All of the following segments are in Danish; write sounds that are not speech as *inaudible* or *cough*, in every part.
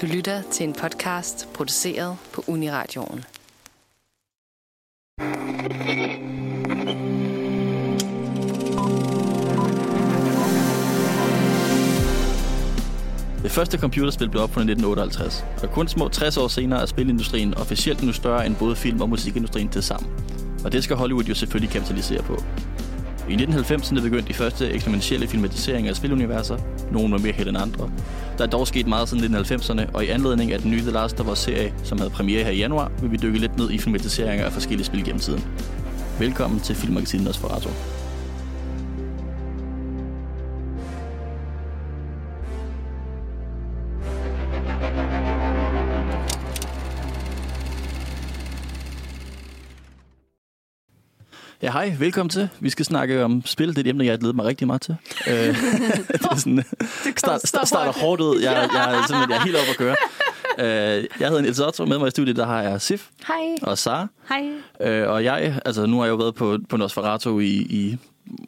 Du lytter til en podcast produceret på Uniradioen. Det første computerspil blev opfundet i 1958, og kun små 60 år senere er spilindustrien officielt nu større end både film- og musikindustrien til sammen. Og det skal Hollywood jo selvfølgelig kapitalisere på. I 1990'erne begyndte de første eksperimentelle filmatiseringer af spiluniverser. Nogle var mere held end andre. Der er dog sket meget siden 1990'erne, og i anledning af den nye The Last of Us-serie, som havde premiere her i januar, vil vi dykke lidt ned i filmatiseringer af forskellige spil gennem tiden. Velkommen til Filmmagasinet Nosferatu. Ja, hej. Velkommen til. Vi skal snakke om spil. Det er et emne, jeg har glædet mig rigtig meget til. Øh, *laughs* det er sådan, Det start, start, starter hårdt ud. Jeg, jeg, er simpelthen, jeg er helt oppe at køre. *laughs* Øh, jeg hedder Niels Otto. Med mig i studiet, der har jeg Sif Hej. og Sara. Hej. Øh, og jeg, altså nu har jeg jo været på, på Nosferatu i, i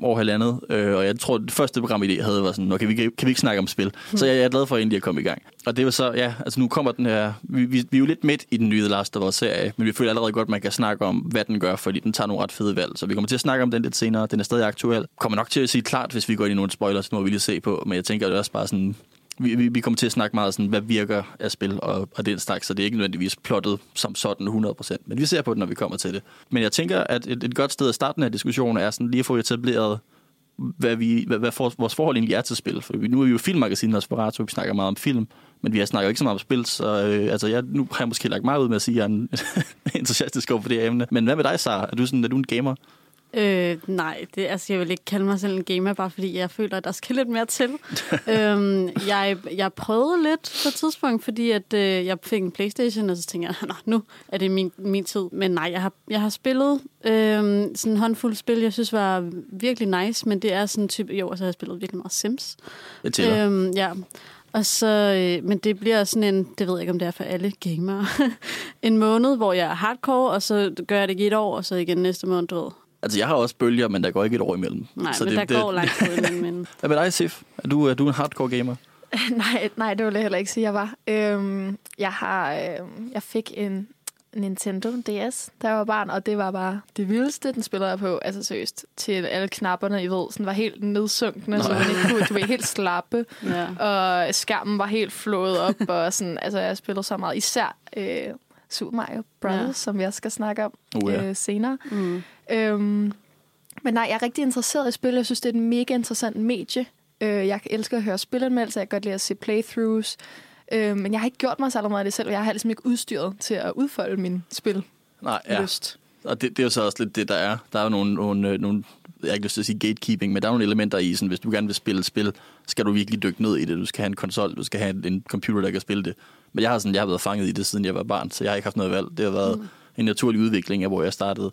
over halvandet, øh, og jeg tror, det første program, jeg havde, var sådan, okay, vi kan, kan vi ikke snakke om spil? Så jeg, jeg er glad for egentlig at komme i gang. Og det var så, ja, altså nu kommer den her, vi, vi, vi er jo lidt midt i den nye The Last of Us-serie, men vi føler allerede godt, at man kan snakke om, hvad den gør, fordi den tager nogle ret fede valg. Så vi kommer til at snakke om den lidt senere. Den er stadig aktuel. Kommer nok til at sige klart, hvis vi går ind i nogle spoilers, nu må vi lige se på, men jeg tænker, det er også bare sådan, vi, vi, vi kommer til at snakke meget sådan, hvad virker af spil og, og den slags, så det er ikke nødvendigvis plottet som sådan 100%, men vi ser på det, når vi kommer til det. Men jeg tænker, at et, et godt sted at starte den her diskussion er sådan lige at få etableret, hvad, vi, hvad, hvad for, vores forhold egentlig er til spil. For vi, nu er vi jo filmmagasinet Nosferatu, vi snakker meget om film, men vi har snakket ikke så meget om spil, så øh, altså, jeg, nu har jeg måske lagt meget ud med at sige, at jeg er en, *laughs* entusiastisk over for det her emne. Men hvad med dig, Sara? Er du, sådan, er du en gamer? Øh, nej, det, altså, jeg vil ikke kalde mig selv en gamer, bare fordi jeg føler, at der skal lidt mere til. *laughs* øhm, jeg, jeg prøvede lidt på et tidspunkt, fordi at, øh, jeg fik en Playstation, og så tænkte jeg, Nå, nu er det min, min tid. Men nej, jeg har, jeg har spillet øh, sådan en håndfuld spil, jeg synes var virkelig nice, men det er sådan en type, jo, og så har jeg spillet virkelig meget Sims. Tæller. Øhm, ja, og så, øh, men det bliver sådan en, det ved jeg ikke, om det er for alle gamere, *laughs* en måned, hvor jeg er hardcore, og så gør jeg det ikke et år, og så igen næste måned, du ved. Altså, jeg har også bølger, men der går ikke et år imellem. Nej, så men det, der det, går lang tid imellem. Men... *laughs* Hvad med dig, Sif? Er du, er du en hardcore gamer? *laughs* nej, nej, det vil jeg heller ikke sige, jeg var. Øhm, jeg har, øhm, jeg fik en Nintendo DS, da jeg var barn, og det var bare det vildeste, den spillede jeg på, altså seriøst, til alle knapperne, I ved, sådan var helt nedsunkende, så man ikke kunne, du var helt slappe, *laughs* Ja. og skærmen var helt flået op, og sådan, altså jeg spillede så meget, især øh, Super Mario Bros., Ja. som jeg skal snakke om Uh, ja. øh, senere. Mm. Øhm, men nej, jeg er rigtig interesseret i spil. Jeg synes, det er et mega interessant medie. Øh, jeg elsker at høre spilanmeldelser. Jeg kan godt lide at se playthroughs. Øh, men jeg har ikke gjort mig så meget af det selv, jeg har ligesom ikke udstyret til at udfolde min spil Nej, ja. lyst. Og det, det er jo så også lidt det, der er. Der er jo nogle, nogle, øh, nogle jeg har ikke lyst til at sige gatekeeping, men der er nogle elementer i, sådan, hvis du gerne vil spille et spil, skal du virkelig dykke ned i det. Du skal have en konsol, du skal have en, en computer, der kan spille det. Men jeg har, sådan, jeg har været fanget i det, siden jeg var barn, så jeg har ikke haft noget valg. Det har været mm. en naturlig udvikling af, hvor jeg startede.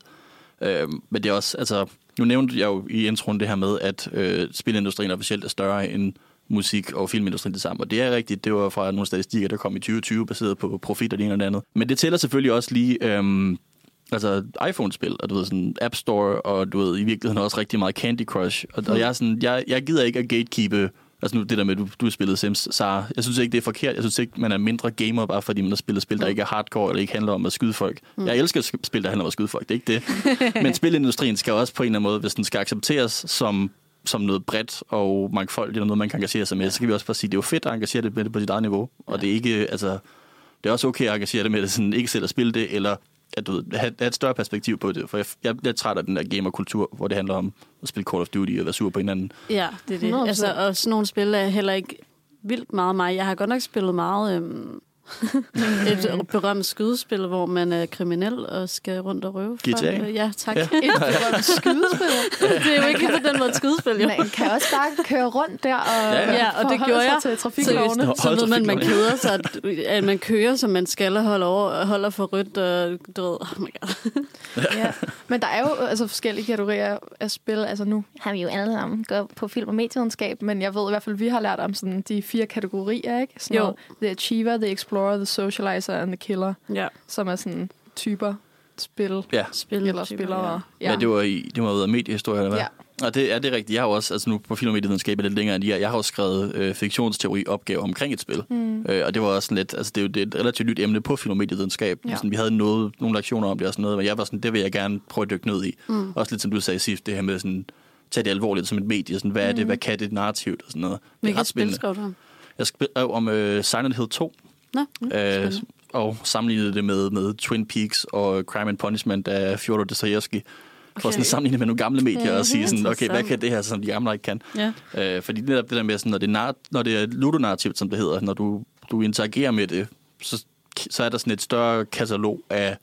Øhm, men det er også, altså, nu nævnte jeg jo i introen det her med, at øh, spilindustrien officielt er større end musik- og filmindustrien det samme. Og det er rigtigt, det var fra nogle statistikker, der kom i 2020, baseret på profit og det ene og det andet. Men det tæller selvfølgelig også lige øhm, altså iPhone-spil, og du ved, sådan App Store, og du ved, i virkeligheden også rigtig meget Candy Crush. Og, og jeg, er sådan, jeg, jeg gider ikke at gatekeepe, altså nu det der med, du, du har spillet Sims, Sara, jeg synes ikke, det er forkert. Jeg synes ikke, man er mindre gamer, bare fordi man har spillet spil, der ikke er hardcore, eller ikke handler om at skyde folk. Mm. Jeg elsker spil, der handler om at skyde folk, det er ikke det. *laughs* Men spilindustrien skal også på en eller anden måde, hvis den skal accepteres som som noget bredt og mangfoldigt, eller noget, man kan engagere sig med, så kan vi også bare sige, at det er jo fedt at engagere det med det på sit eget niveau. Og Ja. det er ikke, altså, det er også okay at engagere det med det, sådan ikke selv at spille det, eller at du ved, have, have et større perspektiv på det. For jeg, jeg, jeg er træt af den der gamerkultur, hvor det handler om at spille Call of Duty og være sur på hinanden. ja, det er det. 100%. Altså, og sådan nogle spil er heller ikke vildt meget mig. Jeg har godt nok spillet meget øhm, et berømt skydespil, hvor man er kriminel og skal rundt og røve. folk. GTA? Ja, tak. Ja. Et berømt *laughs* skydespil. det er jo ikke på den måde et skydespil, jo. Man kan også bare køre rundt der og, Ja, ja. Og det forholde gjorde sig jeg. til trafiklovene. Seriøst? Så ved man, man keder sig, at, at man kører, som man skal og holder, over, holder for rødt, og du ved, oh my god. Ja. Men der er jo altså, forskellige kategorier af spil. Altså nu har vi jo alle sammen gået på film- og medievidenskab, men jeg ved i hvert fald, at vi har lært om sådan, de fire kategorier, ikke? Sådan Jo. Noget, the Achiever, The Explorer, The Socializer and The Killer, Ja, som er sådan typer spil Ja, spil. eller spillere. ja. ja det var i det have været mediehistorie, eller hvad? Ja. Og det er det rigtigt. Jeg har også, altså nu på film- og medievidenskab er lidt længere end jeg, jeg har også skrevet øh, fiktionsteori opgave omkring et spil. Mm. Øh, og det var også sådan lidt, altså det er jo det er et relativt nyt emne på film- og medievidenskab. Ja. Sådan, vi havde noget, nogle lektioner om det og sådan noget, men jeg var sådan, det vil jeg gerne prøve at dykke ned i. Mm. Også lidt som du sagde, Sif, det her med sådan, tage det alvorligt som et medie. Sådan, hvad er det, hvad kan det narrativt og sådan noget. Hvilket spil skrev du om? Jeg skrev om øh, Silent Hill 2, Nå, mm, øh, spændende. og sammenlignede det med, med Twin Peaks og Crime and Punishment af Fjodor Dostoyevsky. For Okay. sådan at sammenligne med nogle gamle medier og sige sådan, okay, hvad kan det her, som de gamle ikke kan? Ja. Øh, fordi netop det der med, sådan, når, det er når det er ludonarrativt, som det hedder, når du, du interagerer med det, så, så er der sådan et større katalog af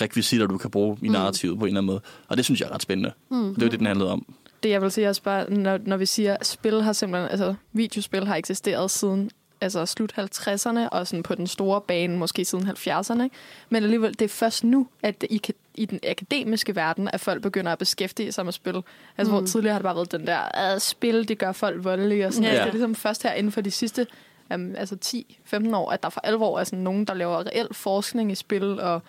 rekvisitter, du kan bruge i narrativet på en eller anden måde. Og det synes jeg er ret spændende. Mm. Det er jo det, den handlede om. Det jeg vil sige også bare, når, når vi siger, at spil har simpelthen, altså videospil har eksisteret siden altså slut 50'erne, og sådan på den store bane, måske siden 70'erne. Ikke? Men alligevel, det er først nu, at i, i den akademiske verden, at folk begynder at beskæftige sig med spil. Altså, mm. hvor tidligere har det bare været den der, at spil, det gør folk voldelige, og sådan Ja. ja. Det er ligesom først her inden for de sidste um, altså 10-15 år, at der for alvor er sådan nogen, der laver reel forskning i spil, og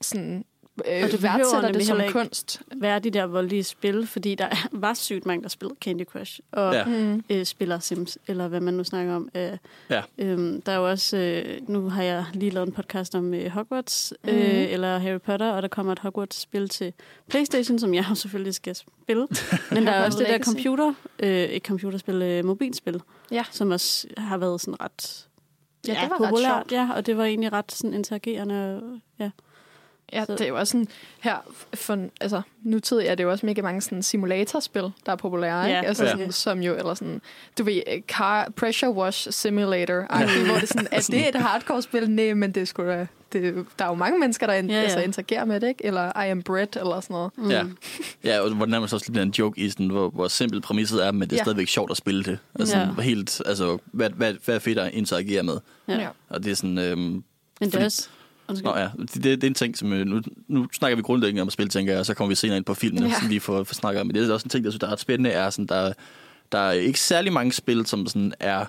sådan øh, Og det behøver værdsætter det som kunst. Være de der voldelige spil, fordi der er- *laughs* var sygt mange, der spillede Candy Crush, og Ja. Mm. øh, spiller Sims, eller hvad man nu snakker om. Øh, Ja. øhm, der er jo også, øh, nu har jeg lige lavet en podcast om øh, Hogwarts, øh, Mhm. eller Harry Potter, og der kommer et Hogwarts-spil til Playstation, som jeg jo *laughs* selvfølgelig skal spille. *laughs* Men der er også det der computer, øh, ikke computerspil, øh, mobilspil, Ja. som også har været sådan ret Ja, det var ret populært. sjovt. Ja, og det var egentlig ret sådan interagerende. Ja. Ja, Så- det er jo også sådan, her for, altså, nutid er det jo også mega mange sådan simulatorspil, der er populære, Ja, ikke? Altså, ja. sådan, som jo, eller sådan, du ved, eh, car, pressure wash simulator, ja. hvor det er sådan, er det et hardcore spil? Nej, men det er sgu da, det, der er jo mange mennesker, der in, Ja, ja. Altså, interagerer med det, ikke? Eller I am bread, eller sådan noget. Mm. Ja. ja, og hvor det nærmest også lidt bliver en joke i, sådan, hvor, hvor simpelt præmisset er, men det er Ja. stadigvæk sjovt at spille det. Altså, Ja. helt, altså hvad, hvad, hvad er fedt at interagere med? Ja. Og det er sådan... Øhm, Men det er Fordi- også... Undskyld. Nå ja, det, det, er en ting, som... øh, Nu, nu snakker vi grundlæggende om spil, tænker jeg, og så kommer vi senere ind på filmene, Ja. som vi får, får snakket om. Men det er også en ting, jeg synes, der er ret spændende, er sådan, der, der er ikke særlig mange spil, som sådan er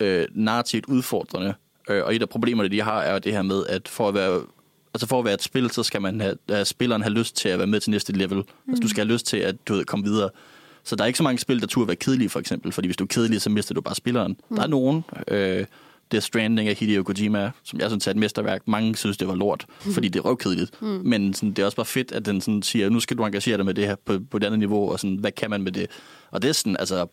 øh, narrativt udfordrende. Øh, og et af problemerne, de har, er jo det her med, at for at være altså for at være et spil, så skal man have, have spilleren have lyst til at være med til næste level. Mm. Altså du skal have lyst til at du ved, komme videre. Så der er ikke så mange spil, der turde være kedelige, for eksempel. Fordi hvis du er kedelig, så mister du bare spilleren. Mm. Der er nogen. Øh, Death Stranding af Hideo Kojima, som jeg synes er et mesterværk. Mange synes, det var lort, mm. fordi det er røvkedeligt. Mm. Men sådan, det er også bare fedt, at den sådan siger, nu skal du engagere dig med det her på, på et andet niveau, og sådan, hvad kan man med det? Og det er sådan, altså,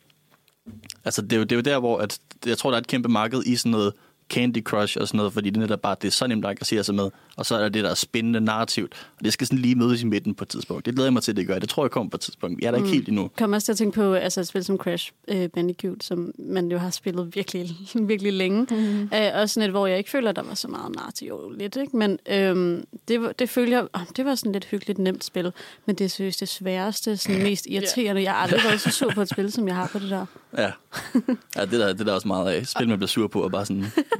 altså det, er jo, det er jo der, hvor at, jeg tror, der er et kæmpe marked i sådan noget Candy Crush og sådan noget, fordi det er netop bare, det er så nemt at engagere sig med. Og så er der det, der er spændende narrativt. Og det skal sådan lige mødes i midten på et tidspunkt. Det glæder jeg mig til, at det gør. Det tror jeg kommer på et tidspunkt. Jeg er der ikke helt endnu. kom også til at tænke på altså et spil som Crash øh, Bandicoot, som man jo har spillet virkelig, *laughs* virkelig længe. Mm-hmm. Øh, også sådan et, hvor jeg ikke føler, at der var så meget narrativ jo lidt, ikke? Men øhm, det, det følte jeg, oh, det var sådan lidt hyggeligt nemt spil, men det er seriøst det sværeste, sådan mest irriterende. Jeg har aldrig været så sur på et spil, som jeg har på det der. Ja. ja det, der, det der er også meget af. Spil, man bliver sur på, og bare sådan, *laughs*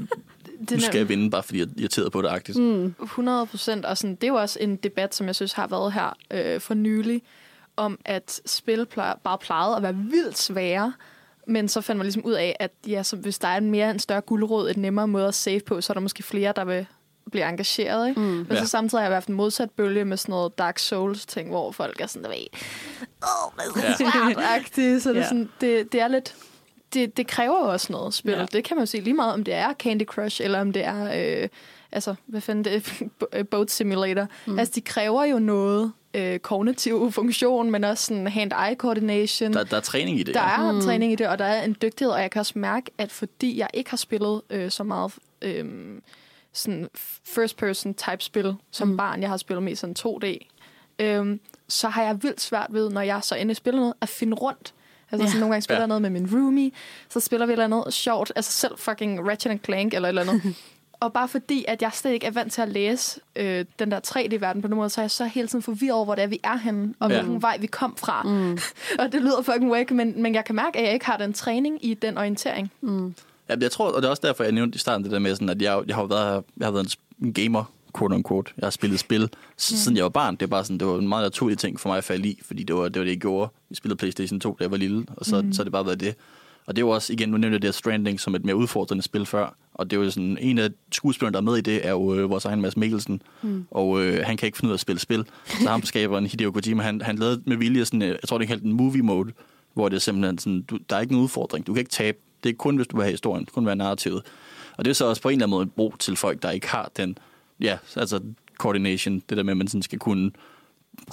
Det nu er skal jeg vinde, bare fordi jeg er irriteret på det agtigt. Mm. 100 procent, og sådan, det er jo også en debat, som jeg synes har været her øh, for nylig, om at spil plejer, bare plejede at være vildt svære, men så fandt man ligesom ud af, at ja, så hvis der er en mere en større guldråd, et nemmere måde at save på, så er der måske flere, der vil blive engageret. Ikke? Mm. Men Ja. så samtidig har jeg haft en modsat bølge med sådan noget Dark Souls-ting, hvor folk er sådan, der ved, åh, det er så svært Så det, er Ja. sådan, det, det er lidt... Det, det kræver jo også noget spil. Ja. Det kan man jo se lige meget, om det er Candy Crush, eller om det er... Øh, altså, hvad fanden det er? *laughs* Boat Simulator. Mm. Altså, de kræver jo noget øh, kognitiv *laughs* funktion, men også sådan hand-eye coordination. Der, der er træning i det. Der ja. er mm. træning i det, og der er en dygtighed, og jeg kan også mærke, at fordi jeg ikke har spillet øh, så meget øh, sådan first person type spil som Mm. barn, jeg har spillet mest sådan 2D, øh, så har jeg vildt svært ved, når jeg så endelig spiller noget, at finde rundt. Altså Ja. sådan, nogle gange spiller Ja. jeg noget med min roomie, så spiller vi et eller andet sjovt, altså selv fucking Ratchet and Clank eller et eller andet. *laughs* og bare fordi, at jeg slet ikke er vant til at læse øh, den der 3D-verden på den måde, så er jeg så hele tiden forvirret over, hvor det er, vi er henne, og Ja. hvilken vej vi kom fra. Mm. *laughs* og det lyder fucking wack, men, men jeg kan mærke, at jeg ikke har den træning i den orientering. Mm. Ja, jeg tror, og det er også derfor, jeg nævnte i starten det der med, sådan, at jeg, jeg har været, jeg har været en gamer, quote unquote. Jeg har spillet spil, mm. siden jeg var barn. Det, er bare sådan, det var en meget naturlig ting for mig at falde i, fordi det var det, var det jeg gjorde. Vi spillede Playstation 2, da jeg var lille, og så, mm. så har det bare været det. Og det er jo også, igen, nu nævnte jeg det her Stranding som et mere udfordrende spil før, Og det er jo sådan, en af skuespillerne, der er med i det, er jo øh, vores egen Mads Mikkelsen. Mm. Og øh, han kan ikke finde ud af at spille spil. Så ham skaberen Hideo Kojima, han, han lavede med vilje sådan, øh, jeg tror det er kaldt en movie mode, hvor det er simpelthen sådan, du, der er ikke nogen udfordring. Du kan ikke tabe. Det er kun, hvis du vil have historien. Det kun være narrativet. Og det er så også på en eller anden måde en bro til folk, der ikke har den, ja, altså coordination, det der med, at man sådan skal kunne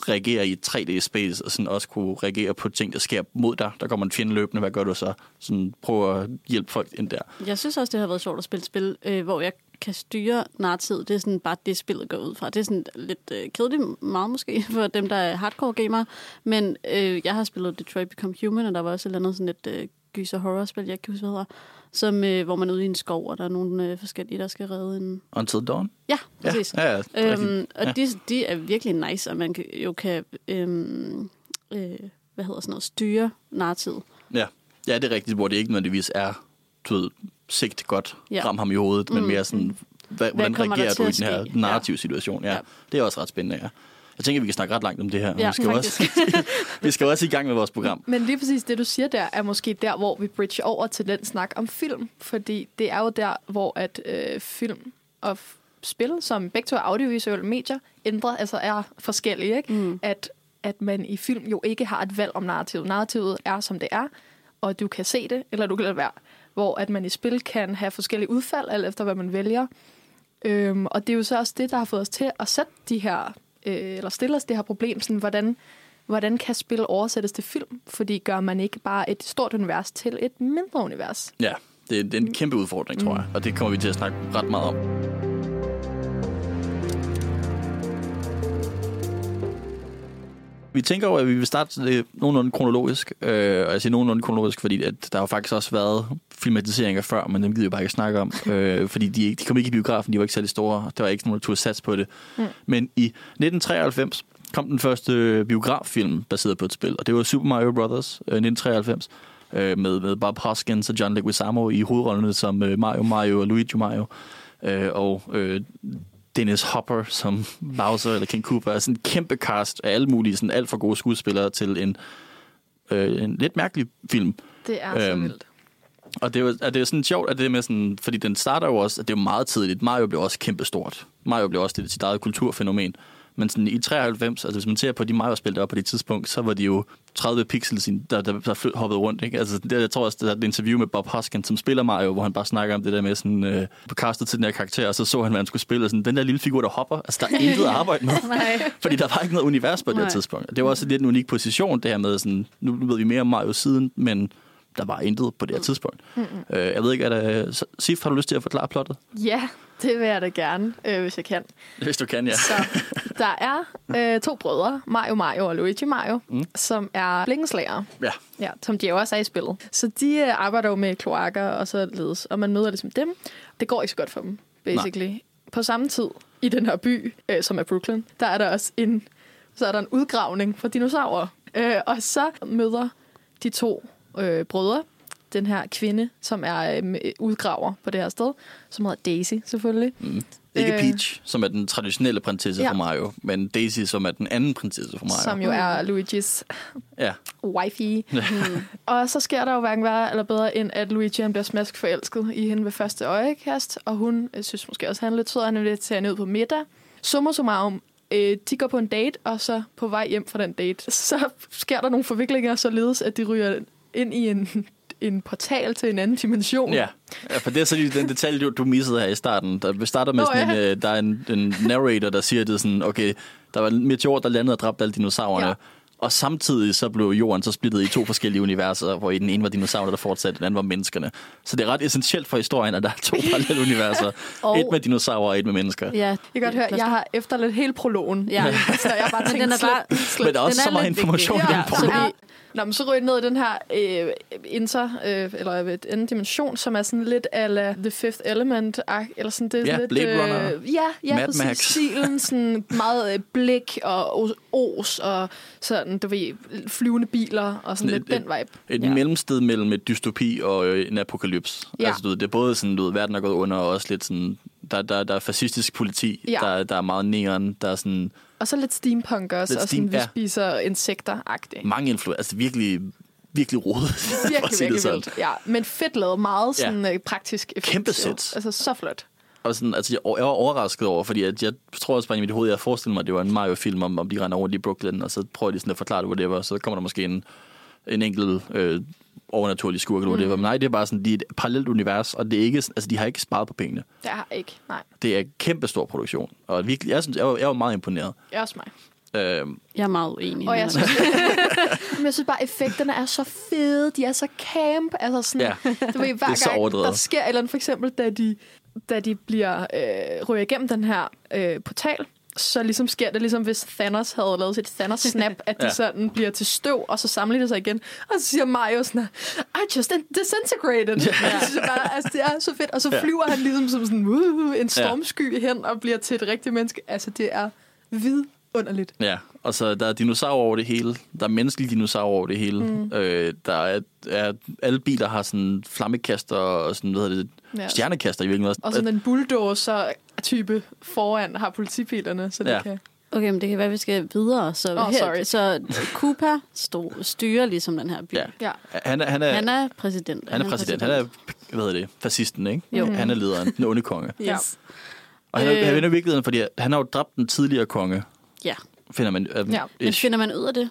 reagere i 3D-space, og sådan også kunne reagere på ting, der sker mod dig. Der kommer en fjende løbende, hvad gør du så? Sådan, prøv at hjælpe folk ind der. Jeg synes også, det har været sjovt at spille spil, øh, hvor jeg kan styre nartid. Det er sådan bare det, spillet går ud fra. Det er sådan lidt øh, kedeligt meget måske *laughs* for dem, der er hardcore gamere. Men øh, jeg har spillet Detroit Become Human, og der var også et eller andet sådan et øh, gyser horror-spil, jeg kan huske, hvad hedder, som, øh, hvor man er ude i en skov, og der er nogle øh, forskellige, der skal redde en... Until Dawn? Ja, præcis. Ja, ja, ja Øhm, og ja. de, de er virkelig nice, og man kan, jo kan øhm, øh, hvad hedder sådan noget, styre narrativet. Ja. ja, det er rigtigt, hvor det ikke nødvendigvis er, du ved, sigt godt, Ja. ram ham i hovedet, men Mm. mere sådan, hvad, hvordan reagerer du i den her ske? narrative situation? Ja. Ja. Det er også ret spændende, ja. Jeg tænker, vi kan snakke ret langt om det her. Ja, vi, skal også, *laughs* vi skal også i gang med vores program. Men lige præcis det, du siger der, er måske der, hvor vi bridger over til den snak om film. Fordi det er jo der, hvor at øh, film og f- spil, som begge to er audiovisuelle medier, ændrer, altså er forskellige. Ikke? Mm. At, at man i film jo ikke har et valg om narrativet. Narrativet er, som det er, og du kan se det, eller du kan lade være. Hvor at man i spil kan have forskellige udfald, alt efter hvad man vælger. Øhm, og det er jo så også det, der har fået os til at sætte de her, øh, eller stille os det her problem, sådan, hvordan, hvordan kan spil oversættes til film? Fordi gør man ikke bare et stort univers til et mindre univers? Ja, det, det er en kæmpe udfordring, tror jeg. Og det kommer vi til at snakke ret meget om. Vi tænker over, at vi vil starte det nogenlunde kronologisk. Øh, og jeg siger nogenlunde kronologisk, fordi at der har faktisk også været filmatiseringer før, men dem gider vi bare ikke snakke om. *laughs* øh, fordi de, de kom ikke i biografen, de var ikke særlig store. Der var ikke nogen, der turde sats på det. Mm. Men i 1993 kom den første biograffilm baseret på et spil, og det var Super Mario Bros. Øh, 1993 øh, med, med Bob Hoskins og John Leguizamo i hovedrollerne som øh, Mario Mario og Luigi Mario. Øh, og øh, Dennis Hopper som Bowser eller King Koopa. Altså en kæmpe cast af alle mulige, sådan alt for gode skuespillere til en, øh, en lidt mærkelig film. Det er så Øhm, vildt. Og det er jo, det er jo sådan sjovt, at det med sådan, fordi den starter jo også, at det er jo meget tidligt. Mario blev også kæmpe stort. Mario blev også det, sit eget kulturfænomen. Men sådan i 93, altså hvis man ser på de Mario-spil, der var på det tidspunkt, så var de jo 30 pixels, der, der, der hoppede rundt. Ikke? Altså, det, jeg tror også, der er et interview med Bob Hoskins, som spiller Mario, hvor han bare snakker om det der med sådan, øh, på castet til den her karakter, og så så han, hvad han skulle spille, og sådan, den der lille figur, der hopper, altså der er intet at arbejde med. *laughs* Fordi der var ikke noget univers på det her tidspunkt. Det var også lidt en unik position, det her med, sådan, nu ved vi mere om Mario siden, men der var intet på det her tidspunkt. Mm-hmm. Øh, jeg ved ikke, er der... Sif, har du lyst til at forklare plottet? Ja, det vil jeg da gerne, øh, hvis jeg kan. Hvis du kan, ja. Så der er øh, to brødre, Mario Mario og Luigi Mario, mm. som er blinkeslager. Ja. Ja, som de jo også er i spillet. Så de øh, arbejder jo med kloakker og så ledes, og man møder ligesom dem. Det går ikke så godt for dem, basically. Nej. På samme tid i den her by, øh, som er Brooklyn, der er der også en, så er der en udgravning for dinosaurer. Øh, og så møder de to øh, brødre den her kvinde, som er øh, udgraver på det her sted, som hedder Daisy selvfølgelig. Mm. Ikke Øh. Peach, som er den traditionelle prinsesse Ja. for Mario, men Daisy, som er den anden prinsesse for Mario. som jo er Luigis Ja. wifey. *laughs* Mm. og så sker der jo hverken værre eller bedre, end at Luigi han bliver smask forelsket i hende ved første øjekast, og hun øh, synes måske også, at han er lidt sød, og han vil tage hende ud på middag. Summa summarum, øh, de går på en date, og så på vej hjem fra den date, så sker der nogle forviklinger, således at de ryger ind i en, en portal til en anden dimension. Ja. ja, for det er så lige den detalje, du, du missede her i starten. Der, vi starter med Nå, sådan ja. en, øh, der er en, en narrator, der siger, at det er sådan, okay, der var en meteor, der landede og dræbte alle dinosaurerne. Ja. Ja. Og samtidig så blev jorden så splittet i to forskellige universer, hvor i den ene var dinosaurer, der fortsatte, den anden var menneskerne. Så det er ret essentielt for historien, at der er to *laughs* parallelle universer. Og- Et med dinosaurer og et med mennesker. Ja, Jeg kan godt høre, jeg har efterladt hele prologen. Ja. Så jeg har bare Men tænkt den er bare... slet- Men der er også Den er så meget information vigtig. i Ja, den prolog. vi- Nå, men så ryger jeg ned i den her øh, inter, øh, eller et anden dimension, som er sådan lidt ala The Fifth Element, eller sådan det er Ja, lidt... Blade Runner. Øh, ja, ja, Mad præcis. Max. Stilen, sådan meget øh, blik og os- og sådan, du ved, flyvende biler og sådan Sådan lidt et- den vibe. Et ja. mellemsted mellem et dystopi og øh, en apokalyps. Ja. Altså, du ved, det er både sådan, du ved, verden er gået under, og også lidt sådan, der, der, der er fascistisk politi, Ja. der, der er meget neon, der er sådan Og så lidt steampunk også, Lidt og sådan, steam- vi ja. spiser insekter-agtigt. mange influencer, altså virkelig virkelig rodet. *laughs* Virkelig, virkelig sådan. vildt. Ja, men fedt lavet. Meget sådan ja. praktisk effekt. Kæmpe sæt. Altså, så flot. Og sådan, altså, jeg, jeg var overrasket over, fordi at jeg tror også bare i mit hoved, jeg forestiller mig, at det var en Mario-film, om, om de render rundt i Brooklyn, og så prøver de sådan at forklare det, hvor det var, så kommer der måske en, en enkelt øh, overnaturlig skurk, eller mm. det var. Men nej, det er bare sådan, de er et parallelt univers, og det er ikke, altså, de har ikke sparet på pengene. Det har jeg ikke. Nej, Det er en kæmpe stor produktion, og virkelig, jeg, synes, jeg, var, jeg var meget imponeret. er også mig. Øh, Jeg er meget uenig. Og jeg synes, *laughs* men jeg synes bare, effekterne er så fede. De er så camp. Altså sådan, Ja. du ved, hver Det er så gang overdrevet. der sker eller andet, for eksempel, da de, da de bliver øh, ryger igennem den her øh, portal, så ligesom sker det, ligesom hvis Thanos havde lavet sit Thanos-snap, *laughs* at de Ja. ja. sådan bliver til støv, og så samler de sig igen. Og så siger Mario sådan, I just disintegrated. Ja. *laughs* Jeg synes bare, altså, det er så fedt. Og så Ja. flyver han ligesom som sådan uh, en stormsky hen og bliver til et rigtigt menneske. Altså, det er vidunderligt. Ja, og så der er dinosaurer over det hele. Der er menneskelige dinosaurer over det hele. Mm. Øh, der er, er, alle biler har sådan flammekaster og sådan, hvad hedder det, Ja. ja. stjernekaster i virkeligheden. Og sådan en bulldozer-type foran har politibilerne, så det Ja. ja. kan... Okay, men det kan være, at vi skal videre. Så, Åh, sorry. så Koopa stå, styrer ligesom den her by. Ja. Ja. Han er, han er, Han er præsident. han er præsident. Han er, hvad hedder det, fascisten, ikke? Jo. Han er lederen, den onde konge. Yes. Og han er, Øh. han er i virkeligheden, fordi han har jo dræbt den tidligere konge, Ja. finder man. Øh, Ja, Men finder man ud af det?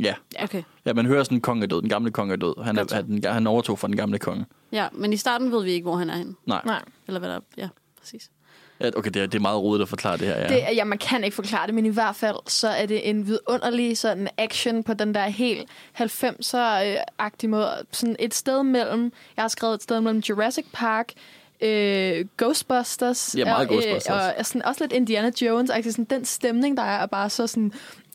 ja. Okay. ja, man hører sådan, at kongen er død. Den gamle konge er død. Han, er, han, han overtog fra den gamle konge. Ja, men i starten ved vi ikke, hvor han er henne. Nej. Nej. Eller hvad der er. Ja, præcis. Ja, okay, det er, det er meget rodet at forklare det her, ja. Det, er- ja, man kan ikke forklare det, men i hvert fald så er det en vidunderlig sådan action på den der helt 90'er-agtige måde. Sådan et sted mellem, jeg har skrevet et sted mellem Jurassic Park, øh, Ghostbusters, Ja, meget og, Ghostbusters. og, og sådan, også lidt Indiana Jones. Altså sådan, den stemning, der er, er bare så sådan...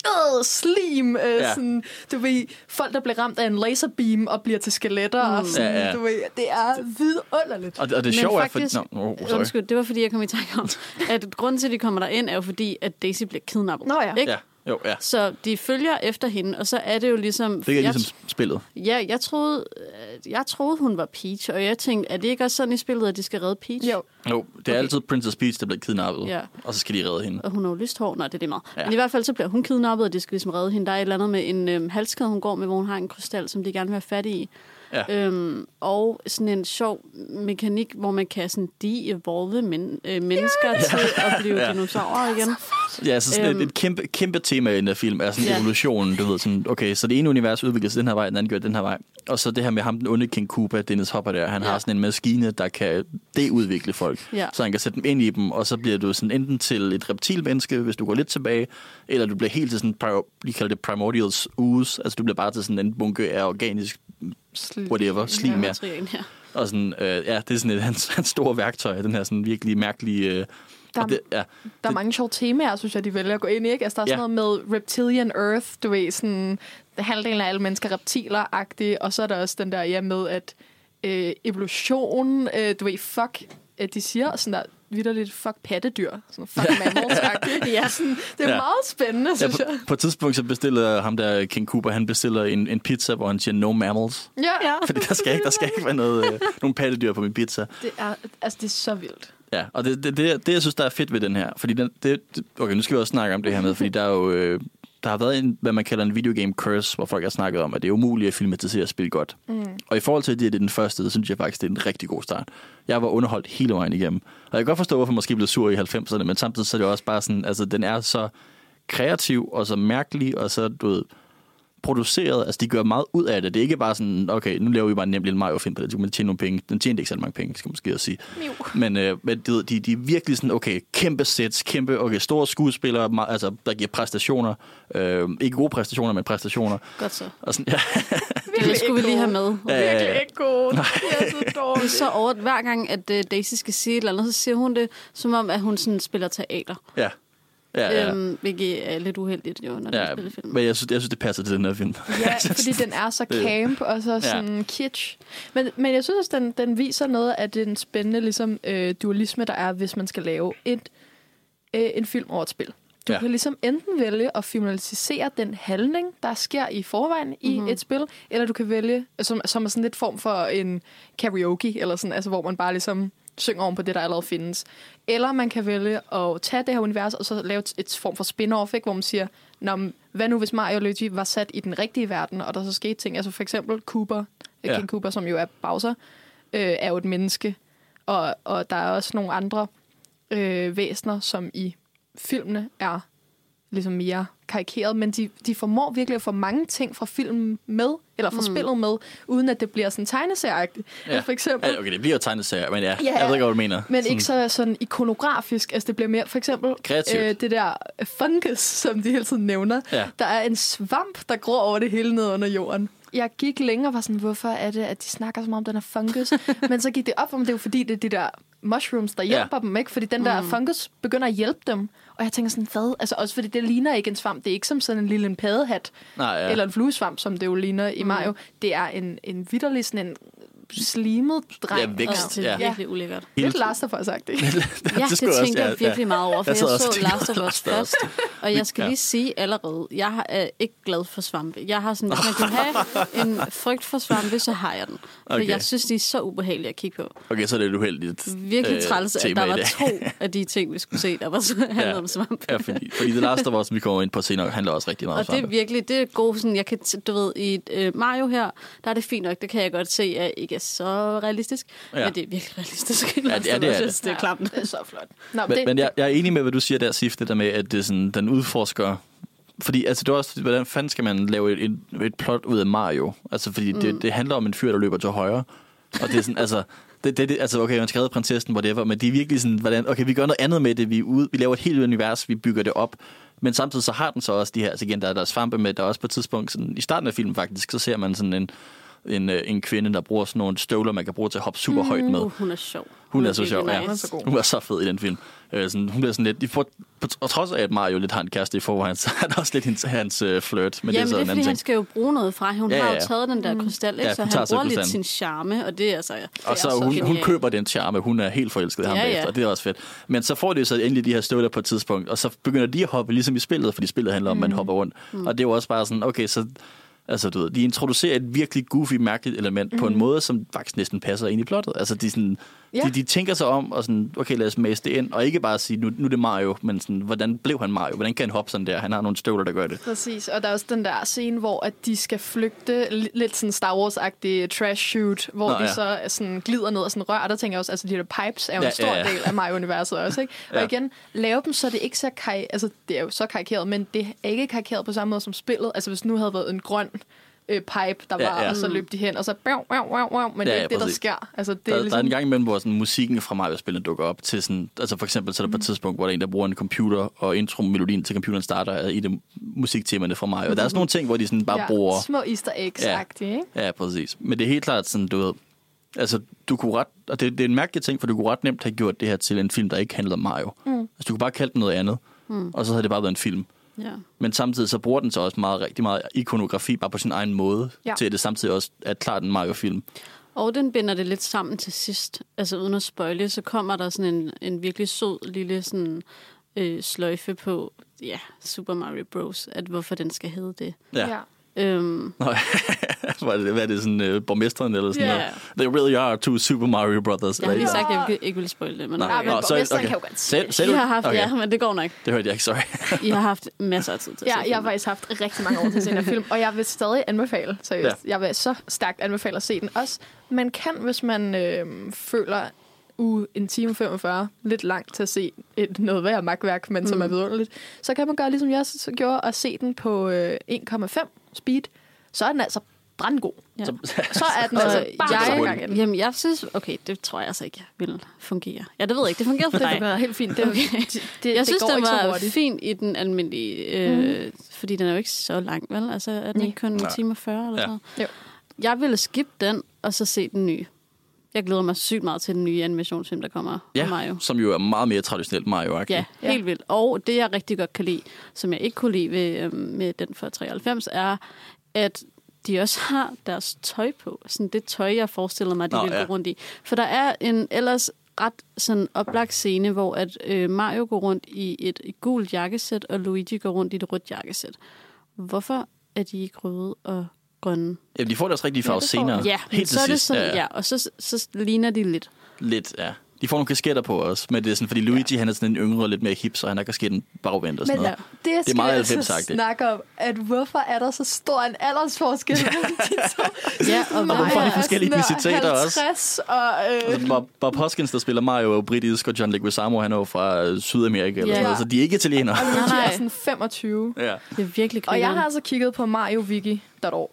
Øh, slim, øh, Ja. sådan, du ved, folk, der bliver ramt af en laserbeam og bliver til skeletter, mm. og sådan, Ja, ja. du ved, det er vidunderligt. Og, og det sjove er, faktisk- for, no, oh, sorry. Undskyld, det var fordi, jeg kom i tanke om, *laughs* at grunden til, at de kommer der ind er jo fordi, at Daisy bliver kidnappet. Nå ja. Ikke? Ja, jo, ja. Så de følger efter hende, og så er det jo ligesom... Det er jeg, ligesom spillet. Ja, jeg troede, øh, jeg troede, hun var Peach, og jeg tænkte, er det ikke også sådan i spillet, at de skal redde Peach? Jo. Jo, det er Okay. altid Princess Peach, der bliver kidnappet, Ja. og så skal de redde hende. Og hun har jo lyst hår. Nej, det er det meget. Ja. Men i hvert fald så bliver hun kidnappet, og de skal ligesom redde hende. Der er et eller andet med en øhm, halskæde, hun går med, hvor hun har en krystal, som de gerne vil have fat i. Ja. Øhm, og sådan en sjov mekanik, hvor man kan sådan de-evolve men, øh, mennesker ja, til at blive Ja. dinosaurer igen. Ja, så sådan Øhm. et, et kæmpe, kæmpe tema i den her film er sådan Ja. evolutionen, du ved, sådan, okay, så det ene univers udvikler sig den her vej, den anden gør den her vej. Og så det her med ham, den onde King Koopa, Dennis Hopper der, han Ja. har sådan en maskine, der kan deudvikle folk. Ja. Så han kan sætte dem ind i dem, og så bliver du sådan enten til et reptilmenneske, hvis du går lidt tilbage, eller du bliver helt til sådan, de kalder det primordials ooze, altså du bliver bare til sådan en bunke af organisk, whatever, slim, ja. Ja. Og sådan, øh, ja, det er sådan et hans, *laughs* hans store værktøj, den her sådan virkelig mærkelige... Øh, Der- det, ja, Der er mange sjove temaer, synes jeg, de vælger at gå ind i. Ikke? Altså, der er sådan Ja. noget med Reptilian Earth, du ved, sådan, halvdelen af alle mennesker er reptiler-agtige, og så er der også den der ja, med, at øh, evolution, øh, du ved, fuck, øh, de siger sådan der, vidderligt, fuck pattedyr, sådan fuck mammals ja. *laughs* sådan, Det er Ja. meget spændende, ja, synes på, jeg. på et tidspunkt så bestiller ham der King Cooper, han bestiller en, en pizza, hvor han siger no mammals. Ja, ja. *laughs* Fordi der skal ikke, der skal ikke være noget, øh, nogen pattedyr på min pizza. Det er, altså, det er så vildt. Ja, og det, det, det, det, jeg synes, der er fedt ved den her, fordi den, det, det- okay, nu skal vi også snakke om det her med, fordi der er jo, øh, der har været en, hvad man kalder en videogame curse, hvor folk har snakket om, at det er umuligt at filmatisere spil godt. Mm. Og i forhold til, at det er den første, så synes jeg faktisk, det er en rigtig god start. Jeg var underholdt hele vejen igennem. Og jeg kan godt forstå, hvorfor man måske blev sur i 90'erne, men samtidig så er det også bare sådan, altså den er så kreativ og så mærkelig, og så, du ved, produceret. Altså, de gør meget ud af det. Det er ikke bare sådan, okay, nu laver vi bare en nem lille Mario-film på det, så kan man tjene nogle penge. Den tjente ikke så mange penge, skal man måske også sige. Jo. Men, øh, men de, de, de er virkelig sådan, okay, kæmpe sets, kæmpe, okay, store skuespillere, meget, altså, der giver præstationer. Øh, ikke gode præstationer, men præstationer. Godt så. Og sådan, ja, *laughs* Det skulle vi lige have med. Virkelig ikke gode. Det er så *laughs* Det er dårligt. så over, hver gang, at uh, Daisy skal sige et eller andet, så siger hun det, som om, at hun sådan spiller teater. ja. Ja, ja, Øhm, hvilket er lidt uheldigt, jo, når ja, ja. de spiller film. Men jeg synes, jeg synes, det passer til den her film. Ja, *laughs* fordi den er så Det- camp og så sådan kitsch. Men, men jeg synes også, den, den viser noget af den spændende ligesom, øh, dualisme, der er, hvis man skal lave et, øh, en film over et spil. Du Ja. kan ligesom enten vælge at filmatisere den handling, der sker i forvejen i Mhm. mm-hmm. et spil, eller du kan vælge, som, som er sådan lidt form for en karaoke, eller sådan, altså hvor man bare ligesom synger oven på det, der allerede findes. Eller man kan vælge at tage det her univers, og så lave et, form for spin-off, ikke, hvor man siger, Nå, hvad nu hvis Mario og Luigi var sat i den rigtige verden, og der så skete ting? Altså for eksempel Cooper, ja. King Cooper, som jo er Bowser, øh, er jo et menneske. Og, og der er også nogle andre øh, væsener, som i filmene er ligesom mere karikeret, men de, de formår virkelig at få mange ting fra filmen med, eller fra mm. spillet med, uden at det bliver sådan tegneserieagtigt. Ja. For eksempel, Ja, okay, det bliver jo tegneserier, men ja, Ja, jeg ved ikke, hvad du mener. men ikke så sådan ikonografisk. Altså, det bliver mere, for eksempel, Kreativt. det der fungus, som de hele tiden nævner. Ja. Der er en svamp, der gror over det hele ned under jorden. Jeg gik længere og var sådan, hvorfor er det, at de snakker så meget om den her fungus? *laughs* Men så gik det op for mig, det er jo fordi, det er de der mushrooms, der Ja. hjælper dem, ikke? Fordi den der Mm. fungus begynder at hjælpe dem. Og jeg tænker sådan, hvad? Altså også fordi det ligner ikke en svamp. Det er ikke som sådan en lille en paddehat, Nej, ja. eller en fluesvamp, som det jo ligner i Mario. Det er en, en vidderlig sådan en slimet dreng. Ja, vækst. det er ja. virkelig ulækkert. Lidt Last of Us, sagt *laughs* Ja, det, skulle det jeg tænker ja, jeg virkelig meget over, for Jeg jeg, og så tænkte Last of over Us Last of Us. først. Og jeg skal Ja. lige sige allerede, jeg er ikke glad for svampe. Jeg har sådan, hvis man kunne have *laughs* en frygt for svampe, så har jeg den. For Okay. jeg synes, de er så ubehagelige at kigge på. Okay, så er det et uheldigt Virkelig øh, træls, at tema der var to af de ting, vi skulle se, der var så *laughs* handlede Ja. om svampe. Ja, fordi, fordi The Last of Us, vi kommer ind på senere, handler også rigtig meget om Og det er svampe. virkelig, det er gode, sådan, jeg kan, du ved, i uh, Mario her, der er det fint nok, det kan jeg godt se, at ikke er så realistisk, Ja. ja. men det er virkelig realistisk. Ja, det er det, er det. Er klamt. Det er så flot. Nå, Men, det, men jeg, jeg er enig med, hvad du siger der, Sif, det der med, at det er sådan, den udforsker... Fordi altså, det er også, hvordan fanden skal man lave et, et, et plot ud af Mario? Altså, fordi mm. det, det handler om en fyr, der løber til højre. Og det er sådan, altså... Det, det, det, altså, okay, man skal redde prinsessen, whatever, men det er virkelig sådan, hvordan, okay, vi gør noget andet med det, vi, ude, vi laver et helt univers, vi bygger det op, men samtidig så har den så også de her, altså igen, der er der er svampe med, der er også på et tidspunkt, sådan, i starten af filmen faktisk, så ser man sådan en, en, øh, en kvinde, der bruger sådan nogle støvler, man kan bruge til at hoppe super højt med. Uh, hun er sjov. Hun er så sjov, ja. Hun er så god. Hun er så fed i den film. Øh, sådan, hun bliver sådan lidt... De får, på, på trods af, at Mario lidt har en kæreste i forvejen, *laughs* så er der også lidt hans, hans uh, flirt. Men Jamen, det er så det er en fordi, anden han ting. skal jo bruge noget fra. Hun Ja, ja, har jo taget den der krystal, ikke? Ja, så hun han tager så bruger lidt krystallen. sin charme, og det er altså... det Og er så hun, hun genialt. køber den charme. Hun er helt forelsket i ham Ja, bagefter, og det er også fedt. Men så får de så endelig de her støvler på et tidspunkt, og så begynder de at hoppe ligesom i spillet, fordi spillet handler om, at man hopper rundt. Og det er jo også bare sådan, okay, så... Altså, du ved, de introducerer et virkelig goofy, mærkeligt element mm. på en måde, som faktisk næsten passer ind i plottet. Altså, de, sådan, Ja. de, de tænker sig om, og sådan, okay, lad os mase det ind, og ikke bare sige, nu, nu er det Mario, men sådan, hvordan blev han Mario? Hvordan kan han hoppe sådan der? Han har nogle støvler, der gør det. Præcis, og der er også den der scene, hvor at de skal flygte, li- lidt sådan Star Wars-agtig trash shoot, hvor Nå, de ja. så er sådan glider ned og sådan rør, og der tænker jeg også, altså de der pipes er jo Ja, en stor ja, ja. del af Mario-universet også, ikke? Og Ja. igen, lave dem, så det ikke så kar- altså det er jo så karikeret, men det er ikke karikeret på samme måde som spillet. Altså hvis nu havde været en grøn øh, pipe, der Ja, var, ja. og så løb de hen, og så bæv, bæv, bæv, bæv, men Ja, det er ja, ikke det, der sker. Altså, det Der, er ligesom... der er ligesom, en gang imellem, hvor sådan, musikken fra Mario-spillene dukker op til sådan... Altså for eksempel, så er der på et tidspunkt, hvor der er en, der bruger en computer, og intro-melodien til computeren starter er i det musiktemaerne fra Mario. Og der er sådan nogle ting, hvor de sådan bare ja, bruger... små easter eggs-agtige, ikke? Ja, præcis. Men det er helt klart sådan, du ved... Altså, du kunne ret... Og det, det er en mærkelig ting, for du kunne ret nemt have gjort det her til en film, der ikke handlede om Mario. Mm. Altså, du kunne bare kalde den noget andet, mm. og så havde det bare været en film. Ja. Men samtidig så bruger den så også meget, rigtig meget ikonografi, bare på sin egen måde, ja. Til at det samtidig også er klart en Mario-film. Og den binder det lidt sammen til sidst. Altså uden at spoile, så kommer der sådan en, en virkelig sød lille sådan, øh, sløjfe på ja, Super Mario Bros. At hvorfor den skal hedde det. Ja. ja. Øhm, Nå, *laughs* hvad er det, er sådan, uh, borgmesteren eller sådan Ja. noget? They really are two Super Mario Brothers. jeg har lige sagt, at jeg ikke, ikke ville spoile det, men Nej, Ja, men borgmesteren okay. kan jo godt Selv- selv- I har haft, okay. ja, men det går nok. Det hørte jeg ikke, sorry. *laughs* I har haft masser af tid til at Ja, jeg har faktisk haft rigtig mange år til at se den film, og jeg vil stadig anbefale, seriøst. Ja. Jeg vil så stærkt anbefale at se den. Også, man kan, hvis man øh, føler u en time 45, lidt langt til at se et noget værd magtværk, men mm. som er vidunderligt, så kan man gøre, ligesom jeg så gjorde, og se den på øh, 1,5 speed. Så er den altså brandgod. Ja. Så, *laughs* Så er den altså bare så jeg, gang Jamen, jeg synes... Okay, det tror jeg altså ikke vil fungere. Ja, det ved jeg ikke. Det fungerer for Det dig. fungerer helt fint. Det, Okay. *laughs* det, det, jeg det synes, den så var hurtigt. fin i den almindelige, øh, mm. fordi den er jo ikke så lang, vel? Altså, er den ikke kun en time og 40 eller Ja. sådan Jo. Jeg ville skippe den, og så se den nye. Jeg glæder mig sygt meget til den nye animationsfilm, der kommer ja, Mario. som jo er meget mere traditionelt mario Ja, Ja. helt vildt. Og det, jeg rigtig godt kan lide, som jeg ikke kunne lide ved, øhm, med den fra 93, er, at de også har deres tøj på. Sådan det tøj, jeg forestillede mig, de Nå, ville ja. gå rundt i. For der er en ellers ret sådan oplagt scene, hvor at øh, Mario går rundt i et, et gult jakkesæt, og Luigi går rundt i et rødt jakkesæt. Hvorfor er de ikke røde og grønne? Jamen, de får deres rigtige farve får senere. Ja, Helt så er det sådan, ja. ja, og så, så ligner de lidt. Lidt, ja. De får nogle kasketter på os, men det er sådan, fordi Luigi, ja. han er sådan en yngre, lidt mere hip, så han har kasketten bagvendt og sådan Men noget. det, det, Det er meget skal jeg 90'er-agtigt. altså snakke om, at hvorfor er der så stor en aldersforskel mellem de to? Ja, og hvorfor er de forskellige etniciteter også? 50 og... Øh, Altså, Bob, Bob Hoskins, der spiller Mario, er jo britisk, og John Leguizamo, han er jo fra Sydamerika, eller Ja. sådan noget, så de er ikke italienere. og Luigi Nej. er sådan 25. Ja, det er virkelig Og jeg grineren. har altså kigget på mariowiki.org.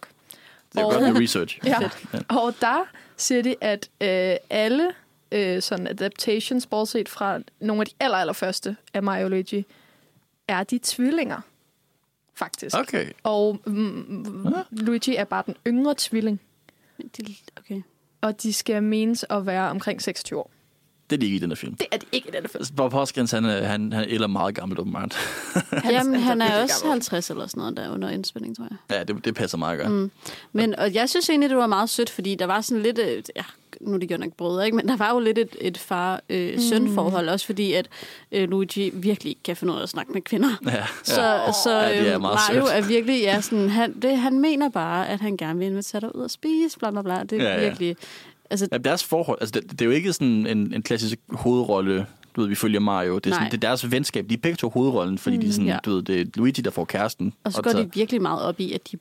det er Og- godt med research. *laughs* Ja. Ja. Og der siger de, at øh, alle øh, sådan adaptations, bortset fra nogle af de aller, aller første af Luigi, er de tvillinger, faktisk. Okay. Og mm, mm, Luigi er bare den yngre tvilling, De- Okay. og de skal menes at være omkring 26 år. Det er de ikke i den her film. Det er de ikke i denne film. Altså, Bob Hoskins, han, er- han, han er meget gammel, åbenbart. *laughs* Jamen, han han er er virkelig også gammel. 50 eller sådan noget der under indspilning, tror jeg. Ja, det, det passer meget godt. Mm. Men og jeg synes egentlig, det var meget sødt, fordi der var sådan lidt... øh, Ja, nu er det jo nok brødre, ikke? men der var jo lidt et, et far-søn-forhold, også fordi at øh, Luigi virkelig ikke kan finde ud af at snakke med kvinder. Ja, Så, ja. så Ja, det er øh, Mario sødt. er virkelig, ja, sådan, han, det, han mener bare, at han gerne vil invitere dig ud og spise, bla bla bla. Det er Ja, ja. Altså, Ja, deres forhold, altså det, det er jo ikke sådan en, en klassisk hovedrolle, du ved, vi følger Mario. Det er, sådan, Nej. det er deres venskab. De er begge to hovedrollen, fordi mm, de er sådan, ja. ja. du ved, det er Luigi, der får kæresten. og så går de virkelig meget op i, at de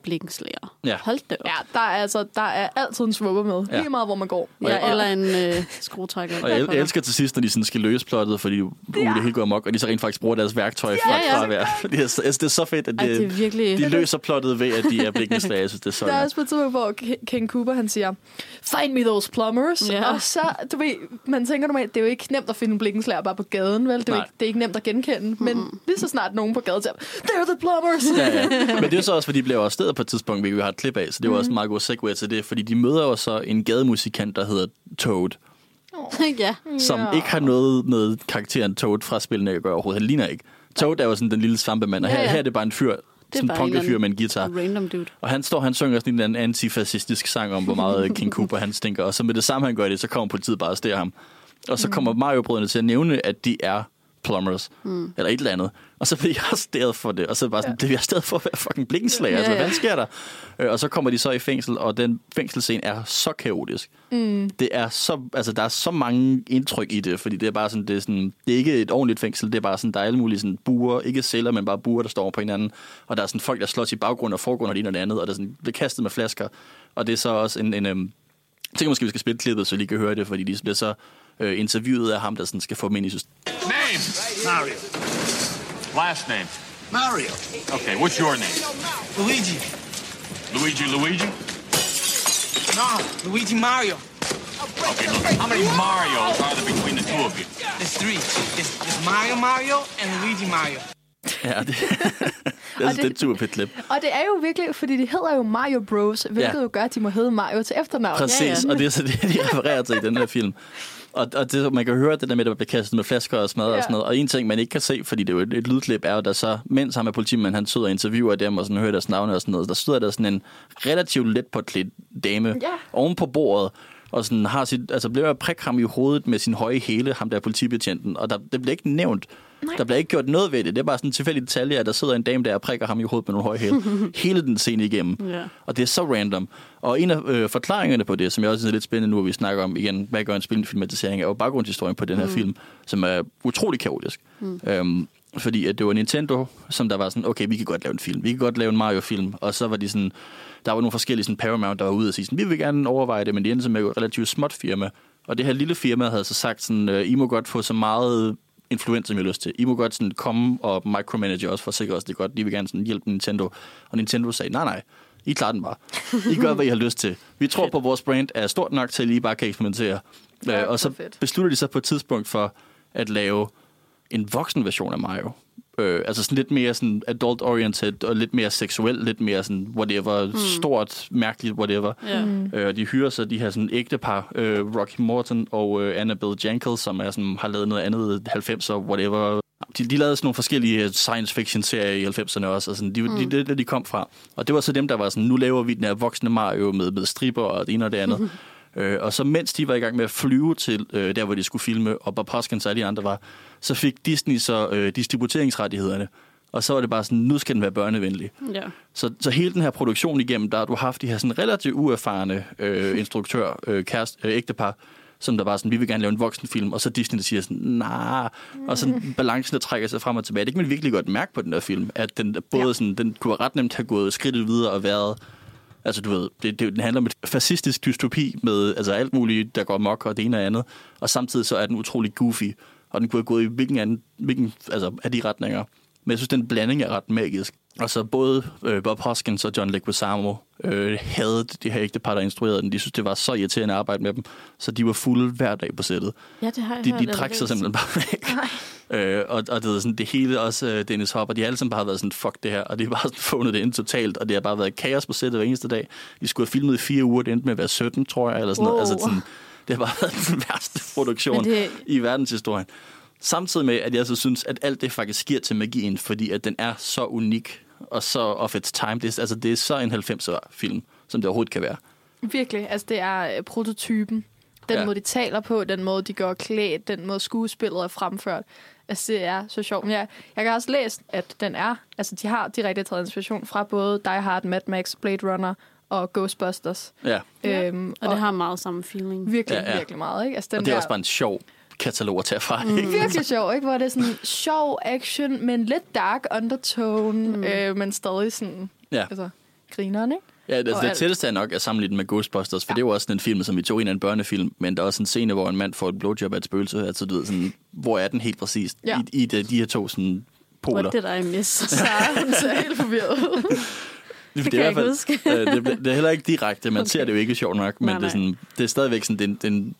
er. Ja. Hold da op. Ja, der er, altså, der er altid en svupper med. Ja. Lige meget, hvor man går. Ja, eller en øh, skruetrækker. Og jeg, jeg elsker til sidst, når de sådan skal løse plottet, fordi uh, det hele går amok, og de så rent faktisk bruger deres værktøj fra, Ja, ja. fra at være. Det er, så- altså, det er så fedt, at Ej, det, er virkelig... de løser plottet ved, at de er blikkenslag. Jeg synes, det er så Der er også på et tidspunkt, hvor K- King Cooper han siger, find me those plumbers. Ja. Og så, du ved, man tænker normalt, det er jo ikke nemt at finde en blikkenslager bare på gaden, vel? Det er, Nej. ikke, det er ikke nemt at genkende. Men lige så snart nogen på gaden siger, they're the plumbers. Ja, ja. Men det er så også, fordi de bliver arresteret på et tidspunkt, hvilket vi har et klip af, så det var også en meget god segue til det, fordi de møder jo så en gademusikant, der hedder Toad, *laughs* ja. som Ja. ikke har noget med karakteren Toad fra spillene at gøre overhovedet. Han ligner ikke. Toad er jo sådan den lille svampemand, og her, Ja, ja. her er det bare en fyr, sådan en bare en punket eller fyr anden med en guitar. Random dude. Og han står, han synger sådan en antifascistisk sang om, hvor meget King Cooper han stinker. Og så med det samme, han gør det, så kommer politiet bare og steder ham. Og så kommer Mario-brødrene til at nævne, at de er plumbers, mm. eller et eller andet. Og så bliver jeg arresteret for det, og så er bare sådan, det er vi arresteret for at være fucking blikkenslager. Ja, Altså, ja. hvad sker der? Øh, Og så kommer de så i fængsel, og den fængselsscene er så kaotisk. Mm. Det er så, altså, der er så mange indtryk i det, fordi det er bare sådan, det er sådan, det er ikke et ordentligt fængsel, det er bare sådan, der er alle mulige sådan buer, ikke celler, men bare buer, der står på hinanden. Og der er sådan folk, der slås i baggrund og forgrund og det ene og det andet, og der er sådan, bliver kastet med flasker. Og det er så også en, en øhm, jeg tænker måske, vi skal spille klippet, så I lige kan høre det, fordi de bliver så øh, interviewet af ham, der sådan skal få dem ind i systemet. Name? Mario. Last name? Mario. Okay, what's your name? Luigi. Luigi Luigi? No, Luigi Mario. Okay, look, how many Marios are there between the two of you? There's three. There's, there's Mario Mario and Luigi Mario. Ja, det, *laughs* det, er, det, det er et super fedt klip. Og det er jo virkelig, fordi de hedder jo Mario Bros, hvilket Ja. jo gør, at de må hedde Mario til efternavn. Præcis, ja. ja. og det er så det, de refererer til i den her film. Og, og det, man kan høre det der med, at der bliver kastet med flasker og smadret ja. Og sådan noget. Og en ting, man ikke kan se, fordi det er jo et, et lydklip, er jo, der så, mens ham er politimand, han sidder og interviewer dem og sådan hører deres navne og sådan noget, der sidder der sådan en relativt let portræt dame Ja. oven på bordet, og sådan har sit, altså bliver at prikke ham i hovedet med sin høje hæle, ham der er politibetjenten, og der, det bliver ikke nævnt. Nej. Der bliver ikke gjort noget ved det. Det er bare sådan en tilfældig detalje, at der sidder en dame der og prikker ham i hovedet med nogle høje hæle. *laughs* Hele den scene igennem. Ja. Og det er så random. Og en af øh, forklaringerne på det, som jeg også synes er lidt spændende nu, at vi snakker om igen, hvad gør en spilfilmatisering, er jo baggrundshistorien på den her mm. film, som er utrolig kaotisk. Mm. Øhm, fordi at det var Nintendo, som der var sådan, okay, vi kan godt lave en film. Vi kan godt lave en Mario-film. Og så var de sådan, der var nogle forskellige sådan Paramount, der var ude og sige sådan, vi vil gerne overveje det, men de endte med et relativt småt firma. Og det her lille firma havde så sagt sådan, øh, I må godt få så meget influens, som I har lyst til. I må godt sådan komme og micromanage os for at sikre os, det er godt. De vil gerne sådan hjælpe Nintendo. Og Nintendo sagde, nej, nej, I klarer den bare. I gør, hvad I har lyst til. Vi tror på, at vores brand er stort nok til, at I bare kan eksperimentere. Ja, Øh, og så fedt. beslutter de sig på et tidspunkt for at lave en voksen version af Mario. Øh, altså sådan lidt mere sådan adult-oriented, og lidt mere seksuel, lidt mere sådan whatever, mm. stort, mærkeligt, whatever. Ja. Mm. Øh, de hyrer så de her sådan ægtepar, øh, Rocky Morton og øh, Annabelle Jankel, som er sådan, har lavet noget andet 90'er, whatever. De, de lavede sådan nogle forskellige science fiction serier i 90'erne også, og sådan, de, mm. de, det er det, de kom fra. Og det var så dem, der var sådan, nu laver vi den her voksne Mario med, med striber og det ene og det andet. *laughs* Øh, og så mens de var i gang med at flyve til øh, der, hvor de skulle filme, og Bob Hoskins og alle de andre var, så fik Disney så øh, distributeringsrettighederne. Og så var det bare sådan, nu skal den være børnevenlig. ja. Så, så hele den her produktion igennem, der har du haft de her sådan relativt uerfarne øh, instruktør, øh, kæreste, øh, ægtepar, som der bare sådan, vi vil gerne lave en voksenfilm, og så Disney, der siger sådan, nej, og sådan balancen, der trækker sig frem og tilbage. Det kan man virkelig godt mærke på den der film, at den både Ja. sådan, den kunne ret nemt have gået skridtet videre og været Altså, du ved, det, det, den handler om et fascistisk dystopi med altså, alt muligt, der går mok og det ene og andet. Og samtidig så er den utrolig goofy, og den kunne have gået i hvilken, anden, hvilken altså, af de retninger. Men jeg synes, den blanding er ret magisk. Og så både øh, Bob Hoskins og John Leguizamo øh, havde de her ægtepar, der instruerede den. De synes, det var så irriterende at arbejde med dem, så de var fulde hver dag på sættet. Ja, det har jeg De, hørt, de trak sig simpelthen bare væk. *laughs* Øh, og, og det, er sådan, det hele, også øh, Dennis Hopper, de har alle sammen bare været sådan, fuck det her, og de har bare sådan *laughs* fundet det ind totalt, og det har bare været kaos på sættet hver eneste dag. De skulle have filmet i fire uger, det endte med at være 17, tror jeg, eller sådan noget. Wow. Altså sådan, det har bare *laughs* været den værste produktion Men det- i verdenshistorien. Samtidig med, at jeg så synes, at alt det faktisk giver til magien, fordi at den er så unik, og så of its time. Det er, altså, det er så en 90'er film, som det overhovedet kan være. Virkelig. Altså, det er øh, prototypen. Den Ja. ja. måde, de taler på, den måde, de går klædt, den måde, skuespillet er fremført. Altså, det er så sjovt. Men jeg, jeg kan også læse, at den er... Altså, de har direkte taget inspiration fra både Die Hard, Mad Max, Blade Runner og Ghostbusters. Ja. Ja. Øhm, Og det har meget samme feeling. virkelig, Ja, ja, ja. ja. virkelig meget, ikke? Altså, den Og det er der, også bare en sjov katalog at tage fra. Mm. virkelig sjov, ikke? Hvor det er sådan sjov action, men lidt dark undertone, mm. øh, men stadig sådan, Ja. altså, grineren, ikke? Ja, altså det tætteste er nok at sammenligne med Ghostbusters, for ja. det er jo også en film, som vi tog ind af en børnefilm, men der er også en scene, hvor en mand får et blowjob af et spøgelse. Altså, du ved, sådan, hvor er den helt præcist Ja. i, i de, de her to sådan, poler? What did I miss? *laughs* Så hun ser helt forvirret. *laughs* det, kan er i jeg ikke fald- øh, det, det er heller ikke direkte, man okay. Ser det jo ikke sjovt nok, men Nej, det, er sådan, det er stadigvæk sådan, den, den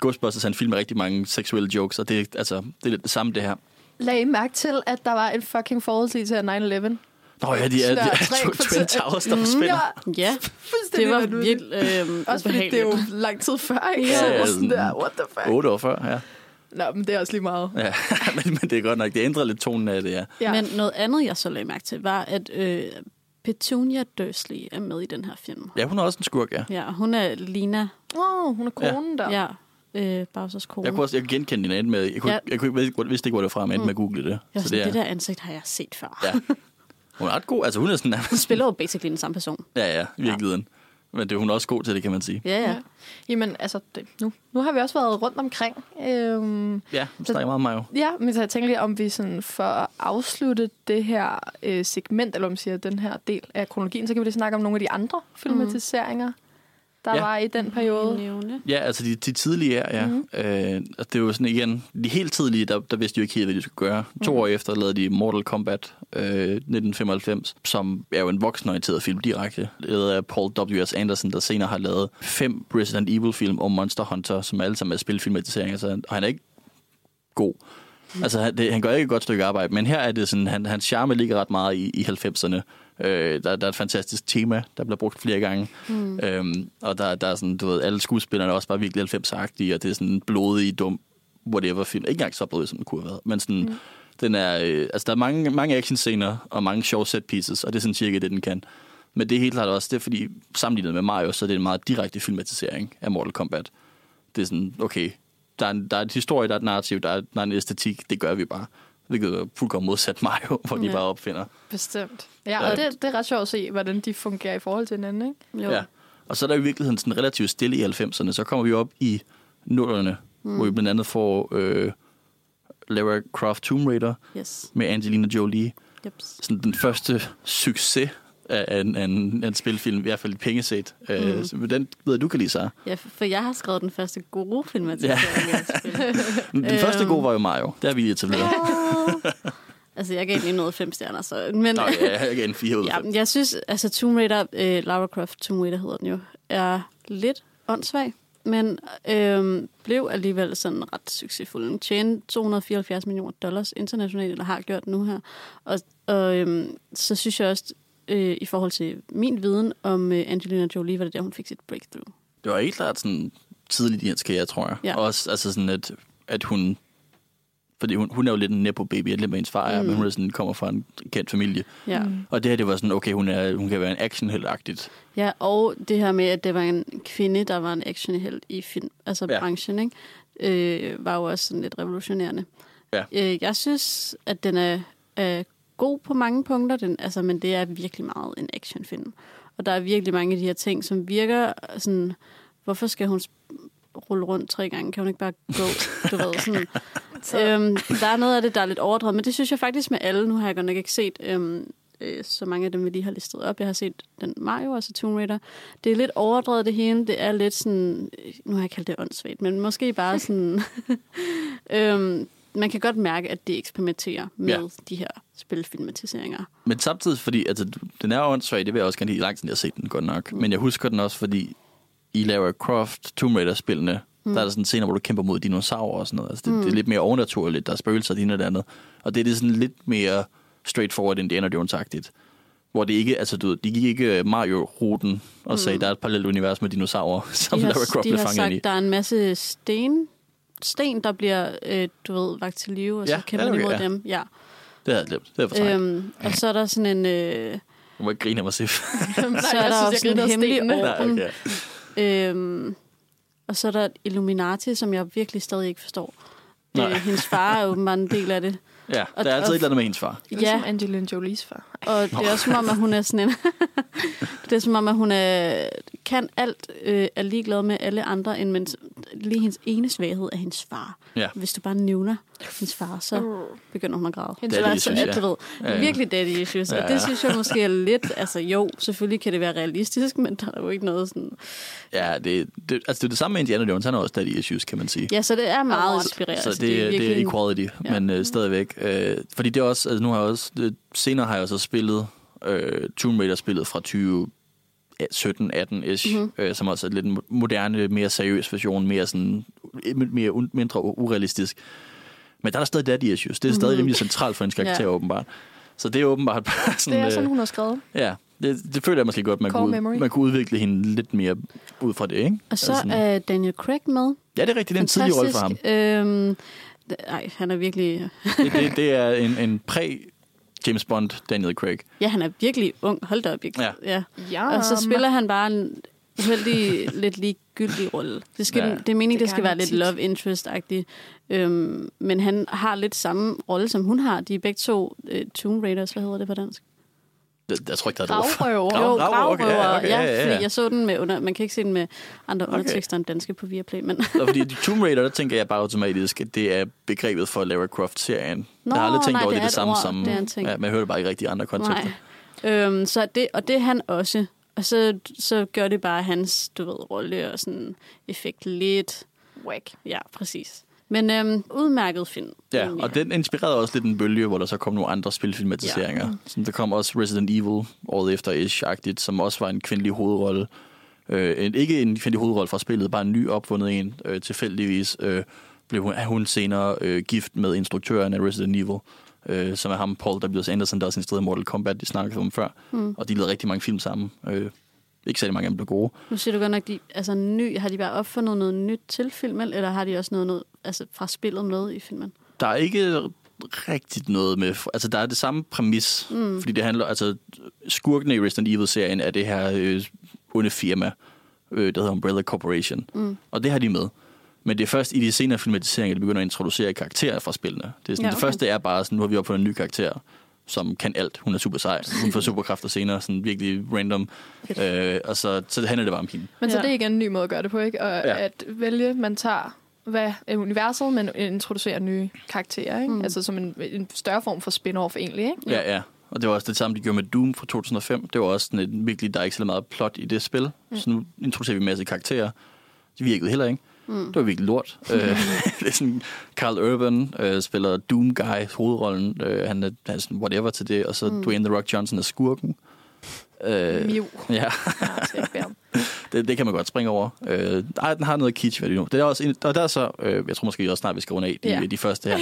Ghostbusters er en film med rigtig mange seksuelle jokes, og det, er- altså, det er lidt det samme det her. Lag I mærke til, at der var en fucking forudsigelse til 9-11? Nå ja, de er, de er tre to, kvarter- Twin Towers, der Mm, spænder. ja, Ja, det var virkelig øh, Også fordi det er jo lang tid før, ikke? Ja, ja, det sådan sådan der, what the fuck? 8 år før, ja. Nå, men det er også lige meget. ja. *laughs* men, men det er godt nok, det ændrer lidt tonen af det, ja. Ja. Men noget andet, jeg så lagde mærke til, var, at øh, Petunia Dursley er med i den her film. Ja, hun er også en skurk, ja. Ja, hun er Lina, Åh, oh, hun er konen der. ja, øh, Bowsers kone. Jeg kunne også jeg kunne genkende hende med. Jeg, kunne, Ja. ja. jeg, kunne, jeg, vidste ikke, hvor det var fra, men jeg endte med at google det. Jeg Så sådan, det, det, er, der ansigt har jeg set før. Ja. Hun er ret god. Altså, hun er sådan Hun spiller jo basically den samme person. Ja, ja, virkelig. Men det er hun også god til det, kan man sige. Ja, ja. Ja. Jamen, altså, det, nu, nu har vi også været rundt omkring. Øhm, Ja, hun snakker meget om mig jo. ja, men så jeg tænker lige, om vi sådan for at afslutte det her øh, segment, eller om man siger, den her del af kronologien, så kan vi lige snakke om nogle af de andre filmatiseringer, der Ja. var i den periode. Nævne. Ja, altså de, de tidlige er, ja. Mm-hmm. Øh, og det er jo sådan igen, de helt tidlige, der, der vidste de jo ikke helt, hvad de skulle gøre. To år efter lavede de Mortal Kombat øh, 1995, som er jo en voksenorienteret film direkte. Lavet af Paul W.S. Anderson, der senere har lavet fem Resident Evil-film og Monster Hunter, som alle sammen er spilfilmatiseringer, så, og han er ikke god. Altså, han, det, han gør ikke et godt stykke arbejde, men her er det sådan, han, hans charme ligger ret meget i, i 90'erne. Øh, der, der er et fantastisk tema, der bliver brugt flere gange. Mm. Øhm, og der, der er sådan, du ved, alle skuespillerne er også bare virkelig 90-agtige, og det er sådan en blodig, dum, whatever film. Ikke engang så blodig, som den kunne have været, men sådan, mm. den er, øh, altså der er mange, mange actionscener og mange sjove set pieces, og det er sådan cirka det, den kan. Men det er helt klart også, det er fordi, sammenlignet med Mario, så er det en meget direkte filmatisering af Mortal Kombat. Det er sådan, okay, der er, en, der er et historie, der er et narrativ, der er, der er en æstetik, det gør vi bare. Hvilket er fuldkommen modsat Mario, hvor de Ja. bare opfinder. Bestemt. Ja, og det, det er ret sjovt at se, hvordan de fungerer i forhold til hinanden, ikke? Jo. Ja. Og så er der i virkeligheden sådan relativt stille i 90'erne. Så kommer vi op i nullerne, mm. hvor vi blandt andet får øh, Lara Croft Tomb Raider Yes. med Angelina Jolie. Jeps. Sådan den første succes af en, af en, af en spilfilm, i hvert fald pengeset. Mm. Øh, så den ved jeg, du kan lide, Sara. Ja, for jeg har skrevet den første gode af et spil. Den første gode var jo Mario. Der er vi etableret. Altså, jeg gav lige noget fem stjerner, så... Men, Nå, ja, jeg gav en 4 ud af ja, jeg synes, altså Tomb Raider, øh, Lara Croft Tomb Raider hedder den jo, er lidt åndssvag, men øh, blev alligevel sådan ret succesfuld. Den tjente 274 millioner dollars internationalt, eller har gjort nu her. Og, og øh, så synes jeg også, øh, i forhold til min viden om øh, Angelina Jolie, var det der, hun fik sit breakthrough. Det var helt klart sådan tidligt i hendes karriere, tror jeg. Ja. Også altså sådan, at, at hun... Fordi hun, hun er jo lidt en nepo-baby, jeg med hendes far er, mm. men hun er sådan, kommer fra en kendt familie. Ja. Mm. Og det her, det var sådan, okay, hun, er, hun kan være en action agtigt Ja, og det her med, at det var en kvinde, der var en actionhelt i film, altså ja. branchen, ikke? Øh, var jo også sådan lidt revolutionerende. Ja. Øh, jeg synes, at den er, er god på mange punkter, den, altså, men det er virkelig meget en actionfilm. Og der er virkelig mange af de her ting, som virker sådan, hvorfor skal hun rulle rundt tre gange? Kan hun ikke bare gå? Du ved, sådan. *laughs* øhm, der er noget af det, der er lidt overdrevet, men det synes jeg faktisk med alle. Nu har jeg godt nok ikke set øhm, øh, så mange af dem, vi lige har listet op. Jeg har set den Mario, altså Tomb Raider. Det er lidt overdrevet det hele. Det er lidt sådan, øh, nu har jeg kaldt det åndssvagt, men måske bare *laughs* sådan... *laughs* øhm, man kan godt mærke, at det eksperimenterer med Ja. de her spilfilmatiseringer. Men samtidig, fordi altså, den er åndssvag, det vil jeg også gerne lide, lang tid, jeg har set den godt nok. Men jeg husker den også, fordi i Lara Croft, Tomb Raider-spillene, mm. der er der sådan en scene, hvor du kæmper mod dinosaurer og sådan noget. Altså, det, mm. det er lidt mere overnaturligt, der er spøgelser og det og det andet. Og det er det sådan lidt mere straightforward Indiana Jones-agtigt. Hvor det ikke, altså du ved, de gik ikke Mario-ruten og sagde, der er et parallelt univers med dinosaurer, *laughs* som de Lara har, Croft de blev har fanget sagt, ind i. der er en masse sten, sten der bliver, øh, du ved, vagt til live, og så Ja, kæmper ja, de okay, imod ja. dem. Ja. Det havde jeg glemt. Det er for øhm, og så er der sådan en... Øh, Jeg må ikke grine af mig. *laughs* Nej, så er der også sådan en hemmelig orden. Nej, okay. Øhm, og så er der et Illuminati, som jeg virkelig stadig ikke forstår. Nej. Øh, hendes far er *laughs* åbenbart en del af det. Ja, Og- der er altid og- et eller andet med hendes far. Ja. Angelina Jolies far. Og det er også som om, at hun er sådan en... *laughs* det er som om, at hun er, kan alt, øh, er ligeglad med alle andre, end mens lige hendes ene svaghed er hendes far. Ja. Hvis du bare nævner hendes far, så begynder hun at græde. Hendes Daddy issues, så, ja. du ved, Ja, ja. virkelig daddy issues. Og Ja, det ja. synes jeg måske er lidt... Altså jo, selvfølgelig kan det være realistisk, men der er jo ikke noget sådan... Ja, det, det, altså det er det samme med Indiana Jones. Han har også daddy issues, kan man sige. Ja, så det er meget inspirerende. Så Altså, det, det, er, det er virkelig- equality, ja. Ja. men øh, stadigvæk. Øh, fordi det er også, altså nu har jeg også, det, senere har jeg også spillet øh, Tomb Raider-spillet fra 2017-18-ish, mm-hmm. øh, som også er lidt en mo- moderne, mere seriøs version, mere sådan, mere, un- mindre urealistisk. Men der er der stadig daddy issues. Det er stadig mm-hmm. rimelig centralt for hendes karakter, ja. Åbenbart. Så det er åbenbart bare sådan... Det er sådan, øh, hun har skrevet. Ja, det, det føler jeg måske godt, man Core kunne, memory. man kunne udvikle hende lidt mere ud fra det, ikke? Og så Altså, er Daniel Craig med. ja, det er rigtigt. Det er en tidlig rolle for ham. Øhm, det- ej, han er virkelig... Det, det, det er en, en præ James Bond, Daniel Craig. Ja, han er virkelig ung. Hold da op. Ja. ja. Ja, Og så spiller han bare en uheldig, *laughs* lidt ligegyldig rolle. Det, skal, Ja. det er meningen, Det det, skal være lidt tit. love interest-agtigt. Øhm, men han har lidt samme rolle, som hun har. De er begge to uh, Tomb Raiders. Hvad hedder det på dansk? Jeg, tror ikke, der er et Gravrøver. Grav- Jo, gravrøver, okay, ja, okay, ja, ja, ja. fordi jeg så den med under... Man kan ikke se den med andre Okay. undertekster end danske på Viaplay, men... Nå, fordi i Tomb Raider, der tænker jeg bare automatisk, at det er begrebet for Lara Croft-serien. Nå, jeg har aldrig tænkt nej, over, det det er det et samme ord. som... Det er en ting. Ja, men jeg hørte bare ikke rigtig andre koncepter. Nej. Øhm, så det, og det er han også. Og så, så gør det bare hans, du ved, rolle og sådan effekt lidt. Whack. Ja, præcis. Men øhm, udmærket film. Ja, og den inspirerede også lidt en bølge, hvor der så kom nogle andre spilfilmatiseringer. Ja. Så der kom også Resident Evil året efter ish-agtigt, som også var en kvindelig hovedrolle. Øh, en, ikke en kvindelig hovedrolle fra spillet, bare en ny opfundet en, øh, tilfældigvis. Øh, blev hun, er hun senere øh, gift med instruktøren af Resident Evil, øh, som er ham, Paul W.S. Anderson, der også instruerede Mortal Kombat, de snakkede om før. Mm. Og de lavede rigtig mange film sammen. Øh, ikke særlig mange af dem blev gode. Nu siger du godt nok, de, altså ny, har de bare opfundet noget nyt til filmen, eller har de også noget, noget altså fra spillet med i filmen? Der er ikke rigtigt noget med... Altså, der er det samme præmis, mm. fordi det handler... Altså, skurkene i Resident Evil-serien er det her øh, onde firma, øh, der hedder Umbrella Corporation. Mm. Og det har de med. Men det er først i de senere filmatiseringer, de begynder at introducere karakterer fra spillene. Det, er sådan, Ja, okay. det første er bare sådan, nu har vi opfundet en ny karakter, som kan alt. Hun er super sej. Hun får *laughs* superkræfter senere, sådan virkelig random. øh, og så, så handler det bare om hende. Men så Ja. det er ikke en ny måde at gøre det på, ikke? Og Ja. at vælge, man tager hvad er universet, men introducerer nye karakterer, ikke? Mm. Altså som en, en større form for spin-off egentlig, ikke? Ja, ja. Og det var også det samme, de gjorde med Doom fra 2005. Det var også sådan et, virkelig, der er ikke så meget plot i det spil. Mm. Så nu introducerer vi en masse karakterer. De virkede heller ikke. Mm. Det var virkelig lort. *laughs* øh, det er sådan, Carl Urban øh, spiller Doom Guy hovedrollen. Øh, han, er, han er sådan whatever til det. Og så mm. Dwayne The Rock Johnson er skurken. Øh, Mew. *laughs* ja, *laughs* det, det kan man godt springe over. Øh, ej, den har noget kitsch det nu. Det er også, en- og der er så, øh, jeg tror måske også snart, vi skal runde af de, Ja. de første her.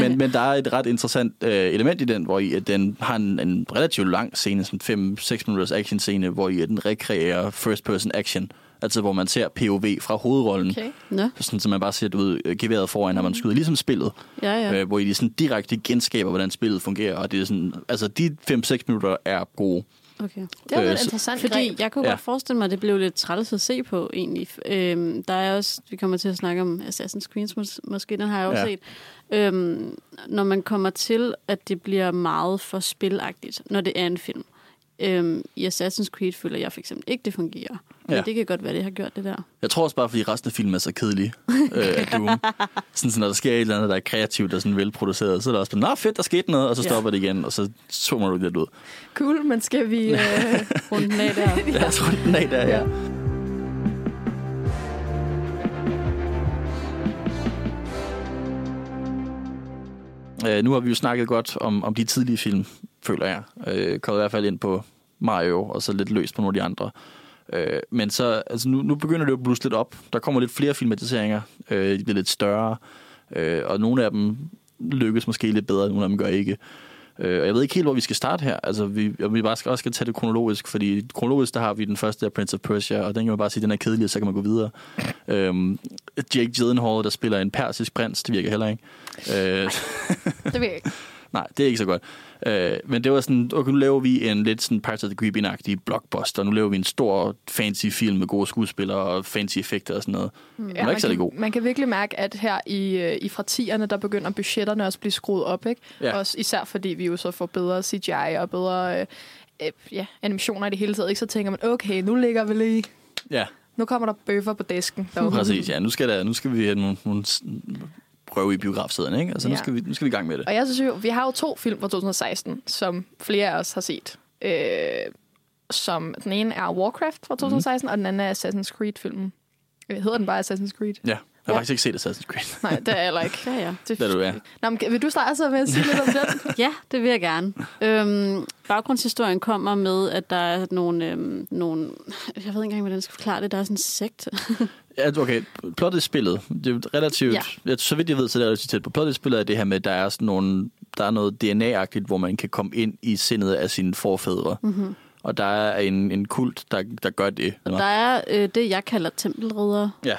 men, men der er et ret interessant øh, element i den, hvor i, at den har en, en relativt lang scene, sådan 5-6 minutters action scene, hvor i, at den rekreerer first person action. Altså hvor man ser POV fra hovedrollen. Okay. Nå, Sådan, så man bare ser det ud øh, geværet foran, når man skyder, ligesom spillet. ja, ja. Øh, hvor I sådan direkte genskaber, hvordan spillet fungerer. Og det er sådan, altså de 5-6 minutter er gode. Okay. Det var Øh, interessant Fordi greb. jeg kunne Ja. ja. godt forestille mig, at det blev lidt træls at se på, egentlig. Øhm, der er også, vi kommer til at snakke om Assassin's Creed, mås- måske, den har jeg også Ja. ja. set. Øhm, når man kommer til, at det bliver meget for spilagtigt, når det er en film. Øhm, I Assassin's Creed føler jeg for eksempel ikke, det fungerer. Men Ja. det kan godt være, det har gjort det der. Jeg tror også bare, fordi resten af filmen er så kedelig. øh, af *laughs* Doom. Sådan, så når der sker et eller andet, der er kreativt og sådan velproduceret, så er der også bare, nå fedt, der skete noget, og så Ja. stopper det igen, og så zoomer du lidt ud. Cool, men skal vi... Øh, *laughs* Runden af der. Ja. Jeg tror, den af der, ja. Ja. Øh, nu har vi jo snakket godt om, om de tidlige film, føler jeg. Øh, kommet i hvert fald ind på Mario, og så lidt løst på nogle af de andre. Øh, men så, altså nu, nu begynder det jo at blusse lidt op. Der kommer lidt flere filmatiseringer. Øh, de bliver lidt større. Øh, og nogle af dem lykkes måske lidt bedre, nogle af dem gør ikke. Øh, og jeg ved ikke helt, hvor vi skal starte her. Altså, vi, vi bare skal også skal tage det kronologisk, fordi kronologisk, der har vi den første af Prince of Persia, og den kan man bare sige, den er kedelig, og så kan man gå videre. øhm, Jake Gyllenhaal, der spiller en persisk prins, det virker heller ikke. Øh, det virker ikke. Nej, det er ikke så godt. Øh, men det var sådan, okay, nu laver vi en lidt sådan Pirates of the Caribbean-agtig blockbuster. Nu laver vi en stor fancy film med gode skuespillere og fancy effekter og sådan noget. Mm. Den var ikke særlig god. man kan virkelig mærke, at her i, øh, i fra 10'erne, der begynder budgetterne også at blive skruet op. Ikke? Ja. Også især fordi vi jo så får bedre CGI og bedre øh, øh, ja, animationer i det hele taget. Ikke? Så tænker man, okay, nu ligger vi lige... Ja, Nu kommer der bøffer på disken. præcis. Ja, nu skal, der, nu skal vi have nogle, nogle prøve i biografsæderne, ikke? Altså, nu, Ja. skal vi, nu skal vi i gang med det. Og jeg synes jo, vi har jo to film fra 2016, som flere af os har set. Øh, som den ene er Warcraft fra Mhm. 2016, mm. og den anden er Assassin's Creed-filmen. Øh, Hedder den bare Assassin's Creed? Ja, jeg har Ja. faktisk ikke set Assassin's Creed. Nej, det er jeg heller ikke. *laughs* Ja, ja. Det er du, ja. Nå, men, vil du starte så med at sige lidt om den? *laughs* Ja, det vil jeg gerne. Øhm, baggrundshistorien kommer med, at der er nogle, øhm, nogle... Jeg ved ikke engang, hvordan jeg skal forklare det. Der er sådan en sekt. *laughs* Ja, okay, plottet i spillet, det er relativt, Ja. så vidt jeg ved, så er det relativt tæt på. Plottet i spillet er det her med, at der er sådan nogle, der er noget DNA-agtigt, hvor man kan komme ind i sindet af sine forfædre. Mm-hmm. Og der er en, en kult, der, der gør det. Og der er øh, det, jeg kalder tempelridere Ja,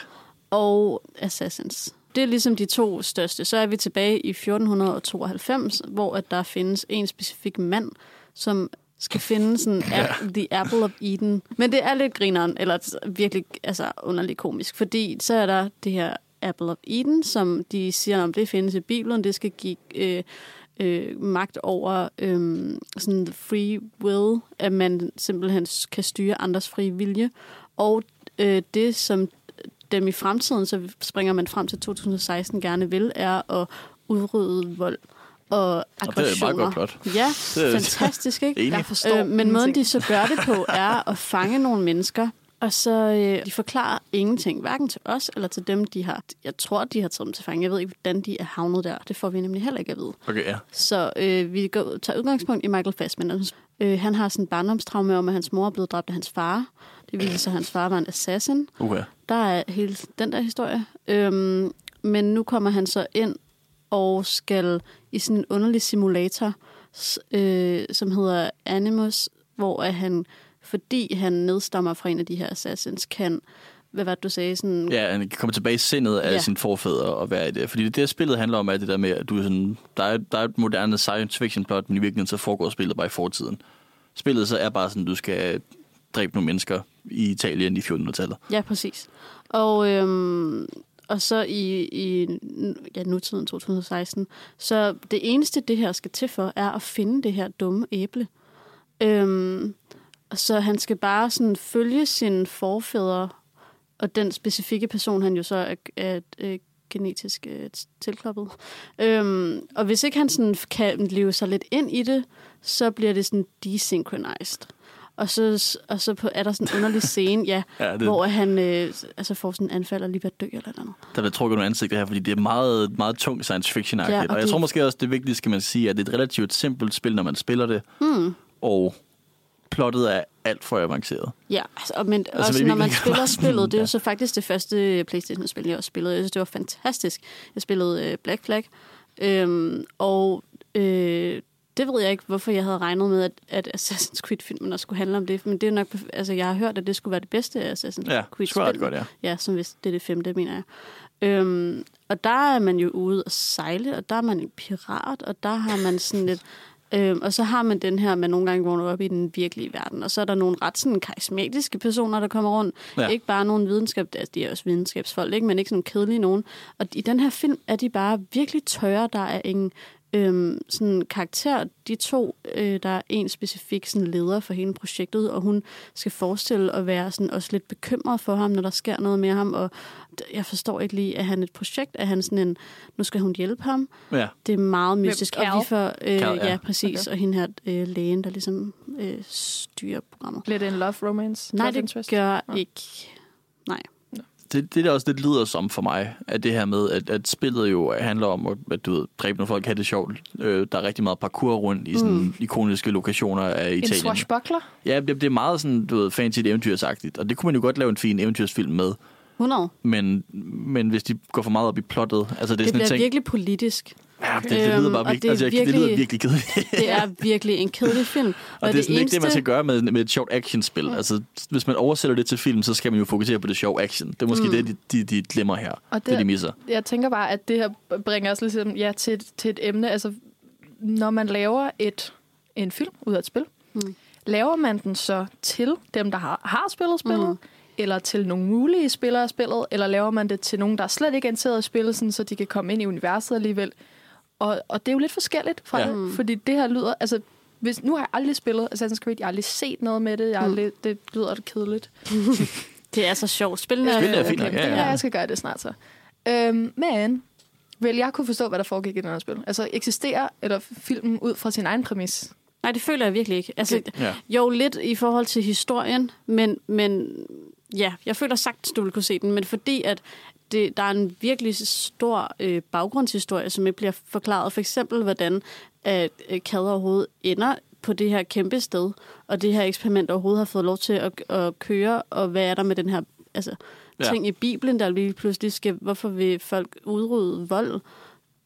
og assassins. Det er ligesom de to største. Så er vi tilbage i 1492, hvor at der findes en specifik mand, som skal finde sådan ja. The Apple of Eden. Men det er lidt grineren, eller virkelig altså, underligt komisk, fordi så er der det her Apple of Eden, som de siger, om det findes i Bibelen, det skal give øh, øh, magt over øh, sådan free will, at man simpelthen kan styre andres frie vilje. Og øh, det, som dem i fremtiden, så springer man frem til 2016, gerne vil, er at udrydde vold og Og det er et aggressioner. meget godt plot. Ja, Det er- fantastisk, *laughs* ikke? Enig. Jeg forstår Øh, men måden, de så gør det på, *laughs* er at fange nogle mennesker, og så øh, de forklarer ingenting, hverken til os eller til dem, de har. Jeg tror, de har taget dem til fange. Jeg ved ikke, hvordan de er havnet der. Det får vi nemlig heller ikke at vide. okay, ja. Så øh, vi går, tager udgangspunkt i Michael Fassbender. Øh, han har sådan en barndomstraume om, at hans mor er blevet dræbt af hans far. Det viser sig, at hans far var en assassin. Okay. Der er hele den der historie. Øhm, men nu kommer han så ind og skal i sådan en underlig simulator, øh, som hedder Animus, hvor at han, fordi han nedstammer fra en af de her assassins, kan, hvad var det, du sagde, sådan, Ja, han kan komme tilbage i sindet af ja. sine forfædre og være i det. Fordi det, det spillet handler om, er det der med, at du er sådan, der, er, der er et moderne science fiction plot, men i virkeligheden så foregår spillet bare i fortiden. Spillet så er bare sådan, du skal dræbe nogle mennesker i Italien i 1400-tallet. Ja, præcis. Og, øhm, og så i, i ja, nutiden 2016, så det eneste, det her skal til for, er at finde det her dumme æble. Øhm, så han skal bare sådan følge sine forfædre, og den specifikke person, han jo så er, er, er genetisk øh, tilkloppet. Øhm, og hvis ikke han sådan kan leve sig lidt ind i det, så bliver det sådan desynchronized. Og så, og så på, er der sådan en underlig scene, ja, *laughs* Ja, det- hvor han øh, altså får sådan en anfald og lige ved at dø eller noget. Der bliver trukket nogle ansigter her, fordi det er meget, meget tung science fiction Ja, og og, og jeg det- tror måske også, det vigtige skal man sige, at det er et relativt simpelt spil, når man spiller det. Mm. Og plottet er alt for avanceret. Ja, altså, og men Altså, også når man spiller *laughs* spillet, det er jo ja. så faktisk det første Playstation-spil, jeg også spillede. Jeg synes, det var fantastisk. Jeg spillede øh, Black Flag, øhm, og øh, det ved jeg ikke, hvorfor jeg havde regnet med, at, at Assassin's Creed-filmen også skulle handle om det. Men det er nok, altså jeg har hørt, at det skulle være det bedste af Assassin's Ja, Creed-spil. skulle ret godt, ja. Ja, som hvis det er det femte, mener jeg. Øhm, og der er man jo ude og sejle, og der er man en pirat, og der har man sådan lidt... Øhm, og så har man den her, man nogle gange vågner op i den virkelige verden. Og så er der nogle ret sådan karismatiske personer, der kommer rundt. Ja. Ikke bare nogle videnskab, altså, de er også videnskabsfolk, ikke? men ikke sådan kedelige nogen. Og i den her film er de bare virkelig tørre. Der er ingen øhm, sådan karakter. De to, øh, der er en specifik sådan leder for hele projektet, og hun skal forestille at være sådan også lidt bekymret for ham, når der sker noget med ham. Og jeg forstår ikke lige, at han et projekt, at han sådan en, nu skal hun hjælpe ham. Ja. Det er meget mystisk. Cal? Og vi får, øh, ja. ja. ja, præcis. Okay. Og hende her øh, lægen, der ligesom øh, styrer programmet. Lidt en love romance. Nej, love det interest. gør Nå. ikke. Nej. Det, det der også lidt lyder som for mig, at det her med, at, at spillet jo handler om at, at du ved, dræbe nogle folk, have det sjovt. Øh, der er rigtig meget parkour rundt i sådan mm. ikoniske lokationer af En Italien. swashbuckler. Ja, det, det er meget sådan, du ved, fancy eventyrsagtigt, og det kunne man jo godt lave en fin eventyrsfilm med. 100. Men, men hvis de går for meget op i plottet, altså det er Det sådan en bliver ting... virkelig politisk. Ja, det, det lyder Øhm, bare og virkelig, det er altså, jeg- det lyder virkelig- virkelig kedeligt. *laughs* Det er virkelig en kedelig film. Og, det er sådan ikke det, man skal gøre med, med et sjovt actionspil. Altså, hvis man oversætter det til film, så skal man jo fokusere på det sjove action. Det er måske mm. det, de, de, de glemmer her. Og det, det- det, de misser. Jeg tænker bare, at det her bringer os ligesom, ja, til, et, til et emne. Altså, når man laver et, en film ud af et spil, Mm. laver man den så til dem, der har, har spillet spillet, Mm. eller til nogle mulige spillere af spillet, eller laver man det til nogen, der slet ikke er interesseret i spillet, sådan, så de kan komme ind i universet alligevel. Og, og det er jo lidt forskelligt fra Ja. ja. det, fordi det her lyder... Altså, hvis, nu har jeg aldrig spillet Assassin's Creed, jeg har aldrig set noget med det, jeg Mm. aldrig, det lyder kedeligt. *laughs* Det er så sjovt. Spillene Spillene er er fint nok, ja, Det ja. kan jeg skal gøre det snart så. Øhm, men vil jeg kunne forstå, hvad der foregik i den her spil? Altså eksisterer eller filmen ud fra sin egen præmis? Nej, det føler jeg virkelig ikke. Altså, Okay. Ja. Jo, lidt i forhold til historien, men, men ja, jeg føler sagtens, du vil kunne se den, men fordi at det, der er en virkelig stor øh, baggrundshistorie, som ikke bliver forklaret. For eksempel, hvordan at øh, Kader overhovedet ender på det her kæmpe sted, og det her eksperiment overhovedet har fået lov til at, at køre, og hvad er der med den her altså, Ja. ting i Bibelen, der lige pludselig skal, hvorfor vil folk udrydde vold?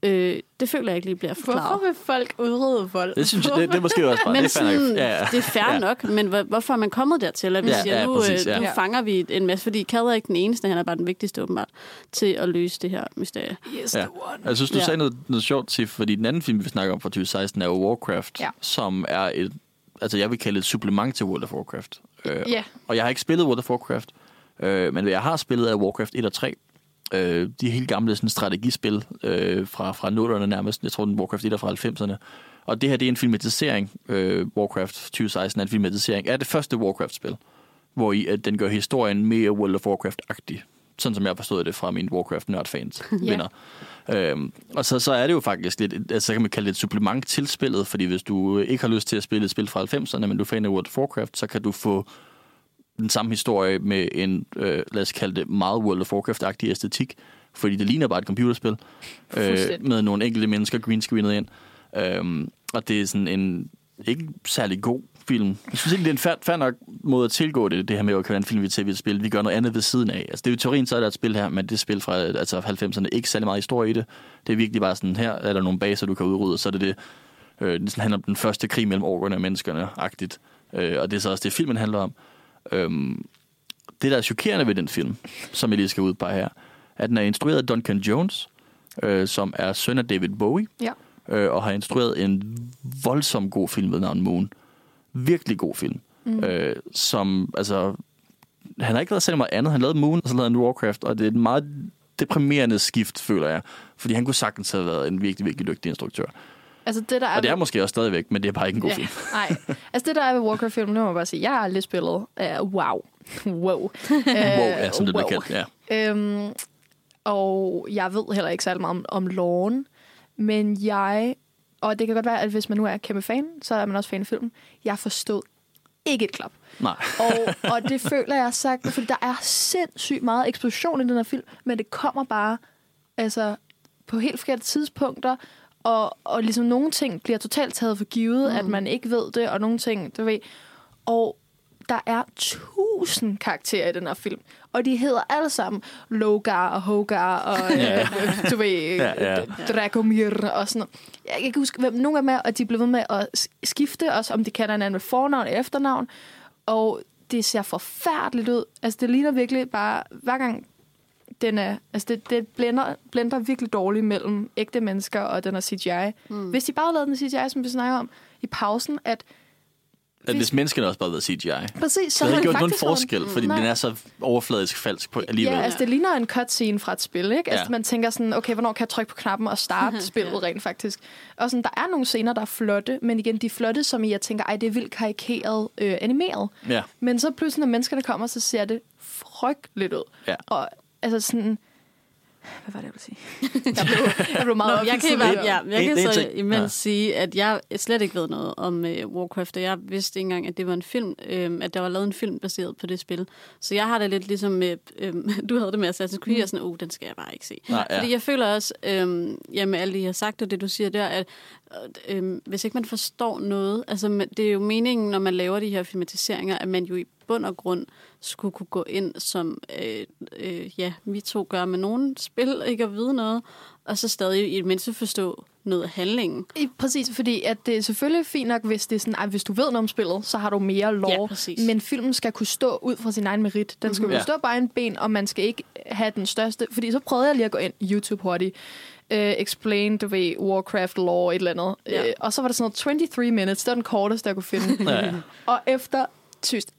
Øh, det føler jeg ikke lige bliver forklaret. Hvorfor vil folk udrydde vold? Det synes jeg, det, det er måske også *laughs* bare. Men det er sådan, Ja, ja. det er fair Ja. nok, men hvor- hvorfor er man kommet dertil, at vi Ja, siger, ja, nu, præcis, ja. ja. nu fanger vi en masse, fordi Kad er ikke den eneste, han er bare den vigtigste åbenbart, til at løse det her mysterie. Yes, Ja. Jeg synes, du Ja. sagde noget, noget sjovt til, fordi den anden film, vi snakker om fra 2016, er jo Warcraft, Ja. som er et, altså jeg vil kalde et supplement til World of Warcraft. Øh. Og jeg har ikke spillet World of Warcraft, øh, men hvad jeg har spillet er Warcraft 1 og 3. Øh, de helt gamle sådan, strategispil øh, fra, fra 0'erne nærmest. Jeg tror, den Warcraft 1 er fra 90'erne. Og det her, det er en filmatisering. Øh, Warcraft 2016 er en filmatisering af det første Warcraft-spil, hvor i, at den gør historien mere World of Warcraft-agtig. Sådan som jeg forstod det fra mine Warcraft-nørd-fans *laughs* Ja. venner. Øhm, og så, så er det jo faktisk lidt, altså så kan man kalde det et supplement til spillet, fordi hvis du ikke har lyst til at spille et spil fra 90'erne, men du er fan af World of Warcraft, så kan du få den samme historie med en, øh, lad os kalde det, meget World of Warcraft-agtig æstetik, fordi det ligner bare et computerspil, øh, med nogle enkelte mennesker greenscreenet ind. Øhm, og det er sådan en ikke særlig god film. Jeg synes ikke, det er en fair, fair nok måde at tilgå det, det her med, en film, vi til et spil. Vi gør noget andet ved siden af. Altså, det er jo teorien, så er der et spil her, men det spil fra altså 90'erne, ikke særlig meget historie i det. Det er virkelig bare sådan, her er der nogle baser, du kan udrydde, så er det det, øh, det sådan handler om den første krig mellem orkerne og menneskerne-agtigt. Øh, og det er så også det, filmen handler om. Øhm, det, der er chokerende ved den film, som jeg lige skal ud på her, er, at den er instrueret af Duncan Jones, øh, som er søn af David Bowie, Ja. øh, og har instrueret en voldsom god film ved navn Moon. Virkelig god film. Mm. Øh, som, altså, han har ikke lavet særlig meget andet. Han lavede Moon, og så lavede han Warcraft, og det er et meget deprimerende skift, føler jeg. Fordi han kunne sagtens have været en virkelig, virkelig dygtig instruktør. Altså det, der er Og det er måske også stadigvæk, men det er bare ikke en god ja, film. Nej. *laughs* Altså det, der er ved Warcraft-filmen, nu må jeg bare sige, jeg har aldrig spillet. Uh, wow. *laughs* wow. *laughs* Wow, ja, som det bliver kaldt. Ja. Øhm, og jeg ved heller ikke særlig meget om, om loven, men jeg, og det kan godt være, at hvis man nu er kæmpe fan, så er man også fan af filmen. Jeg forstod ikke et klap. Nej. Og, og det føler jeg sagt, fordi der er sindssygt meget eksplosion i den her film, men det kommer bare altså, på helt forkerte tidspunkter, og, og ligesom nogle ting bliver totalt taget for givet, mm. at man ikke ved det, og nogle ting, du ved. Og der er tusind karakterer i den her film, og de hedder alle sammen Logar og Hogar og *laughs* Ja. øh, du ved, Ja, ja. Dragomir og sådan noget. Jeg kan ikke huske, hvem nogle af dem er, og de er blevet ved med at skifte os, om de kalder hinanden med fornavn og efternavn. Og det ser forfærdeligt ud. Altså, det ligner virkelig bare, hver gang den er, altså det, det blender, blender virkelig dårligt mellem ægte mennesker og den er CGI. Mm. Hvis de bare lavede den CGI, som vi snakker om i pausen, at At hvis menneskene også bare været CGI. Præcis, så havde havde det gjort nogen forskel, fordi Nej. den er så overfladisk falsk på alligevel. Ja, altså det ligner en cutscene fra et spil, ikke? Altså Ja. man tænker sådan, okay, hvornår kan jeg trykke på knappen og starte *laughs* spillet rent faktisk? Og sådan, der er nogle scener, der er flotte, men igen, de er flotte, som i, jeg tænker, ej, det er vildt karikeret øh, animeret. Ja. Men så pludselig, når menneskerne kommer, så ser det frygteligt ud. Ja. Og altså sådan... Hvad var det, jeg ville sige? *laughs* Jeg blev, jeg blev meget Nå, jeg kan, der. ja, jeg En- kan så imens ja. sige, at jeg slet ikke ved noget om uh, Warcraft, og jeg vidste ikke engang, at det var en film, øhm, at der var lavet en film baseret på det spil. Så jeg har det lidt ligesom, med, øhm, *laughs* du havde det med Assassin's Creed, mm. og sådan, oh, den skal jeg bare ikke se. Nej, ja. Fordi jeg føler også, øhm, ja, med alt det, jeg har sagt, og det du siger der, at øh, øhm, hvis ikke man forstår noget, altså det er jo meningen, når man laver de her filmatiseringer, at man jo i bund og grund skulle kunne gå ind, som øh, øh, ja, vi to gør med nogle spil, ikke at vide noget, og så stadig i det mindste forstå noget af handlingen. I, præcis, fordi at det er selvfølgelig fint nok, hvis det er sådan, at hvis du ved noget om spillet, så har du mere lov. Ja, præcis. men filmen skal kunne stå ud fra sin egen merit. Den skal mm-hmm. Kunne stå bare en ben, og man skal ikke have den største. Fordi så prøvede jeg lige at gå ind YouTube hurtigt. Uh, explain, du ved, Warcraft lore, et eller andet. Ja. Uh, og så var der sådan noget 23 minutes. Det var den korteste, jeg kunne finde. *laughs* Ja. og efter, tyst,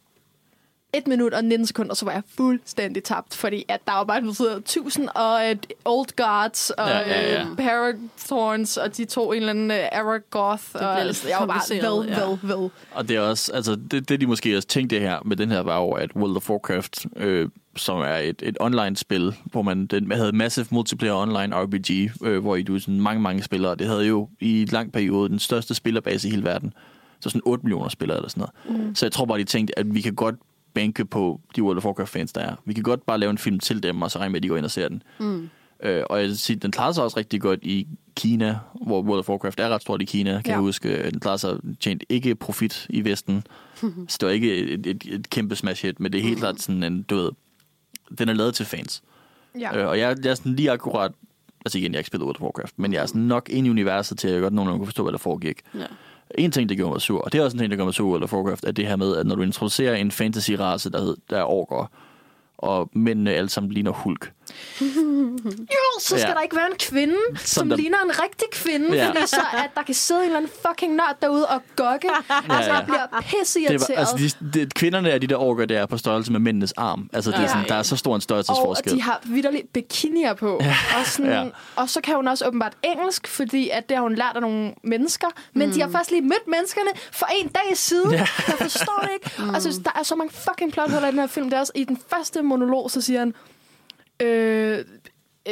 1 minut og 19 sekunder, så var jeg fuldstændig tabt, fordi at der var bare noget 1000 og uh, Old Gods og Ja, ja, ja. uh, Parathorns, og de to en eller anden uh, Aragoth. Og, lidt jeg var bare ved, ja. ved, ved. Og det er også, altså det, det de måske også tænkte her med den her, var jo, at World of Warcraft, øh, som er et, et online-spil, hvor man den havde Massive Multiplayer Online RPG, øh, hvor I du sådan mange, mange spillere. Det havde jo i en lang periode den største spillerbase i hele verden. Så sådan 8 millioner spillere eller sådan noget. Mm. Så jeg tror bare, de tænkte, at vi kan godt banke på de World of Warcraft-fans, der er. Vi kan godt bare lave en film til dem, og så regne med, at de går ind og ser den. Mm. Øh, og jeg vil sige, den klarede sig også rigtig godt i Kina, hvor World of Warcraft er ret stort i Kina, kan Ja. jeg huske. Den klarede sig tjent ikke profit i Vesten. *laughs* så det var ikke et, et, et kæmpe smash hit, men det er helt klart sådan en, du ved, den er lavet til fans. Ja. Øh, og jeg, jeg er sådan lige akkurat, altså igen, jeg har ikke spillet World of Warcraft, men jeg er sådan nok ind i universet til, at jeg godt nogenlunde kunne forstå, hvad der foregik. Ja. En ting, der gjorde mig sur, og det er også en ting, der gjorde mig sur eller World Warcraft, er det her med, at når du introducerer en fantasy-race, der, hed, der er orker, og mændene alle sammen ligner Hulk. *laughs* Jo, så skal Ja. der ikke være en kvinde, som, som der- ligner en rigtig kvinde, Ja. ja. fordi så at der kan sidde en eller anden fucking nørd derude og gokke. Altså, ja. jeg bliver Det pisseirriteret. var, altså, de, de, kvinderne er de der orker, der er på størrelse med mændenes arm. Altså, det er Ja. sådan, der er så stor en og størrelsesforskel. de har vidderligt bikinier på. Ja. Og, sådan, Ja. ja. og så kan hun også åbenbart engelsk, fordi at det har hun lært af nogle mennesker. Men mm. de har først lige mødt menneskerne for en dag siden. Ja. Jeg forstår det ikke. Mm. Altså, der er så mange fucking plothuller i den her film. Det er også i den første monolog, så siger han... Øh,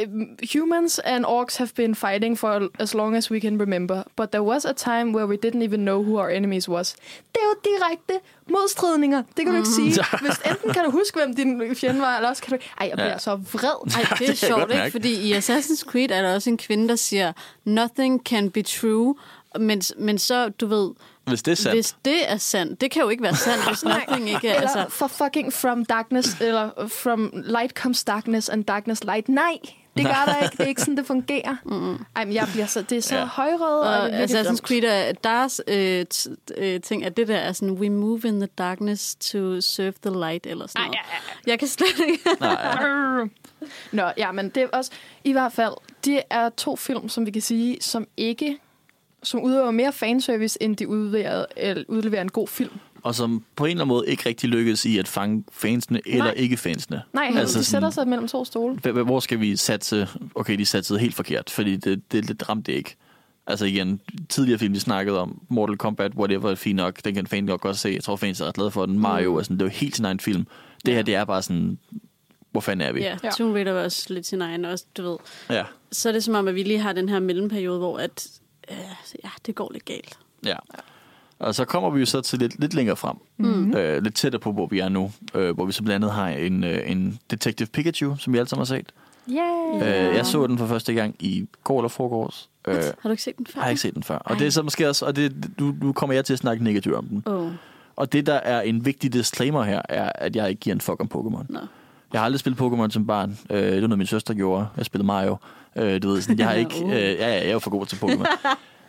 um, humans and orcs have been fighting for as long as we can remember, but there was a time where we didn't even know who our enemies was. Det er jo direkte modstridninger. Det kan du ikke sige. *laughs* Hvis enten kan du huske, hvem din fjende var, eller også kan du. Ej, jeg bliver Ja. så vred. *laughs* Ej, det er sjovt, ikke? Fordi i Assassin's Creed er der også en kvinde, der siger, nothing can be true, men, men så, du ved, Hvis det er sandt. hvis det er sandt, det kan jo ikke være sandt, hvis *laughs* nothing ikke er, Eller altså... for fucking from darkness, eller from light comes darkness, and darkness light. Nej, det gør der ikke. Det er ikke sådan, det fungerer. *laughs* Mm. Ej, men jeg bliver så... Det er så Ja. ja. højrød, og, Og er Assassin's dumt. Creed, er, deres øh, øh, ting, at det der er sådan, we move in the darkness to serve the light, eller sådan noget. Jeg kan slet ikke... *laughs* Nå, ja, men det er også... I hvert fald, det er to film, som vi kan sige, som ikke som udøver mere fanservice, end de udleverer, eller udleverer en god film. Og som på en eller anden måde ikke rigtig lykkes i at fange fansene eller Nej. ikke fansene. Nej, Altså altså, de sådan- sætter sig mellem to stole. Hvor skal vi satse? Okay, de satsede helt forkert, fordi det, det, det ramte det ikke. Altså igen, tidligere film, de snakkede om, Mortal Kombat, whatever, er fint nok, den kan fan nok godt se. Jeg tror, fans er ret glade for den. Mario, er sådan, det var helt sin egen film. Det her, det er bare sådan, hvor fanden er vi? Ja, Ja. Tomb Raider var også lidt sin egen, også, du ved. ja. Så er det som om, at vi lige har den her mellemperiode, hvor at, øh, ja, det går lidt galt. Ja. Og så kommer vi jo så til lidt, lidt længere frem. Mm. Øh, lidt tættere på, hvor vi er nu. Øh, hvor vi så blandt andet har en, øh, en Detective Pikachu, som vi alle sammen har set. Yeah. Øh, jeg så den for første gang i går eller forgårs. Øh, Har du ikke set den før? har jeg ikke set den før. Og det er så måske også, og det, nu, nu kommer jeg til at snakke negativt om den. Oh, Og det, der er en vigtig disclaimer her, er, at jeg ikke giver en fuck om Pokémon. nå. Jeg har aldrig spillet Pokémon som barn. Øh, det var noget, min søster gjorde. Jeg spillede Mario. Øh, du ved, sådan, jeg har *laughs* ikke... Øh, ja, ja, jeg er jo for god til Pokémon.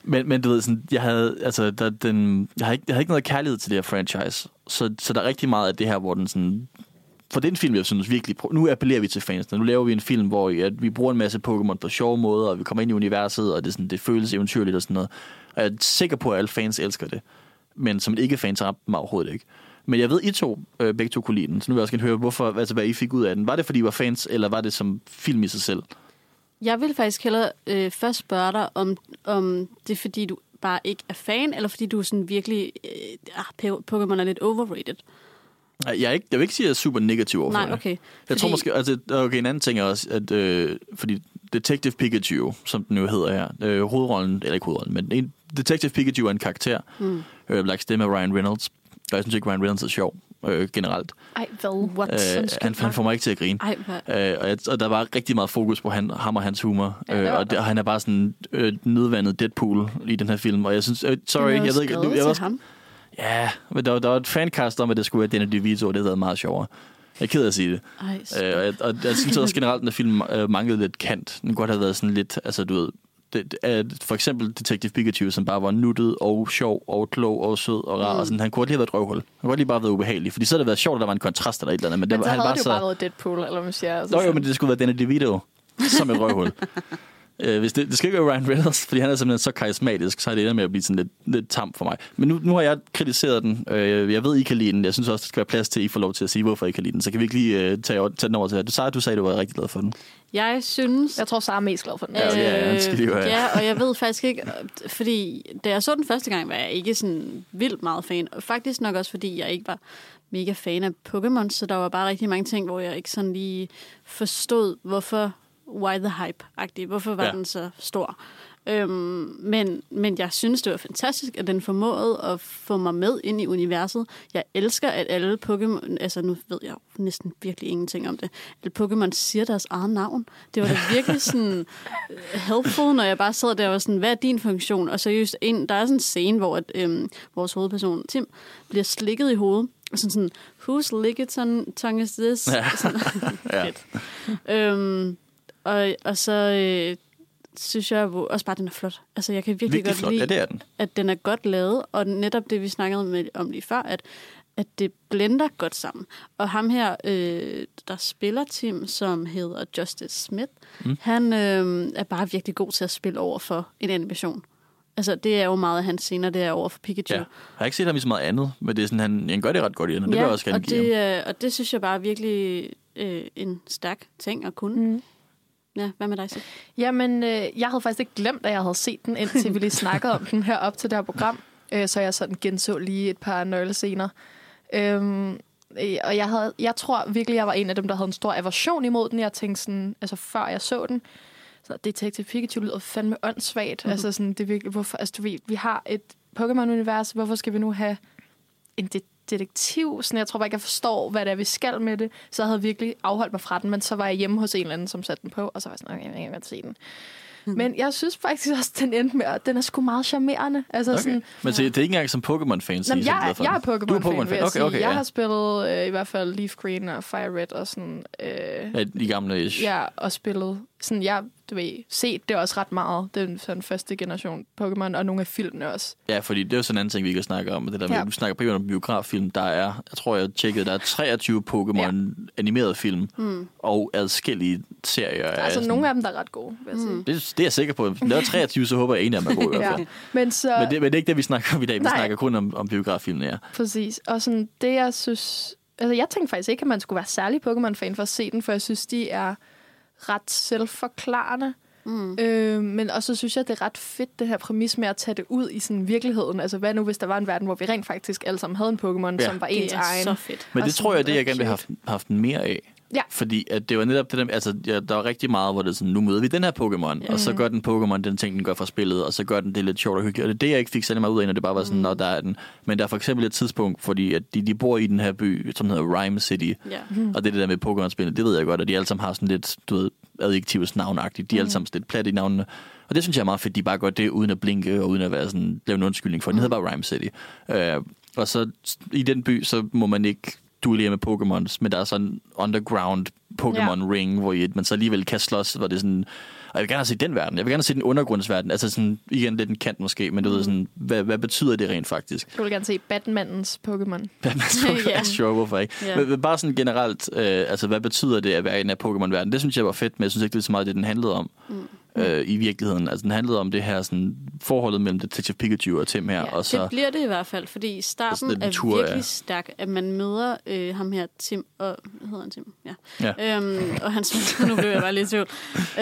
men, men du ved, sådan, jeg havde, altså, der, den, jeg, har ikke, jeg havde ikke noget kærlighed til det her franchise. Så, så der er rigtig meget af det her, hvor den sådan... For den film, jeg synes virkelig... Nu appellerer vi til fansene. Nu laver vi en film, hvor at vi bruger en masse Pokémon på sjove måder, og vi kommer ind i universet, og det, sådan, det føles eventyrligt og sådan noget. Og jeg er sikker på, at alle fans elsker det. men som ikke fan, så ramte dem overhovedet ikke. Men jeg ved, I to øh, begge to kunne lide den, så nu vil jeg også gerne høre, hvorfor, altså, hvad I fik ud af den. Var det, fordi I var fans, eller var det som film i sig selv? Jeg vil faktisk hellere øh, først spørge dig, om, om det er, fordi du bare ikke er fan, eller fordi du er sådan virkelig... Øh, ah, Pokémon er lidt overrated. Jeg, er ikke, jeg vil ikke sige, at jeg er super negativ overfor Nej, det. okay. Jeg tror måske, altså, okay, en anden ting er også, at øh, fordi Detective Pikachu, som den jo hedder her, øh, hovedrollen, eller ikke hovedrollen, men en, Detective Pikachu er en karakter, mm. øh, lagt stemme af Ryan Reynolds, og jeg synes ikke, Ryan Reynolds er sjov øh, generelt. Ej, hvad? What? Øh, han, han får mig ikke til at grine. Ej? Øh, og, jeg, og der var rigtig meget fokus på han, ham og hans humor. Ja, øh, og, det, og han er bare sådan øh, nedvandet Deadpool i den her film. Og jeg synes, øh, sorry, jeg ved ikke... skrevet Jeg, var, ham. ja, men der, der var et fancast om, at det skulle være Danny DeVito, og det havde meget sjovere. Jeg er ked af at sige det. Ej, Øh, og, jeg, og jeg synes også generelt, at film øh, manglede lidt kant. Den kunne godt have været sådan lidt, altså du ved, det, er for eksempel Detective Pikachu, som bare var nuttet og sjov og klog og sød og rar. Mm. Og sådan, han kunne lige have været et røvhul. Han kunne lige bare have været ubehagelig. Fordi så havde det været sjovt, at der var en kontrast eller et eller andet. Men, Men det, så han havde var det jo så... bare været Deadpool, eller hvad man siger. Altså, Nå jo, sådan- men det skulle være Danny DeVito som et røvhul. *laughs* Øh, hvis det, det skal ikke være Ryan Reynolds, fordi han er simpelthen så karismatisk, så er det ender med at blive sådan lidt, lidt tam for mig. Men nu, nu har jeg kritiseret den. Øh, jeg ved, I kan lide den. Jeg synes også, der skal være plads til, at I får lov til at sige, hvorfor I kan lide den. Så kan vi ikke lige øh, tage, tage den over til jer. Du sagde, du sagde, du var rigtig glad for den. Jeg synes... Jeg tror, Sara er mest glad for den. Ja, jo have. ja, og jeg ved faktisk ikke, øh, fordi da jeg så den første gang, var jeg ikke sådan vildt meget fan. Og faktisk nok også, fordi jeg ikke var mega fan af Pokémon, så der var bare rigtig mange ting, hvor jeg ikke sådan lige forstod, hvorfor why the hype-agtig, hvorfor var Ja. ja. den så stor. Øhm, men, men jeg synes, det var fantastisk, at den formåede at få mig med ind i universet. Jeg elsker, at alle Pokémon, altså nu ved jeg næsten virkelig ingenting om det, at Pokémon siger deres eget navn. Det var da virkelig *laughs* sådan øh, helpful, når jeg bare sad der og var sådan, hvad er din funktion? Og seriøst, en, der er sådan en scene, hvor at, øhm, vores hovedperson, Tim, bliver slikket i hovedet. Og sådan sådan, whose ligaton tongue is this? Ja. Sådan, *laughs* Ja. Øhm, og, og så øh, synes jeg også bare, at den er flot. Altså, jeg kan virkelig, Virkelig godt flot. lide, Ja, det er den. at den er godt lavet, og netop det, vi snakkede med, om lige før, at, at det blender godt sammen. Og ham her, øh, der spiller Tim, som hedder Justice Smith, mm. han øh, er bare virkelig god til at spille over for en animation. Altså, det er jo meget af hans scener, det er over for Pikachu. Ja. Jeg har ikke set ham i så meget andet, men det er sådan, han, han gør det ret godt i den, og det vil jeg også gerne og give ham. det, øh, og det synes jeg bare er virkelig øh, en stærk ting at kunne. Mm. Ja, hvad med dig, Sif? Jamen, øh, jeg havde faktisk ikke glemt, at jeg havde set den, indtil vi lige snakkede om *laughs* den her op til det her program. Øh, så jeg sådan genså lige et par nøglescener. Øhm, øh, og jeg, havde, jeg tror virkelig, jeg var en af dem, der havde en stor aversion imod den. Jeg tænkte sådan, altså før jeg så den, så Detective Pikachu lyder fandme åndssvagt. Mm-hmm. Altså sådan, det er virkelig, hvorfor, altså du ved, vi har et Pokémon-univers, hvorfor skal vi nu have en de- detektiv? Sådan, jeg tror bare ikke, jeg forstår, hvad det er, vi skal med det. Så jeg havde virkelig afholdt mig fra den, men så var jeg hjemme hos en eller anden, som satte den på, og så var jeg sådan, okay, jeg vil godt se den. Men jeg synes faktisk også, den endte med, at den er sgu meget charmerende. Altså Okay. sådan, Men så, det er ikke engang som Pokémon-fan, er så jeg, jeg er Pokémon-fan, jeg Okay, sige. okay, jeg ja. har spillet øh, i hvert fald Leaf Green og Fire Red og sådan... Øh, Ja, de gamle ish. ja, og spillet... Sådan, jeg du ved, set det også ret meget, den sådan første generation Pokémon, og nogle af filmene også. Ja, fordi det er jo sådan en anden ting, vi kan snakke om. Det der med, Ja. ja. Du snakker primært om biograffilm. Der er, jeg tror, jeg tjekkede, der er 23 Pokémon ja. animerede film mm. og adskillige serier. Der er altså nogle af dem, der er ret gode, vil jeg sige. det, det er jeg sikker på. Hvis der er 23, så håber jeg, at en af dem er god i *laughs* hvert fald. Ja. Men så... Men, det, men det er ikke det, vi snakker om i dag. Vi Nej. snakker kun om, om biograffilmen, ja. Præcis. Og sådan, det jeg synes... Altså, jeg tænkte faktisk ikke, at man skulle være særlig Pokémon-fan for at se den, for jeg synes, de er ret selvforklarende. Mm. Øh, men også så synes jeg, det er ret fedt, det her præmis med at tage det ud i sådan virkeligheden. Altså, hvad nu, hvis der var en verden, hvor vi rent faktisk alle sammen havde en Pokémon, Ja. som var ens Det er egen? så fedt. Men det tror jeg, det jeg gerne vil have haft, haft mere af. Ja. Fordi at det var netop det der, altså ja, der var rigtig meget, hvor det er sådan, nu møder vi den her Pokémon, ja. og så gør den Pokémon den ting, den gør fra spillet, og så gør den det lidt sjovt og hyggeligt. Og det er det, jeg ikke fik særlig meget ud af, når det bare var sådan, mm. når der er den. Men der er for eksempel et tidspunkt, fordi at de, de bor i den her by, som hedder Rhyme City, Ja. og det er det der med Pokémon-spillet, det ved jeg godt, og de alle sammen har sådan lidt, du ved, adjektivs navnagtigt. De er alle sammen sådan lidt plat i navnene. Og det synes jeg er meget fedt, de bare gør det uden at blinke og uden at være sådan, lave en undskyldning for. Den hedder bare Rhyme City. Øh, og så i den by, så må man ikke duellere med Pokémons, men der er sådan en underground Pokémon ja. ring, hvor I, man så alligevel kan slås, hvor det er sådan... Og jeg vil gerne se den verden. Jeg vil gerne se den undergrundsverden. Altså sådan, igen lidt en kant måske, men du ved sådan, hvad, hvad betyder det rent faktisk? Du vil gerne se Batmans Pokémon. *laughs* Batman *laughs* Ja. ja. sure, hvorfor ikke? Ja. Men, men bare sådan generelt, øh, altså hvad betyder det at være i den her Pokémon-verden? Det synes jeg var fedt, men jeg synes ikke, det er så meget det, den handlede om. Mm. Øh, i virkeligheden. Altså, den handlede om det her sådan, forholdet mellem Detective Pikachu og Tim her. Ja, og så, det bliver det i hvert fald, fordi starten en er tur, virkelig ja. stærk, at man møder øh, ham her, Tim, og hvad hedder han Tim? Ja. Ja. Øhm, og hans ven, *laughs* nu blev jeg bare lidt i tvivl,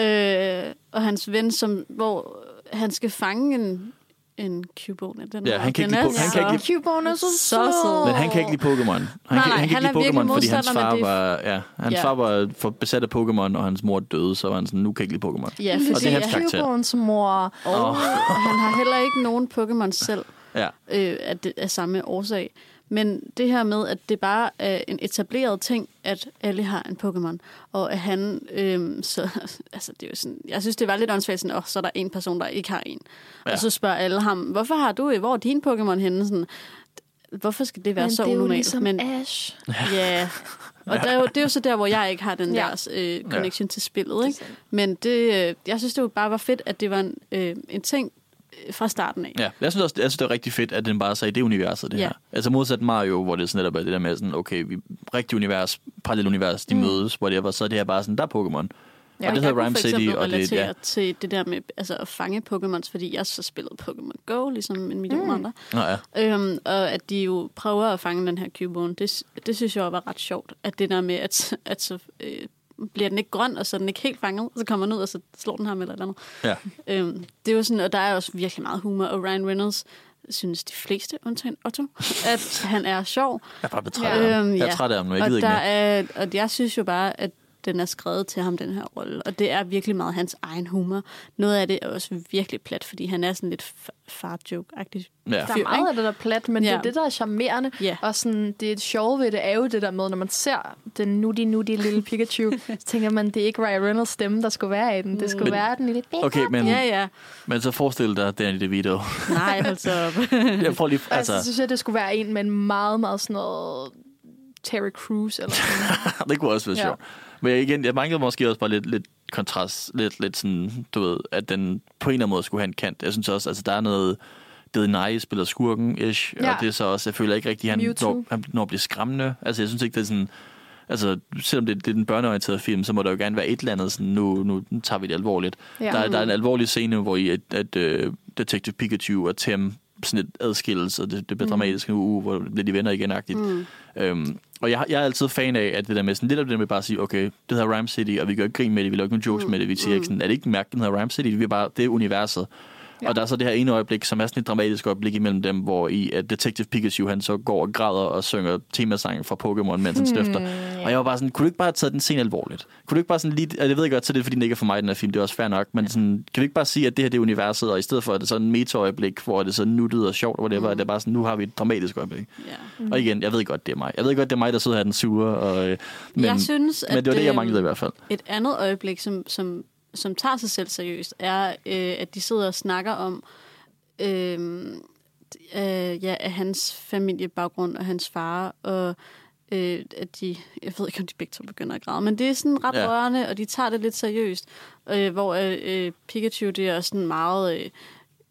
øh, og hans ven, som, hvor han skal fange en, en Cubone. Den Ja, her. han kan den ikke lide- han kan ikke lide- Cubone er så, Så sød. Men han kan ikke lide Pokémon. Han, Nej, kan, han kan ikke lide Pokémon, fordi hans far det- var, ja, hans Ja. far var for besat af Pokémon, og hans mor døde, så var han sådan, nu kan jeg ikke lide Pokémon. Ja, Og fordi det er hans han, karakter. Cubones mor. og han har heller ikke nogen Pokémon selv. Ja. øh, af, det, af samme årsag. Men det her med, at det bare er en etableret ting, at alle har en Pokémon, og at han, øh, så, *laughs* altså det er jo sådan, jeg synes, det var lidt åndssvagt, sådan, oh, så er der en person, der ikke har en. Ja. Ja. Og så spørger alle ham, hvorfor har du, hvor er din Pokémon henne? Sådan, hvorfor skal det være Men så det er jo unormalt? ligesom Men Ash. ja, og der er jo, det er jo så der, hvor jeg ikke har den Ja. der øh, connection til spillet. Ikke? Men det, øh, jeg synes, det jo bare var fedt, at det var en, øh, en ting fra starten af. Ja, jeg synes også, jeg synes, det er rigtig fedt, at den bare så i det universet, det Ja. her. Altså modsat Mario, hvor det sådan netop er det der med sådan, okay, vi rigtig univers, parallel univers, de mm. mødes, whatever, så er det her bare sådan, der er Pokémon. Ja, og det hedder Rhyme City, og det, ja. til det der med altså, at fange Pokémons, fordi jeg så spillede Pokémon Go, ligesom en million mm. andre. Nå, ja. Øhm, og at de jo prøver at fange den her Cubone, det, det synes jeg var ret sjovt. At det der med, at, at så øh, bliver den ikke grøn, og så er den ikke helt fanget, og så kommer den ud, og så slår den ham eller et eller andet. ja. Øhm, det er jo sådan, og der er også virkelig meget humor, og Ryan Reynolds synes de fleste, undtagen Otto, at han er sjov. Jeg er bare betræt af ham. Jeg er træt af ham nu, jeg og gider ikke mere. er, Og jeg synes jo bare, at den er skrevet til ham, den her rolle. Og det er virkelig meget hans egen humor. Noget af det er også virkelig plat, fordi han er sådan lidt fa- far-joke-agtig Ja. Der er meget af det, der er plat, men ja. det er det, der er charmerende. Ja. Og sådan, det er et sjove ved det, er jo det der med, når man ser den nutty nutty lille Pikachu, *laughs* så tænker man, det er ikke Ryan Reynolds stemme, der skulle være i den. Det skulle Men- være den lille Pikachu. Okay, men, Ja, ja. men så forestil dig Danny DeVito. Nej, hold så op. *laughs* jeg får lige, Altså, altså, så synes jeg, det skulle være en med en meget, meget sådan noget Terry Crews eller *laughs* sådan det kunne også være Ja. Men jeg, igen, jeg manglede måske også bare lidt, lidt kontrast, lidt, lidt sådan, du ved, at den på en eller anden måde skulle have en kant. Jeg synes også, altså der er noget, det nej spiller skurken-ish, Ja. og det er så også, jeg føler ikke rigtig, han Mewtwo. når, han når at blive skræmmende. Altså jeg synes ikke, det er sådan, altså selvom det, det er den børneorienterede film, så må der jo gerne være et eller andet sådan, nu, nu tager vi det alvorligt. Ja. Der, er- der er en alvorlig scene, hvor i, at, at uh, Detective Pikachu og Tim sådan et adskilles, og det, det bliver dramatisk en uge, hvor det bliver de venner igen-agtigt. Mm. Øhm, og jeg, jeg er altid fan af, at det der med sådan lidt af det med bare at sige, okay, det hedder Rhyme City, og vi gør ikke grin med det, vi laver ikke nogen jokes mm. med det, vi siger ikke sådan, er det ikke mærkeligt, den hedder Rhyme City, vi er bare, det er universet. Ja. Og der er så det her ene øjeblik, som er sådan et dramatisk øjeblik imellem dem, hvor i at Detective Pikachu, han så går og græder og synger temasange fra Pokémon, mens han støfter. Og jeg var bare sådan, kunne du ikke bare have taget den scene alvorligt? Kunne du ikke bare sådan lige, og jeg ved godt, så det er fordi, den ikke er for mig, den her film, det er også fair nok, men sådan, kan vi ikke bare sige, at det her det er universet, og i stedet for, at det er sådan en meta-øjeblik, hvor det så nuttet og sjovt, og whatever, mm. det er bare sådan, nu har vi et dramatisk øjeblik. Ja. Og igen, jeg ved godt, det er mig. Jeg ved godt, det er mig, der sidder her den sure, og, øh, men, jeg synes, men det var det, jeg øhm, manglede i hvert fald. Et andet øjeblik, som, som, som tager sig selv seriøst, er, øh, at de sidder og snakker om øh, øh, ja, af hans familiebaggrund og hans far, og øh, at de, jeg ved ikke, om de begge to begynder at græde, men det er sådan ret Ja. rørende, og de tager det lidt seriøst, øh, hvor øh, øh, Pikachu, det er sådan meget... Øh,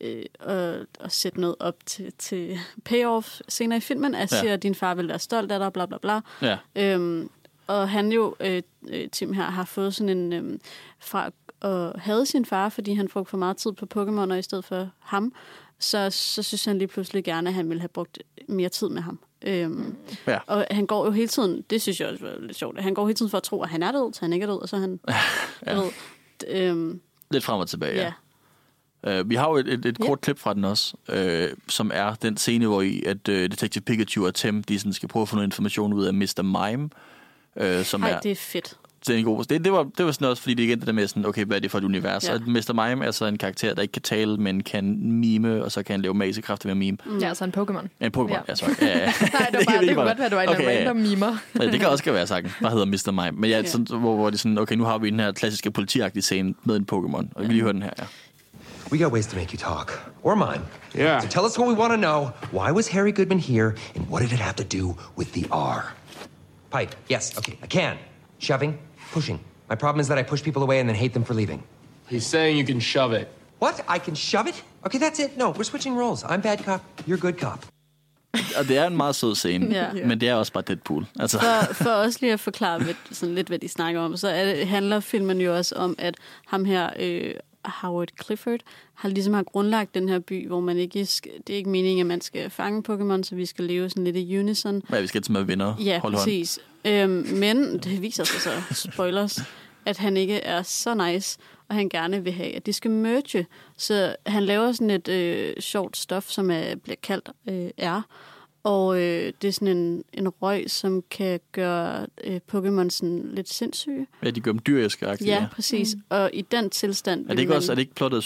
øh, at, at sætte noget op til, til payoff senere i filmen, at Ja. siger, at din far vil være stolt af dig, bla bla bla. Ja. Øhm, og han jo, øh, øh, Tim her, har fået sådan en, øh, fra at have sin far, fordi han brugte for meget tid på Pokémon, og i stedet for ham, så, så synes han lige pludselig gerne, at han ville have brugt mere tid med ham. Øhm, Ja. Og han går jo hele tiden, det synes jeg også var lidt sjovt, han går hele tiden for at tro, at han er død, så han ikke er død, og så er han *laughs* ja. ved, d- øhm, Lidt frem og tilbage, ja. ja. Uh, vi har jo et, et, et kort klip fra den også, uh, som er den scene, hvor i at uh, Detective Pikachu og Tim, de sådan skal prøve at få noget information ud af Mr. Mime, uh, som Ej, er, det er fedt. Det er en god. Det, det, var, det var sådan også, fordi det igen det der med sådan, okay, hvad er det for et univers? Ja. Og Mr. Mime er så en karakter, der ikke kan tale, men kan mime, og så kan han lave masekræfter med mime. Mm. Ja, altså en Pokémon. En Pokémon, ja. Ja. ja, sorry. Ja, ja. *laughs* Nej, det, var *laughs* bare, det kunne godt være, at det var en Okay, okay, ja, random mimer. Ja, det kan også være sagt. Hvad hedder Mr. Mime? Men ja, Ja. sådan, hvor, hvor det er sådan, okay, nu har vi den her klassiske politiagtige scene med en Pokémon. Og vi lige høre den her, ja. We got ways to make you talk. Or mine. Yeah. So tell us what we want to know. Why was Harry Goodman here? And what did it have to do with the R? Pipe. Yes. Okay. I can. Shoving. Pushing. My problem is that I push people away and then hate them for leaving. He's saying you can shove it. What? I can shove it? Okay, that's it. No, we're switching roles. I'm bad cop. You're good cop. Og det er en meget sød scene, Ja. *laughs* men det er også bare Deadpool. Altså, For, *laughs* for os lige at forklare lidt, sådan lidt, hvad de snakker om, så er det, handler filmen jo også om, at ham her, øh, Howard Clifford, har ligesom har grundlagt den her by, hvor man ikke skal, det er ikke meningen, at man skal fange Pokémon, så vi skal leve sådan lidt i unison. Ja, vi skal altid med venner. Ja, Hold hånd. Øhm, men det viser sig så, spoilers, at han ikke er så nice, og han gerne vil have, at de skal merge. Så han laver sådan et øh, sjovt stof, som er, bliver kaldt øh, R. Og øh, det er sådan en, en røg, som kan gøre øh, Pokémon sådan lidt sindssyge. Ja, de gør dem dyriske Ja, ja. præcis. Mm. Og i den tilstand... Er det ikke man, også, er det ikke plottet af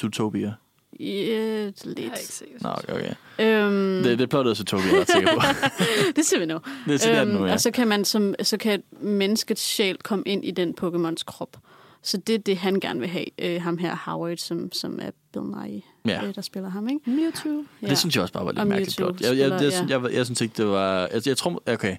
Ja, Jeg lidt. har ikke set. Nå, okay, okay. Øhm, Det, det er plottet af Zootopia, jeg er ret sikker på. *laughs* det ser vi nu. Det er sådan øhm, nu, ja. Og så kan, man som, så kan menneskets sjæl komme ind i den Pokémons krop. Så det er det, han gerne vil have. Øh, ham her, Howard, som, som er Bill Nye, Ja. øh, der spiller ham, ikke? Mewtwo. Ja. Det synes jeg også bare var lidt Og mærkeligt Mewtwo plot. Jeg, jeg, jeg, spiller- jeg, jeg, jeg, jeg synes ikke, det var... Jeg, jeg tror... Okay.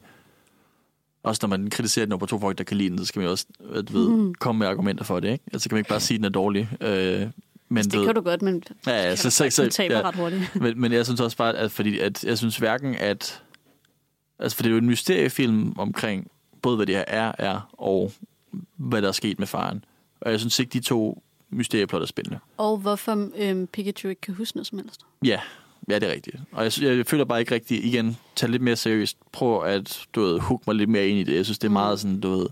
Også når man kritiserer den over på to folk, der kan lide den, så skal man jo også du ved, Mhm. komme med argumenter for det, ikke? Altså kan man ikke bare sige, at den er dårlig. Øh, men Altså, det kan du godt, men Ja, ja, kan så, så, så, taber ja. ret hurtigt. *laughs* men, men jeg synes også bare, at, fordi, at jeg synes hverken, at... Altså, for det er jo en mysteriefilm omkring både, hvad det her er, er, og hvad der er sket med faren. Og jeg synes ikke, de to mysterieplot er spændende. Og hvorfor øhm, Pikachu ikke kan huske noget som helst. Ja, ja, det er rigtigt. Og jeg, jeg føler bare ikke rigtig, igen, tage lidt mere seriøst. Prøv at, du ved, hook mig lidt mere ind i det. Jeg synes, det er meget sådan, du ved,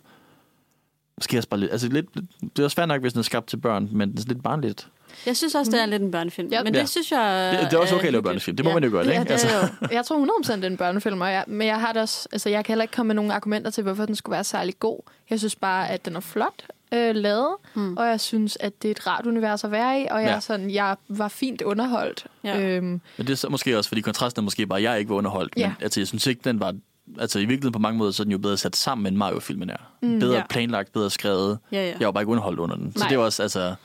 måske også bare lidt, altså lidt, det er også fair nok, hvis den er skabt til børn, men det er lidt barnligt. Jeg synes også, det er lidt en børnefilm. Ja. men Ja. det synes jeg... Det, det er også okay at lave hyggeligt. børnefilm. Det må man jo godt, Ja, ikke? det Altså, er jo, jeg tror 100% det er en børnefilm, og jeg, men jeg har det også, altså jeg kan heller ikke komme med nogle argumenter til, hvorfor den skulle være særlig god. Jeg synes bare, at den er flot øh, lavet, Hmm. og jeg synes, at det er et rart univers at være i, og jeg, Ja. sådan, jeg var fint underholdt. Ja. Øhm, men det er så måske også, fordi kontrasten er måske bare, at jeg ikke var underholdt. Ja. Men altså, jeg synes ikke, den var... Altså, i virkeligheden på mange måder, så er den jo bedre sat sammen, end Mario-filmen er. Mm, bedre ja. planlagt, bedre skrevet. Ja, ja. Jeg var bare ikke underholdt under den. Så Nej. det er jo også, altså...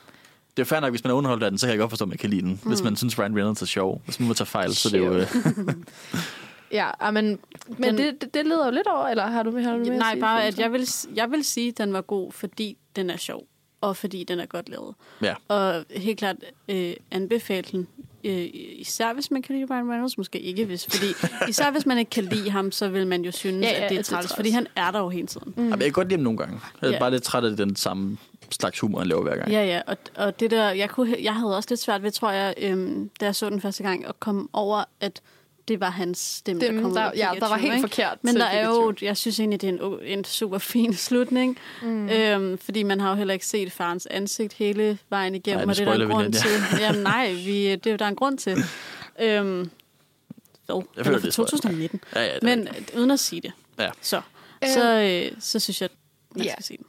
Det er fair nok, hvis man er underholdt af den, så kan jeg godt forstå, at man kan lide den. Hvis man synes, Ryan Reynolds er sjov. Hvis man må tage fejl, så er det jo... Øh, *laughs* ja, ah, men, men Den- det, det, det leder jo lidt over, eller har du, har du mere Nej, sige? bare at jeg vil, jeg vil sige, at den var god, fordi den er sjov. Og fordi den er godt lavet. ja. Og helt klart øh, anbefale den. Øh, især hvis man kan lide Ryan Reynolds, måske ikke hvis, fordi *laughs* især hvis man ikke kan lide ham, så vil man jo synes, Ja, ja, at det er det træls, fordi han er der jo hele tiden. Mm. Jeg kan godt lide dem nogle gange. Jeg er Ja. bare lidt træt af den samme slags humor, han laver hver gang. Ja, ja, og, og det der, jeg, kunne, jeg havde også lidt svært ved, tror jeg, øhm, da jeg så den første gang, at komme over, at det var hans stemme, Dem, der kom ud der, af ja, der Pikachu, var helt ikke? forkert Men til der er jo, jeg synes egentlig, det er en, en super fin *laughs* slutning. Mm. Øhm, fordi man har jo heller ikke set farens ansigt hele vejen igennem, Ej, nu og det er der en grund lidt, til. Jamen nej, vi, det er jo der er en grund til. *laughs* Øhm, jo, Jeg føler, er fra det tror jeg. 2019. Ja, ja, det Men uden at sige det, Ja. så, så, øh, så synes jeg, man ja. skal se den.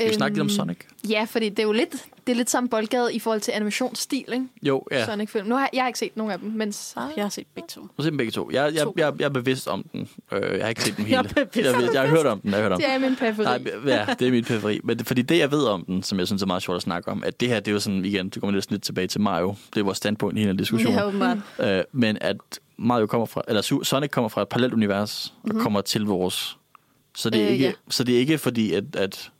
Skal vi snakke lidt om Øhm, Sonic? Ja, fordi det er jo lidt, det er lidt samme boldgade i forhold til animationsstil, ikke? Jo, ja. Sonic-film. Nu har jeg har ikke set nogen af dem, men så... Jeg har set begge to. Nu ser dem begge to. Jeg, jeg, To. jeg, jeg er bevidst om den. Øh, jeg har ikke set den hele. *laughs* Jeg er bevidst. Jeg, jeg har hørt om den. Jeg har hørt om Det er min præferit. Nej, ja, det er mit præferi. Men det, fordi det, jeg ved om den, som jeg synes er meget sjovt at snakke om, at det her, det er jo sådan, igen, det kommer næsten lidt tilbage til Mario. Det er vores standpunkt i hele diskussionen. Ja, åbenbart. Øh, men at Mario kommer fra, eller Sonic kommer fra et parallelt univers, og mm-hmm. kommer til vores. Så det er. Øh, ikke, ja. så det er ikke fordi, at, at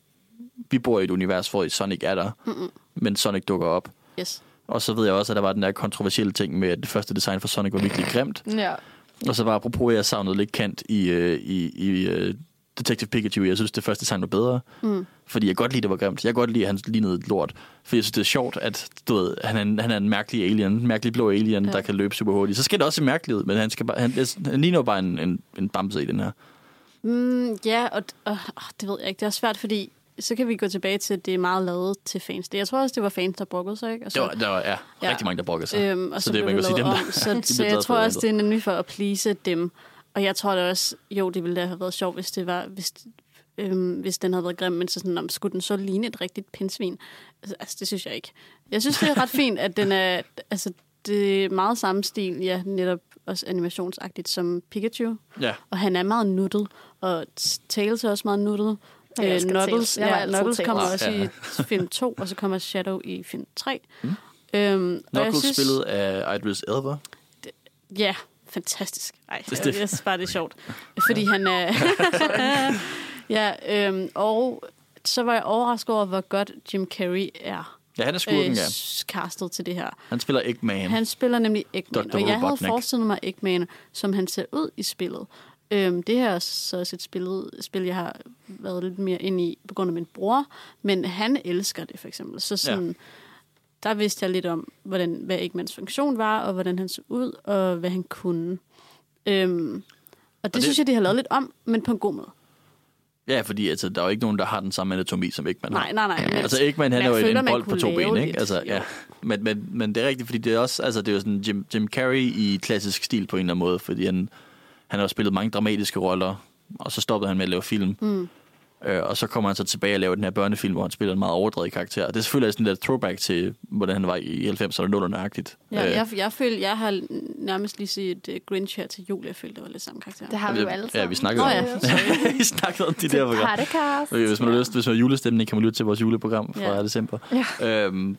vi bor i et univers, hvor Sonic er der, mm-hmm. men Sonic dukker op. Yes. Og så ved jeg også, at der var den der kontroversielle ting med, at det første design for Sonic var virkelig grimt. Ja. Og så var apropos, at jeg savnede lidt kant i, øh, i, i uh, Detective Pikachu. Jeg synes, det første design var bedre. Mm. Fordi jeg godt lide, det var grimt. Jeg godt lide, at han lignede et lort. Fordi jeg synes, det er sjovt, at du ved, han, er en, han er en mærkelig alien. En mærkelig blå alien, ja. Der kan løbe super hurtigt. Så skal det også se mærkeligt ud, men han, skal bare, han, han ligner jo bare en, en, en bamse i den her. Mm, ja, og, og åh, det ved jeg ikke. Det er svært, fordi så kan vi gå tilbage til, at det er meget lavet til fans. Det, jeg tror også, det var fans, der brokkede sig, ikke? Og Det var, der var ja, Ja. rigtig mange, der brokkede sig. Øhm, og så, så det, man kan sige, dem, om. der, Så, *laughs* de så jeg tror også, det er nemlig for at please dem. Og jeg tror da også, jo, det ville da have været sjovt, hvis det var, hvis, øhm, hvis den havde været grim, men så sådan, om, skulle den så ligne et rigtigt pindsvin? Altså, altså, det synes jeg ikke. Jeg synes, det er ret fint, at den er, altså, det er meget samme stil, ja, netop også animationsagtigt som Pikachu. Ja. Og han er meget nuttet, og Tails er også meget nuttet. Øh, Knuckles, ja, Knuckles kommer også ja. i film 2, og så kommer Shadow i film 3. Mm. Øhm, Knuckles synes, spillet af Idris Elba. Ja, fantastisk. Ej, Det- jeg, jeg synes bare, det er *laughs* sjovt. Fordi han er... *laughs* ja, øhm, og så var jeg overrasket over, hvor godt Jim Carrey er Ja, han er skurken, ja. s- castet til det her. Han spiller Eggman. Han spiller nemlig Eggman, Dr. og jeg havde Robotnik. forestillet mig Eggman, som han ser ud i spillet. Øhm, det her er så også et spil, spil, jeg har været lidt mere ind i på grund af min bror, men han elsker det for eksempel. Så sådan, der vidste jeg lidt om, hvordan, hvad Eggmans funktion var, og hvordan han så ud, og hvad han kunne. Øhm, og det, det- det synes jeg, de har lavet lidt om, men på en god måde. Ja, fordi altså, der er jo ikke nogen, der har den samme anatomi, som Eggman har. Nej, nej, nej. Men Altså Eggman, han er jo føler, en bold på to ben, ikke? lidt, Altså, ja. Men, men, men det er rigtigt, fordi det er også, altså det er jo sådan Jim, Jim Carrey i klassisk stil på en eller anden måde, fordi han, han har spillet mange dramatiske roller, og så stoppede han med at lave film. Mm. Øh, og så kommer han så tilbage og laver den her børnefilm, hvor han spiller en meget overdrevet karakter. Og det er selvfølgelig sådan lidt throwback til, hvordan han var i 90'erne og 0'erne agtigt. Ja, Øh, jeg, jeg, føler, jeg har nærmest lige set uh, Grinch her til jul. Jeg følte, det var lidt samme karakter. Det har vi jo alle Ja, vi snakkede om ja, det. *laughs* vi snakkede om de der program. Podcast. Okay, hvis man har lyst, hvis man har julestemning, kan man lytte til vores juleprogram fra Ja. december. Ja. Øhm,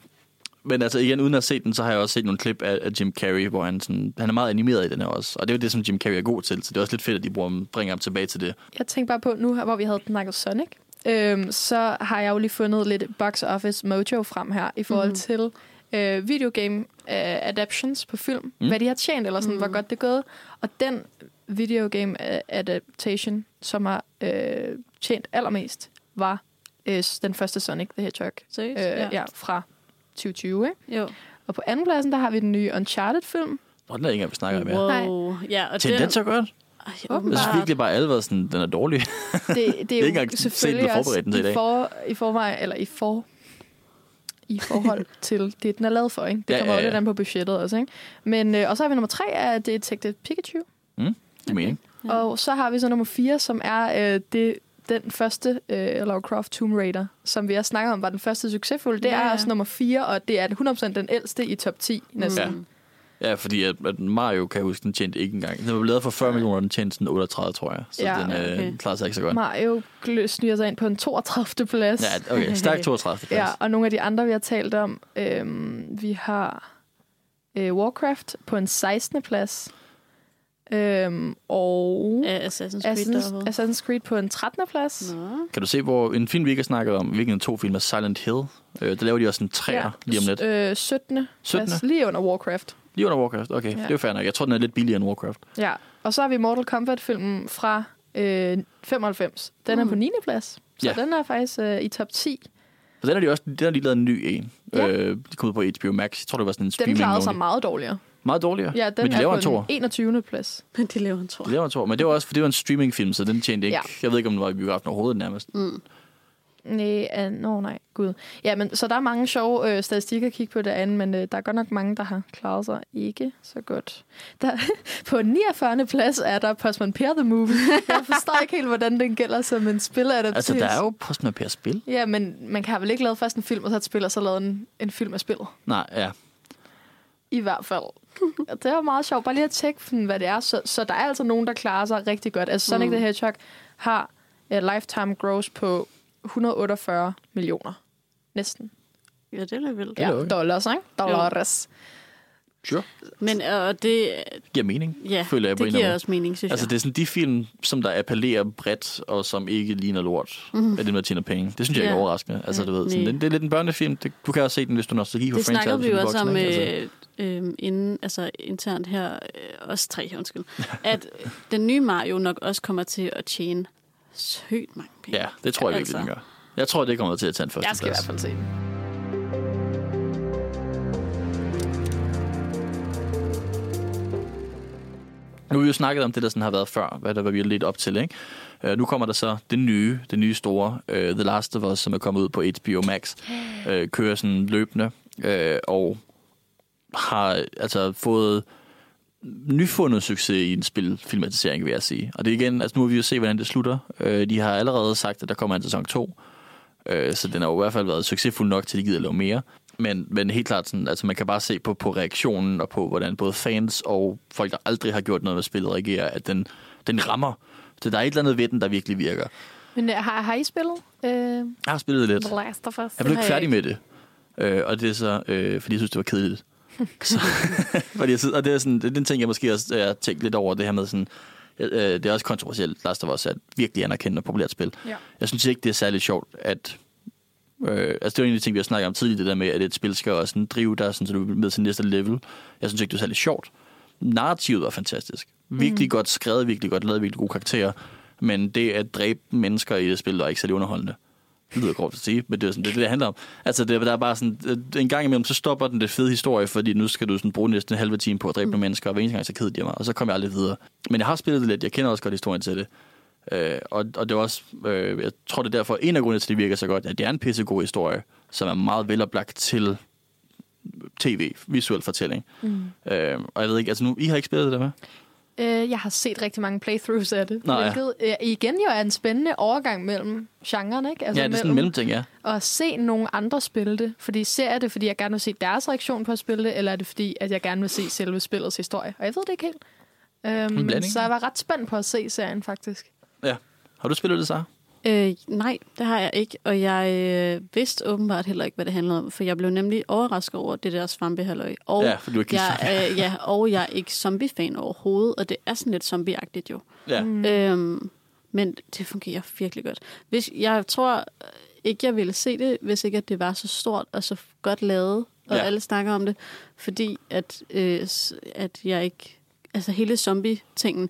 men altså igen, uden at set den, så har jeg også set nogle klip af, af Jim Carrey, hvor han, sådan, han er meget animeret i den her også. Og det er jo det, som Jim Carrey er god til, så det er også lidt fedt, at de bruger, bringer ham tilbage til det. Jeg tænkte bare på, nu her, hvor vi havde snakket Sonic, øhm, så har jeg jo lige fundet lidt box office mojo frem her, i forhold mm. til øh, videogame øh, adaptions på film. Mm. Mm. Hvad de har tjent, eller sådan, mm. hvor Mhm. godt det er gået. Og den videogame øh, adaptation, som har øh, tjent allermest, var øh, den første Sonic the Hedgehog. Seriøst? Øh, ja. ja, fra 2020, ikke? Jo. Og på andenpladsen, der har vi den nye Uncharted-film. Og den er ikke engang, vi snakker om her. Wow. Ja, og Til den så godt. Ej, Jeg synes virkelig bare, alle sådan, den er dårlig. Det, det er *laughs* ikke jo engang set, selvfølgelig hvad også forberedt den til i dag. for, i forvejen, eller i for i forhold *laughs* til det, den er lavet for. Ikke? Det Ja, kommer ja, jo ja. lidt an på budgettet også. Ikke? Men, øh, og så har vi nummer tre af Detective Pikachu. Mm, det er. Ja. Og så har vi så nummer 4, som er øh, det, den første øh, Lara Croft Tomb Raider, som vi har snakket om, var den første succesfulde. Det Ja, er også nummer 4, og det er 100% den ældste i top 10 næsten. Ja. Mm. Ja, fordi at, at Mario, kan jeg huske, den tjente ikke engang. Den var lavet for 40 millioner, og den tjente sådan 38, tror jeg. Så Ja, den øh, okay. klarer sig ikke så godt. Mario sniger sig ind på en 32. plads. Ja, okay. *laughs* Stærk 32. plads. Ja, og nogle af de andre, vi har talt om, øhm, vi har øh, Warcraft på en 16. plads, øhm, og Ja, Assassin's Creed Assassin's, derovre. Assassin's Creed på en 13. plads. Nå. Kan du se, hvor en film, vi ikke har snakket om, hvilken to film er Silent Hill? Øh, der laver de også en træer lige om lidt. Øh, 17. 17. plads, lige under Warcraft. Lige under Warcraft, okay. Ja. Det er jo fair nok. Jeg tror, den er lidt billigere end Warcraft. Ja, og så har vi Mortal Kombat-filmen fra øh, 95. Den er Mm. på 9. plads, så Ja. den er faktisk øh, i top 10. Så den har de også den har de lavet en ny en. Ja. Øh, de kom ud på HBO Max. Jeg tror, det var sådan en Den streaming klarede sig meget dårligere. Meget dårligere. Ja, den Men de er laver på en tor. en 21. plads. *laughs* Men de laver en tor. De laver en tor. Men det var også, for det var en streamingfilm, så den tjente ikke. Ja. Jeg ved ikke, om den var i biografen overhovedet nærmest. Mm. Nej, uh, no, nej, gud. Ja, men så der er mange sjove øh, statistikker at kigge på derinde, men øh, der er godt nok mange, der har klaret sig ikke så godt. Der, *laughs* på 49. plads er der Postman Per The Movie. Jeg forstår ikke helt, hvordan den gælder som en spilleradaptation. Altså, der er jo Postman Per spil. Ja, men man kan vel ikke lave først en film, og så et spil, og så lavet en, en film af spillet. Nej, ja. I hvert fald. *laughs* Det er jo meget sjovt. Bare lige at tjekke, hvad det er. Så, så der er altså nogen, der klarer sig rigtig godt. Altså Sonic Mm. the Hedgehog har uh, lifetime gross på 148 millioner. Næsten. Ja, det er lidt vildt. Ja, dollars, ikke? Dollars. Sure. Men øh, det, Giver mening, ja, føler jeg på det giver også mening, synes Altså, jeg. det er sådan de film, som der appellerer bredt, og som ikke ligner lort, mm. er det, der tjener penge. Det synes jeg ikke er Ja. overraskende. Altså, du ved, sådan, det, det er lidt en børnefilm. Det, du kan også se den, hvis du nostalgi for det snakkede vi jo franchise, også om ikke? øh, øh, inden, altså internt her, øh, os tre, undskyld, at den nye Mario nok også kommer til at tjene sygt mange penge. Ja, det tror jeg virkelig, den Altså. gør. Jeg tror, det kommer til at tage en første Jeg skal i plads. hvert fald se den. Nu har vi jo snakket om det, der sådan har været før, hvad der var vi lidt op til, ikke? Uh, nu kommer der så det nye, det nye store, uh, The Last of Us, som er kommet ud på HBO Max, uh, *gasps* kører sådan løbende, uh, og har altså fået nyfundet succes i en spilfilmatisering, vil jeg sige. Og det er igen, altså nu vil vi jo se, hvordan det slutter. Uh, de har allerede sagt, at der kommer en sæson 2, uh, så den har jo i hvert fald været succesfuld nok til, at de gider lave mere. Men, men helt klart, sådan, altså man kan bare se på, på reaktionen og på, hvordan både fans og folk, der aldrig har gjort noget med spillet, reagerer, at den, den rammer. Så der er et eller andet ved den, der virkelig virker. Men øh, har, har I spillet øh, Jeg har spillet lidt. The Last of Us? Jeg blev ikke færdig med det. Øh, og det er så, øh, fordi jeg synes, det var kedeligt. *laughs* så, *laughs* fordi jeg, og det er sådan, det er den ting, jeg måske også øh, har tænkt lidt over, det her med sådan, øh, det er også kontroversielt, Last of Us er et virkelig anerkendt og populært spil. Ja. Jeg synes ikke, det er særlig sjovt, at Øh, altså det var en af de ting, vi har snakket om tidligere, det der med, at et spil skal også sådan drive dig, sådan, så du er med til næste level. Jeg synes ikke, det var særlig sjovt. Narrativet var fantastisk. Virkelig mm. godt skrevet, virkelig godt lavet, virkelig gode karakterer. Men det at dræbe mennesker i det spil var ikke særlig underholdende. Det lyder grovt at sige, men det er sådan, det, er det, det handler om. Altså, det, der er bare sådan, øh, en gang imellem, så stopper den det fede historie, fordi nu skal du sådan bruge næsten en halve time på at dræbe mm. nogle mennesker, og hver eneste gang, så keder jeg mig, og så kommer jeg aldrig videre. Men jeg har spillet det lidt, jeg kender også godt historien til det. Øh, og, og det er også, øh, jeg tror det er derfor, en af grundene til, at det virker så godt, at det er en pissegod historie, som er meget veloplagt til tv, visuel fortælling. Mm. Øh, og jeg ved ikke, altså nu, I har ikke spillet det, hvad? Øh, jeg har set rigtig mange playthroughs af det, Nå, ja. hvilket øh, igen jo er en spændende overgang mellem genrerne, ikke? Altså ja, det er sådan en mellemting, ja. Og se nogle andre spille det, fordi ser jeg det, fordi jeg gerne vil se deres reaktion på at spille det, eller er det fordi, at jeg gerne vil se selve spillets historie? Og jeg ved det ikke helt. Øhm, blanding. så jeg var ret spændt på at se serien, faktisk. Ja. Har du spillet det, så? Øh, nej, det har jeg ikke, og jeg øh, vidste åbenbart heller ikke, hvad det handlede om, for jeg blev nemlig overrasket over det der svampehalløj. Og Ja, for du er ikke jeg, øh, ja, og jeg er ikke zombie-fan overhovedet, og det er sådan lidt zombie-agtigt jo. Ja. Mm. Øhm, men det fungerer virkelig godt. Hvis, jeg tror ikke, jeg ville se det, hvis ikke at det var så stort og så godt lavet, og Ja. alle snakker om det, fordi at, øh, at jeg ikke... Altså hele zombie-tingen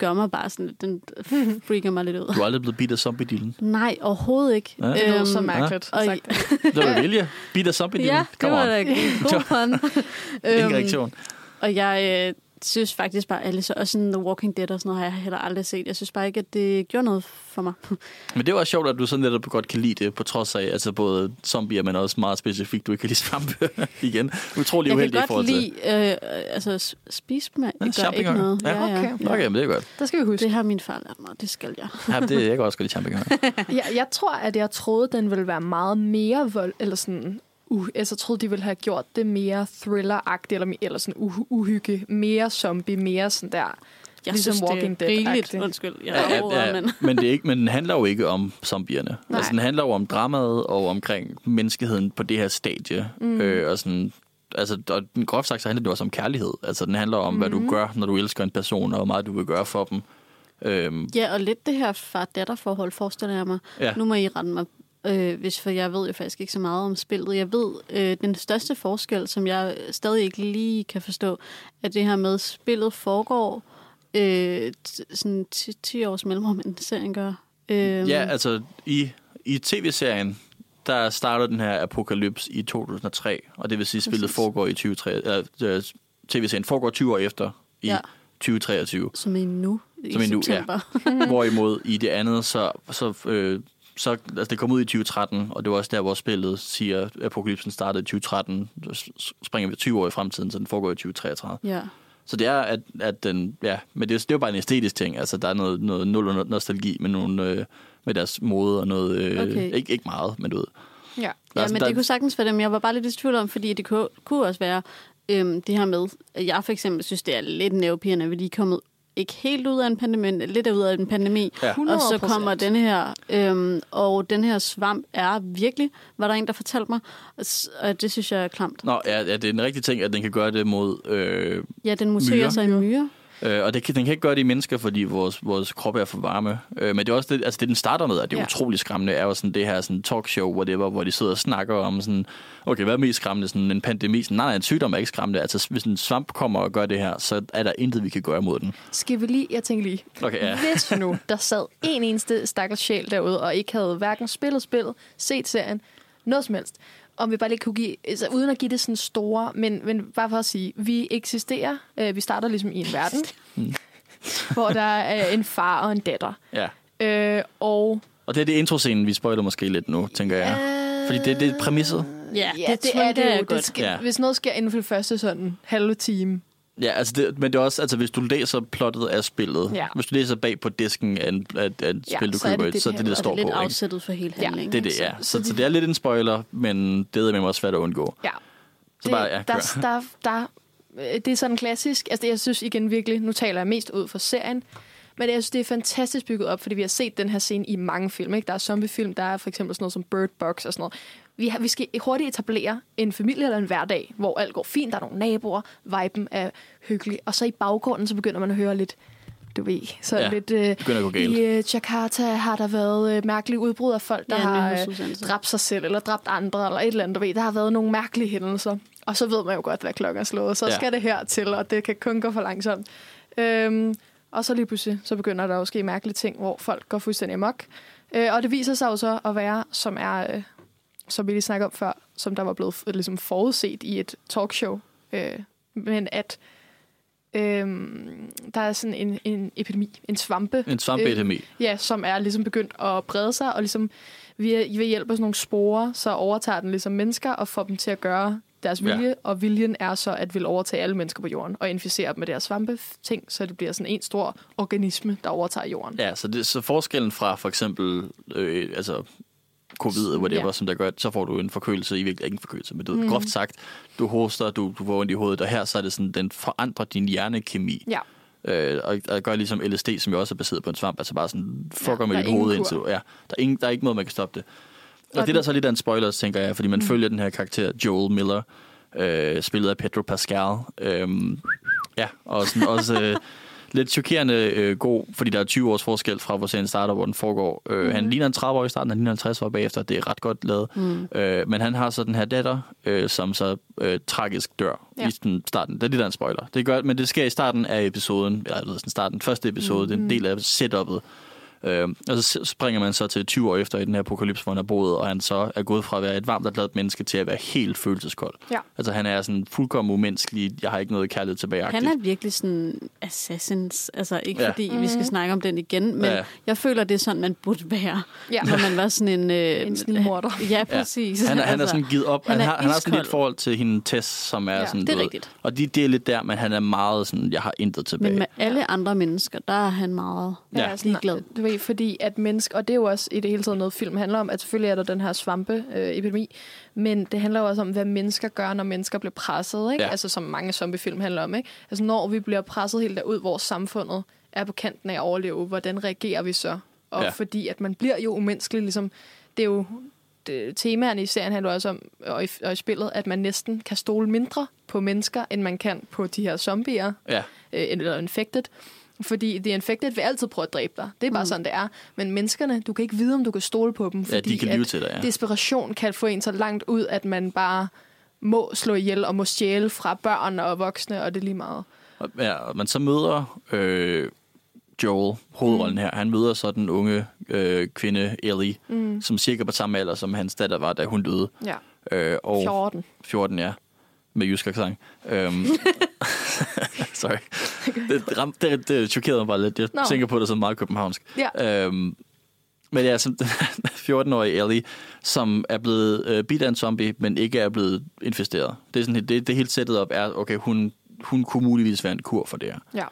gør mig bare sådan, den *laughs* freaker mig lidt ud. Du er aldrig blevet bidt af zombie-dealen. Nej, overhovedet ikke. Ja. Det lød Øhm, så mærkeligt. og- sagt. Det var du vilje. Bidt af zombie-dealen. Ja, det var da en god *laughs* pun. Ingen Øhm, reaktion. Og jeg øh, synes faktisk bare, alle så, og sådan The Walking Dead og sådan noget har jeg heller aldrig set. Jeg synes bare ikke, at det gjorde noget for mig. *laughs* Men det var sjovt, at du sådan netop godt kan lide det, på trods af altså både zombier, men også meget specifikt, du ikke kan lide svampe *laughs* igen. Utrolig jeg uheldig i kan forhold godt til. lide, øh, altså spise dem, det gør ikke noget. Ja, okay. Okay, men det er godt. Det skal vi huske. Det har min far lært mig, det skal jeg. Ja, det, jeg kan *laughs* også godt lide champignoner. Jeg, jeg tror, at jeg troede, den ville være meget mere vold, eller sådan... Uh, altså, jeg troede, de ville have gjort det mere thriller-agtigt, eller, eller sådan uh, uhygge, mere zombie, mere sådan der, Jeg ligesom synes, Walking det er rigeligt. Undskyld, jeg Ja, er ja, over, ja, men... men, det er ikke, men den handler jo ikke om zombierne. Nej. Altså, den handler jo om dramaet og omkring menneskeheden på det her stadie. Mm. Øh, og sådan, altså, og den groft sagt, så handler det også om kærlighed. Altså, den handler om, mm. hvad du gør, når du elsker en person, og hvor meget du vil gøre for dem. Øhm, Ja, og lidt det her far-datter-forhold, forestiller jeg mig. Ja. Nu må I rette mig, øh, hvis, for jeg ved jo faktisk ikke så meget om spillet. Jeg ved, øh, den største forskel, som jeg stadig ikke lige kan forstå, er det her med, at spillet foregår øh, sådan 10, 10 års mellemrum, end serien gør. Øh, Ja, altså i, i tv-serien, der starter den her apokalypse i 2003, og det vil sige, at spillet foregår i 2003, øh, tv-serien foregår 20 år efter i Ja. ja. 2023. Som i nu, i Som i nu, ja. september. *laughs* Hvorimod i det andet, så, så, øh, så altså det kom ud i 2013, og det var også der, hvor spillet siger, at apokalypsen startede i 2013, så springer vi 20 år i fremtiden, så den foregår i 2033. ja. Så det er, at, at den, ja, men det, er- det er jo bare en æstetisk ting. Altså, der er noget, noget nul nostalgi med, nogle, øh, med deres mode og noget, øh, Okay. ikke, ikke meget, men du ved. Ja. Ja, Altså, men der- det kunne sagtens være dem. Jeg var bare lidt i tvivl om, fordi det kunne, kunne også være øhm, det her med, at jeg for eksempel synes, det er lidt nervepirrende, at vi lige er kommet ikke helt ud af en pandemi, men lidt ud af en pandemi. Ja. Og så 100%. kommer den her, øhm, og den her svamp er virkelig, var der en, der fortalte mig, og og det synes jeg er klamt. Nå, ja, ja, det er en rigtig ting, at den kan gøre det mod... Øh, Ja, den muterer Myrer. sig i myrer. Øh, og det kan, den kan ikke gøre det i mennesker, fordi vores, vores krop er for varme. Øh, men det er også det, altså det, den starter med, og det er ja. utrolig skræmmende, er jo sådan det her sådan talkshow, whatever, hvor de sidder og snakker om sådan, okay, hvad er mest skræmmende? Sådan en pandemi? Sådan, nej, nej, en sygdom er ikke skræmmende. Altså, hvis en svamp kommer og gør det her, så er der intet, vi kan gøre mod den. Skal vi lige, jeg tænker lige, Okay, ja. hvis nu *laughs* der sad en eneste stakkels sjæl derude, og ikke havde hverken spillet spillet, set serien, noget som helst, om vi bare lige kunne give, altså uden at give det sådan store, men, men bare for at sige, vi eksisterer, øh, vi starter ligesom i en verden, *laughs* hvor der er en far og en datter. ja. Øh, og Og det er det introscenen, vi spoiler måske lidt nu, tænker jeg. Fordi det, det er præmisset. Ja, ja, det, det er det jo. Det skal, Ja. Hvis noget sker inden for det første sådan halve time, Ja, altså det, men det er også, altså hvis du læser plottet af spillet, Ja. hvis du læser bag på disken af, en, af, af et Ja, spil, du så er køber, det det, så er det det, det, der Og det står er lidt på. Ikke? afsættet for hele Ja, handlingen. Det er det, ja. Så, så det er lidt en spoiler, men det er med mig svært at undgå. Ja. Så bare, ja, der, der, der, øh, det er sådan klassisk. Altså, jeg synes igen virkelig, nu taler jeg mest ud for serien, men jeg synes, det er fantastisk bygget op, fordi vi har set den her scene i mange film. Ikke? Der er zombiefilm, der er for eksempel sådan noget som Bird Box og sådan noget. Vi, har, vi skal hurtigt etablere en familie eller en hverdag, hvor alt går fint, der er nogle naboer, viben er hyggelig, og så i baggrunden, så begynder man at høre lidt, du ved, så Ja, lidt... Øh, begynder at gå galt. I øh, Jakarta har der været øh, mærkelige udbrud af folk, der Ja, har øh, dræbt sig selv, eller dræbt andre, eller et eller andet, du ved. Der har været nogle mærkelige hændelser. Og så ved man jo godt, hvad klokken er slået. Så ja. skal det her til, og det kan kun gå for langsomt. Øhm, og så lige pludselig, så begynder der jo at ske mærkelige ting, hvor folk går fuldstændig amok. Øh, og det viser sig jo så at være, som er, øh, som vi lige snakkede om før, som der var blevet ligesom forudset i et talkshow, øh, men at øh, der er sådan en, en epidemi, en svampe. En svampeepidemi. Øh, ja, som er ligesom begyndt at brede sig, og ligesom ved, ved hjælp af sådan nogle sporer, så overtager den ligesom mennesker og får dem til at gøre deres vilje, ja. og viljen er så at vil overtage alle mennesker på jorden og inficere dem med deres svampe-ting, så det bliver sådan en stor organisme, der overtager jorden. Ja, så, det, så forskellen fra for eksempel øh, altså covid, whatever, Ja. ja. som der gør, så får du en forkølelse, i virkelig ikke en forkølelse, men du mm. groft sagt, du hoster, du, du får ondt i hovedet, og her så er det sådan, den forandrer din hjernekemi. Ja. Øh, og, og gør ligesom LSD, som jo også er baseret på en svamp, altså bare sådan, fucker Ja, med dit hoved indtil du, ja, der er, ingen, der er ikke noget, man kan stoppe det. Og, Og det der så er lidt af en spoiler, tænker jeg, fordi man mm. følger den her karakter, Joel Miller, øh, spillet af Pedro Pascal. Øhm, ja, og sådan også øh, *laughs* lidt chokerende øh, god, fordi der er 20 års forskel fra, hvor serien starter, hvor den foregår. Øh, Mhm. Han ligner en 30 år i starten, han ligner en 60 år bagefter. Det er ret godt lavet. Mm. Øh, men han har så den her datter, øh, som så øh, tragisk dør Ja. ja. i den starten. Det er lidt af en spoiler. Det gør, men det sker i starten af episoden, eller jeg ved, sådan starten, første episode, mm. det er en del af setup'et. Øh, og så springer man så til 20 år efter i den her apokalypse, hvor han er boet, og han så er gået fra at være et varmt og glad menneske til at være helt følelseskold. Ja. Altså han er sådan fuldkommen umenneskelig, jeg har ikke noget kærlighed tilbage. Han er virkelig sådan assassins. Altså ikke Ja. ja. fordi vi skal snakke om den igen, men Ja. ja. jeg føler, det er sådan, man burde være. Ja. Når man var sådan en... Øh, En snigmorder. *laughs* Ja, præcis. Han, er, han er Altså, sådan givet op. Han, han er har, han har sådan lidt forhold til hende Tess, som er Ja, sådan... det er rigtigt. Og de, det er lidt der, men han er meget sådan, jeg har intet tilbage. Men med alle andre mennesker, der er han meget Ja. ja. ligeglad. Du ved, fordi at mennesker, og det er jo også i det hele taget noget, film handler om, at selvfølgelig er der den her svampe-epidemi, men det handler jo også om, hvad mennesker gør, når mennesker bliver presset, ikke? Ja. Altså som mange zombiefilm handler om, ikke? Altså når vi bliver presset helt derud, hvor samfundet er på kanten af at overleve, hvordan reagerer vi så? Og Ja. ja. fordi at man bliver jo umenneskelig, ligesom, det er jo det, temaerne i serien handler også om, og i, og i spillet, at man næsten kan stole mindre på mennesker, end man kan på de her zombier Ja, øh, eller infected. Fordi The Infected vil altid prøve at dræbe dig. Det er bare mm. sådan, det er. Men menneskerne, du kan ikke vide, om du kan stole på dem. ja Fordi de kan lyve til dig, ja. desperation kan få en så langt ud, at man bare må slå ihjel og må stjæle fra børn og voksne, og det er lige meget. Ja, og man så møder øh, Joel, hovedrollen Mm. her, han møder så den unge øh, kvinde, Ellie, mm. som cirka på samme alder, som hans datter var, da hun døde. Ja. Øh, og 14. 14, ja. Med jysk accent. Øhm, *laughs* sorry. Det, ram, det, det chokerede mig bare lidt. Jeg no. tænker på det som meget københavnsk. Ja. Øhm, men ja, som 14-årige Ellie, som er blevet øh, bidt af en zombie, men ikke er blevet infesteret. Det er sådan, det, det helt sættet op er, okay, hun, hun kunne muligvis være en kur for det her. Ja.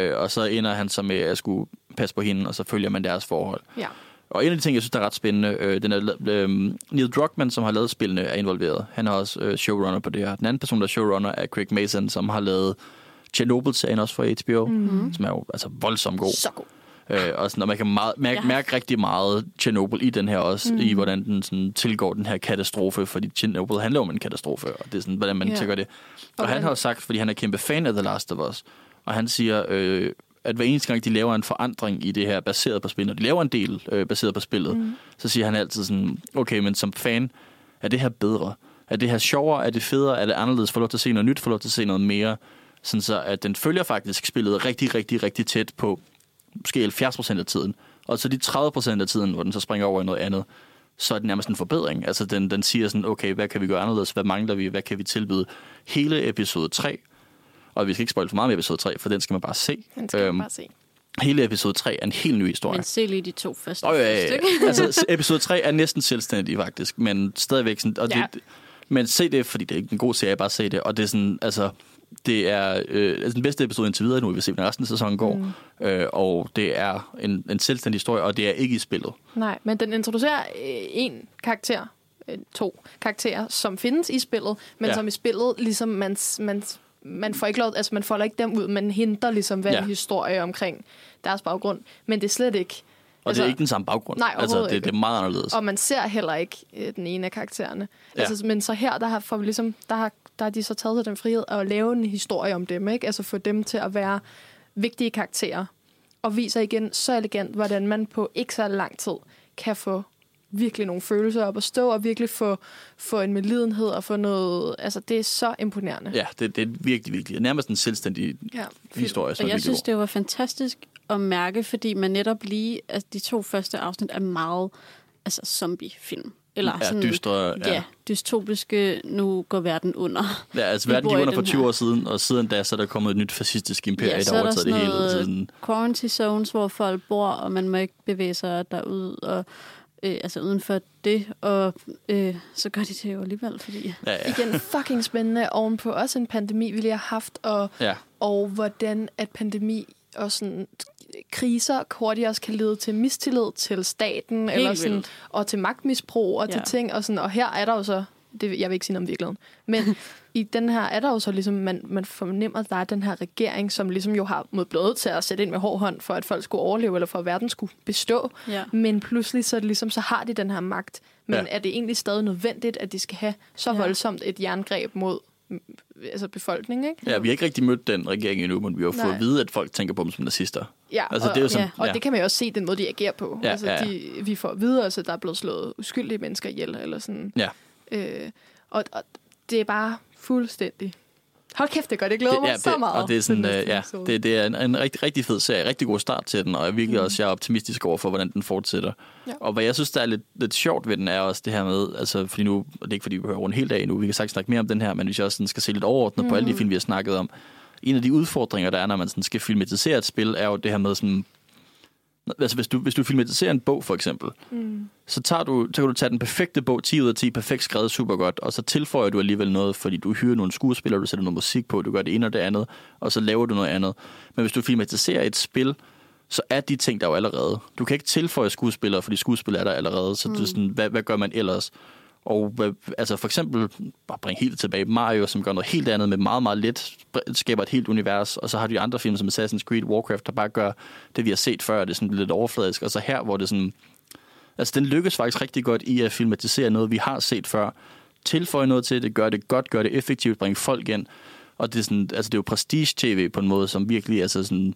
Øh, og så ender han så med at skulle passe på hende, og så følger man deres forhold. Ja. Og en af de ting, jeg synes, der er ret spændende, øh, den er, øh, Neil Druckmann, som har lavet spillene, er involveret. Han er også øh, showrunner på det her. Den anden person, der er showrunner, er Craig Mason, som har lavet Chernobyl-serien også for HBO, mm-hmm. som er jo altså voldsomt god. Så god. Øh, og sådan, og man kan meget, mærke, Ja. mærke rigtig meget Chernobyl i den her også, mm. i hvordan den sådan, tilgår den her katastrofe, fordi Chernobyl handler om en katastrofe, og det er sådan, hvordan man ja. tænker det. Og, Og han har jo sagt, fordi han er kæmpe fan af The Last of Us, og han siger, øh, at hver eneste gang, de laver en forandring i det her baseret på spillet, og de laver en del øh, baseret på spillet, mm. så siger han altid sådan, okay, men som fan, er det her bedre? Er det her sjovere? Er det federe? Er det anderledes? Får lov til at se noget nyt? Får lov til at se noget mere? Sådan så, at den følger faktisk spillet rigtig, rigtig, rigtig tæt på måske 70% af tiden. Og så de 30% af tiden, hvor den så springer over i noget andet, så er det nærmest en forbedring. Altså den, den siger sådan, okay, hvad kan vi gøre anderledes? Hvad mangler vi? Hvad kan vi tilbyde? Hele episode 3, og vi skal ikke spoil for meget med episode 3, for den skal man bare se. Den skal øhm, bare se. Hele episode 3 er en helt ny historie. Men se lige de to første. Oh, ja, ja, ja. altså, *laughs* episode 3 er næsten selvstændig, faktisk, men stadigvæk sådan... Og Ja. det, men se det, fordi det er ikke en god serie, bare se det. Og det er sådan, altså... Det er øh, altså den bedste episode indtil videre nu, vi vil se, hvordan resten af sæsonen går. Mm. Øh, og det er en, en selvstændig historie, og det er ikke i spillet. Nej, men den introducerer øh, en karakter, øh, to karakterer, som findes i spillet, men ja. som i spillet, ligesom man, man, man får ikke lov, altså man folder ikke dem ud, man henter ligesom hvad Ja. en historie omkring deres baggrund, men det er slet ikke. Og altså, det er ikke den samme baggrund. Nej, altså, det, ikke. det er meget anderledes. Og man ser heller ikke øh, den ene af karaktererne. Ja. Altså, men så her, der har, får vi ligesom, der, har, der har de så taget sig den frihed at lave en historie om dem, ikke? Altså få dem til at være vigtige karakterer. Og viser igen så elegant, hvordan man på ikke så lang tid kan få virkelig nogle følelser op at stå, og virkelig få, få en medlidenhed og få noget... Altså, det er så imponerende. Ja, det, det er virkelig, virkelig. Nærmest en selvstændig Ja. historie, Og jeg synes, god. det var fantastisk at mærke, fordi man netop lige, altså de to første afsnit er meget altså zombie-film. Eller Ja, sådan, dystre, ja. ja. dystopiske, nu går verden under. Ja, altså Vi verden gik under for den 20 her. år siden, og siden da så er der kommet et nyt fascistisk imperie, Ja, der så er der overtaget det sådan hele. noget Sådan. quarantine zones, hvor folk bor, og man må ikke bevæge sig derud, og øh, altså uden for det, og øh, så gør de det jo alligevel, fordi... Ja, ja. Igen *laughs* fucking spændende ovenpå også en pandemi, vi lige har haft, og, ja. og hvordan at pandemi og sådan kriser hurtigt også kan lede til mistillid til staten, eller sådan, vildt. og til magtmisbrug og til Ja. ting. Og, sådan, og her er der jo så, det, jeg vil ikke sige noget om virkeligheden, men *laughs* i den her er der jo så ligesom, man, man fornemmer, at der er den her regering, som ligesom jo har mod blodet til at sætte ind med hård hånd, for at folk skulle overleve, eller for at verden skulle bestå. Ja. Men pludselig så, er det ligesom, så har de den her magt. Men Ja. er det egentlig stadig nødvendigt, at de skal have så Ja. voldsomt et jerngreb mod altså befolkningen, ikke? ja, vi har ikke rigtig mødt den regering endnu, men vi har fået at vide, at folk tænker på dem som nazister. Ja, Altså, og, det er jo sådan- ja, og ja. det kan man jo også se, den måde, de agerer på. Ja, altså, ja, ja. De, vi får at vide, altså, der er blevet slået uskyldige mennesker ihjel, eller sådan. Ja. Øh, og, og det er bare fuldstændig... Hold kæft, det gør det. glæder mig ja, det, så meget. Og det er, sådan, øh, ja, det, det er en, en rigtig, rigtig fed serie. Rigtig god start til den, og jeg er virkelig Mm. også jeg er optimistisk over for, hvordan den fortsætter. Ja. Og hvad jeg synes, der er lidt, lidt sjovt ved den, er også det her med, altså fordi nu, og det er ikke fordi, vi behøver en hel dag nu, vi kan sagtens snakke mere om den her, men hvis jeg også sådan skal se lidt overordnet mm. på alle de film, vi har snakket om, en af de udfordringer, der er, når man sådan skal filmatisere et spil, er jo det her med sådan, altså hvis du, hvis du filmatiserer en bog for eksempel, Mm. så, tager du, så kan du tage den perfekte bog, 10 ud af 10, perfekt skrevet, super godt, og så tilføjer du alligevel noget, fordi du hyrer nogle skuespillere, du sætter noget musik på, du gør det ene og det andet, og så laver du noget andet. Men hvis du filmatiserer et spil, så er de ting der jo allerede. Du kan ikke tilføje skuespillere, fordi skuespillere er der allerede, så mm. det er sådan, hvad, hvad gør man ellers? Og øh, altså for eksempel, bare bring helt tilbage, Mario, som gør noget helt andet med meget, meget let, skaber et helt univers, og så har du de andre film som Assassin's Creed, Warcraft, der bare gør det, vi har set før, det er sådan lidt overfladisk, og så her, hvor det sådan, Altså, den lykkes faktisk rigtig godt i at filmatisere noget, vi har set før. Tilføje noget til det, gør det godt, gør det effektivt, bringe folk ind. Og det er, sådan, altså, det er jo prestige-tv på en måde, som virkelig altså sådan,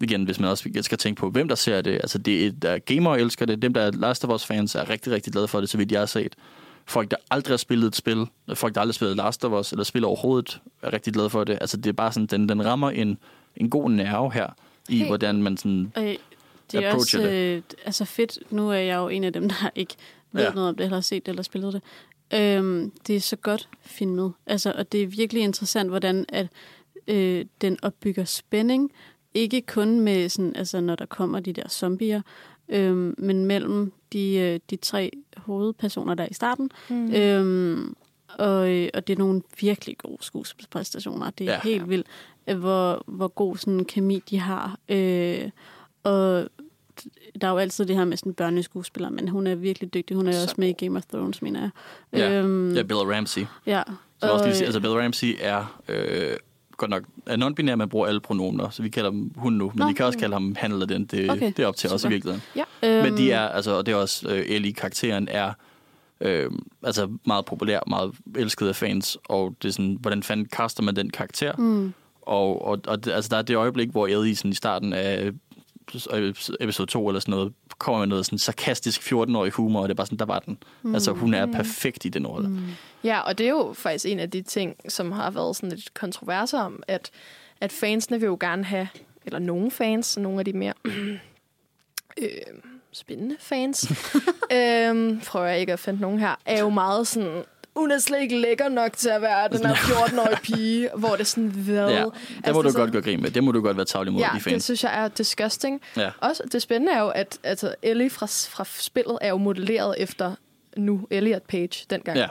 igen, hvis man også skal tænke på, hvem der ser det. Altså, det er, der gamere elsker det. Dem, der er Last of Us-fans, er rigtig, rigtig glade for det, så vidt jeg har set. Folk, der aldrig har spillet et spil, folk, der aldrig har spillet Last of Us, eller spiller overhovedet, er rigtig glade for det. Altså, det er bare sådan, den, den rammer en, en god nerve her, i Helt. hvordan man sådan... Øh, det er også det. øh, altså fedt. Nu er jeg jo en af dem, der ikke ved ja. noget om det, eller har set det, eller spillet det. Øhm, det er så godt filmet. Altså, og det er virkelig interessant, hvordan at, øh, den opbygger spænding. Ikke kun med, sådan, altså, når der kommer de der zombier, øhm, men mellem de, øh, de tre hovedpersoner, der er i starten. Mm. Øhm, og, øh, og det er nogle virkelig gode skuespilspræstationer. Det er Ja. helt vildt, øh, hvor, hvor god sådan kemi de har. Øh, og der er jo altid det her med sådan børneskuespiller, men hun er virkelig dygtig. Hun er jo Så også med i Game of Thrones, mener jeg. Ja, Øhm, ja Bill Ramsey. ja. Så også lige altså Bill Ramsey er øh, godt nok er non-binær, man bruger alle pronomener, så vi kalder dem hun nu, men Nå. vi kan også kalde ham han eller den. Det, Okay, det er op til os i super. virkeligheden. øhm, Men de er, altså, og det er også, øh, Ellie, karakteren er øh, altså meget populær, meget elsket af fans, og det er sådan, hvordan fanden kaster man den karakter? Mm, Og, og, og det, altså, der er det øjeblik, hvor Ellie sådan, i starten af episode 2 eller sådan noget, kommer med noget sådan sarkastisk 14-årig humor, og det er bare sådan, der var den. Mm. Altså, hun er perfekt i den rolle. Mm. Ja, og det er jo faktisk en af de ting, som har været sådan lidt kontroverser om, at, at fansene vil jo gerne have, eller nogle fans, nogle af de mere *clears throat* øh, spændende fans, *laughs* øh, prøver jeg ikke at finde nogen her, er jo meget sådan, hun er slet ikke lækker nok til at være den her *laughs* 14-årige pige, hvor det er sådan, hvad? Ja, det Altså, må det du er sådan- godt gøre grin med. Det må du godt være tavlig mod Ja, de det fans. synes jeg er disgusting. Ja. Også det spændende er jo, at altså, Ellie fra, fra spillet er jo modelleret efter nu Elliot Page, dengang Ja.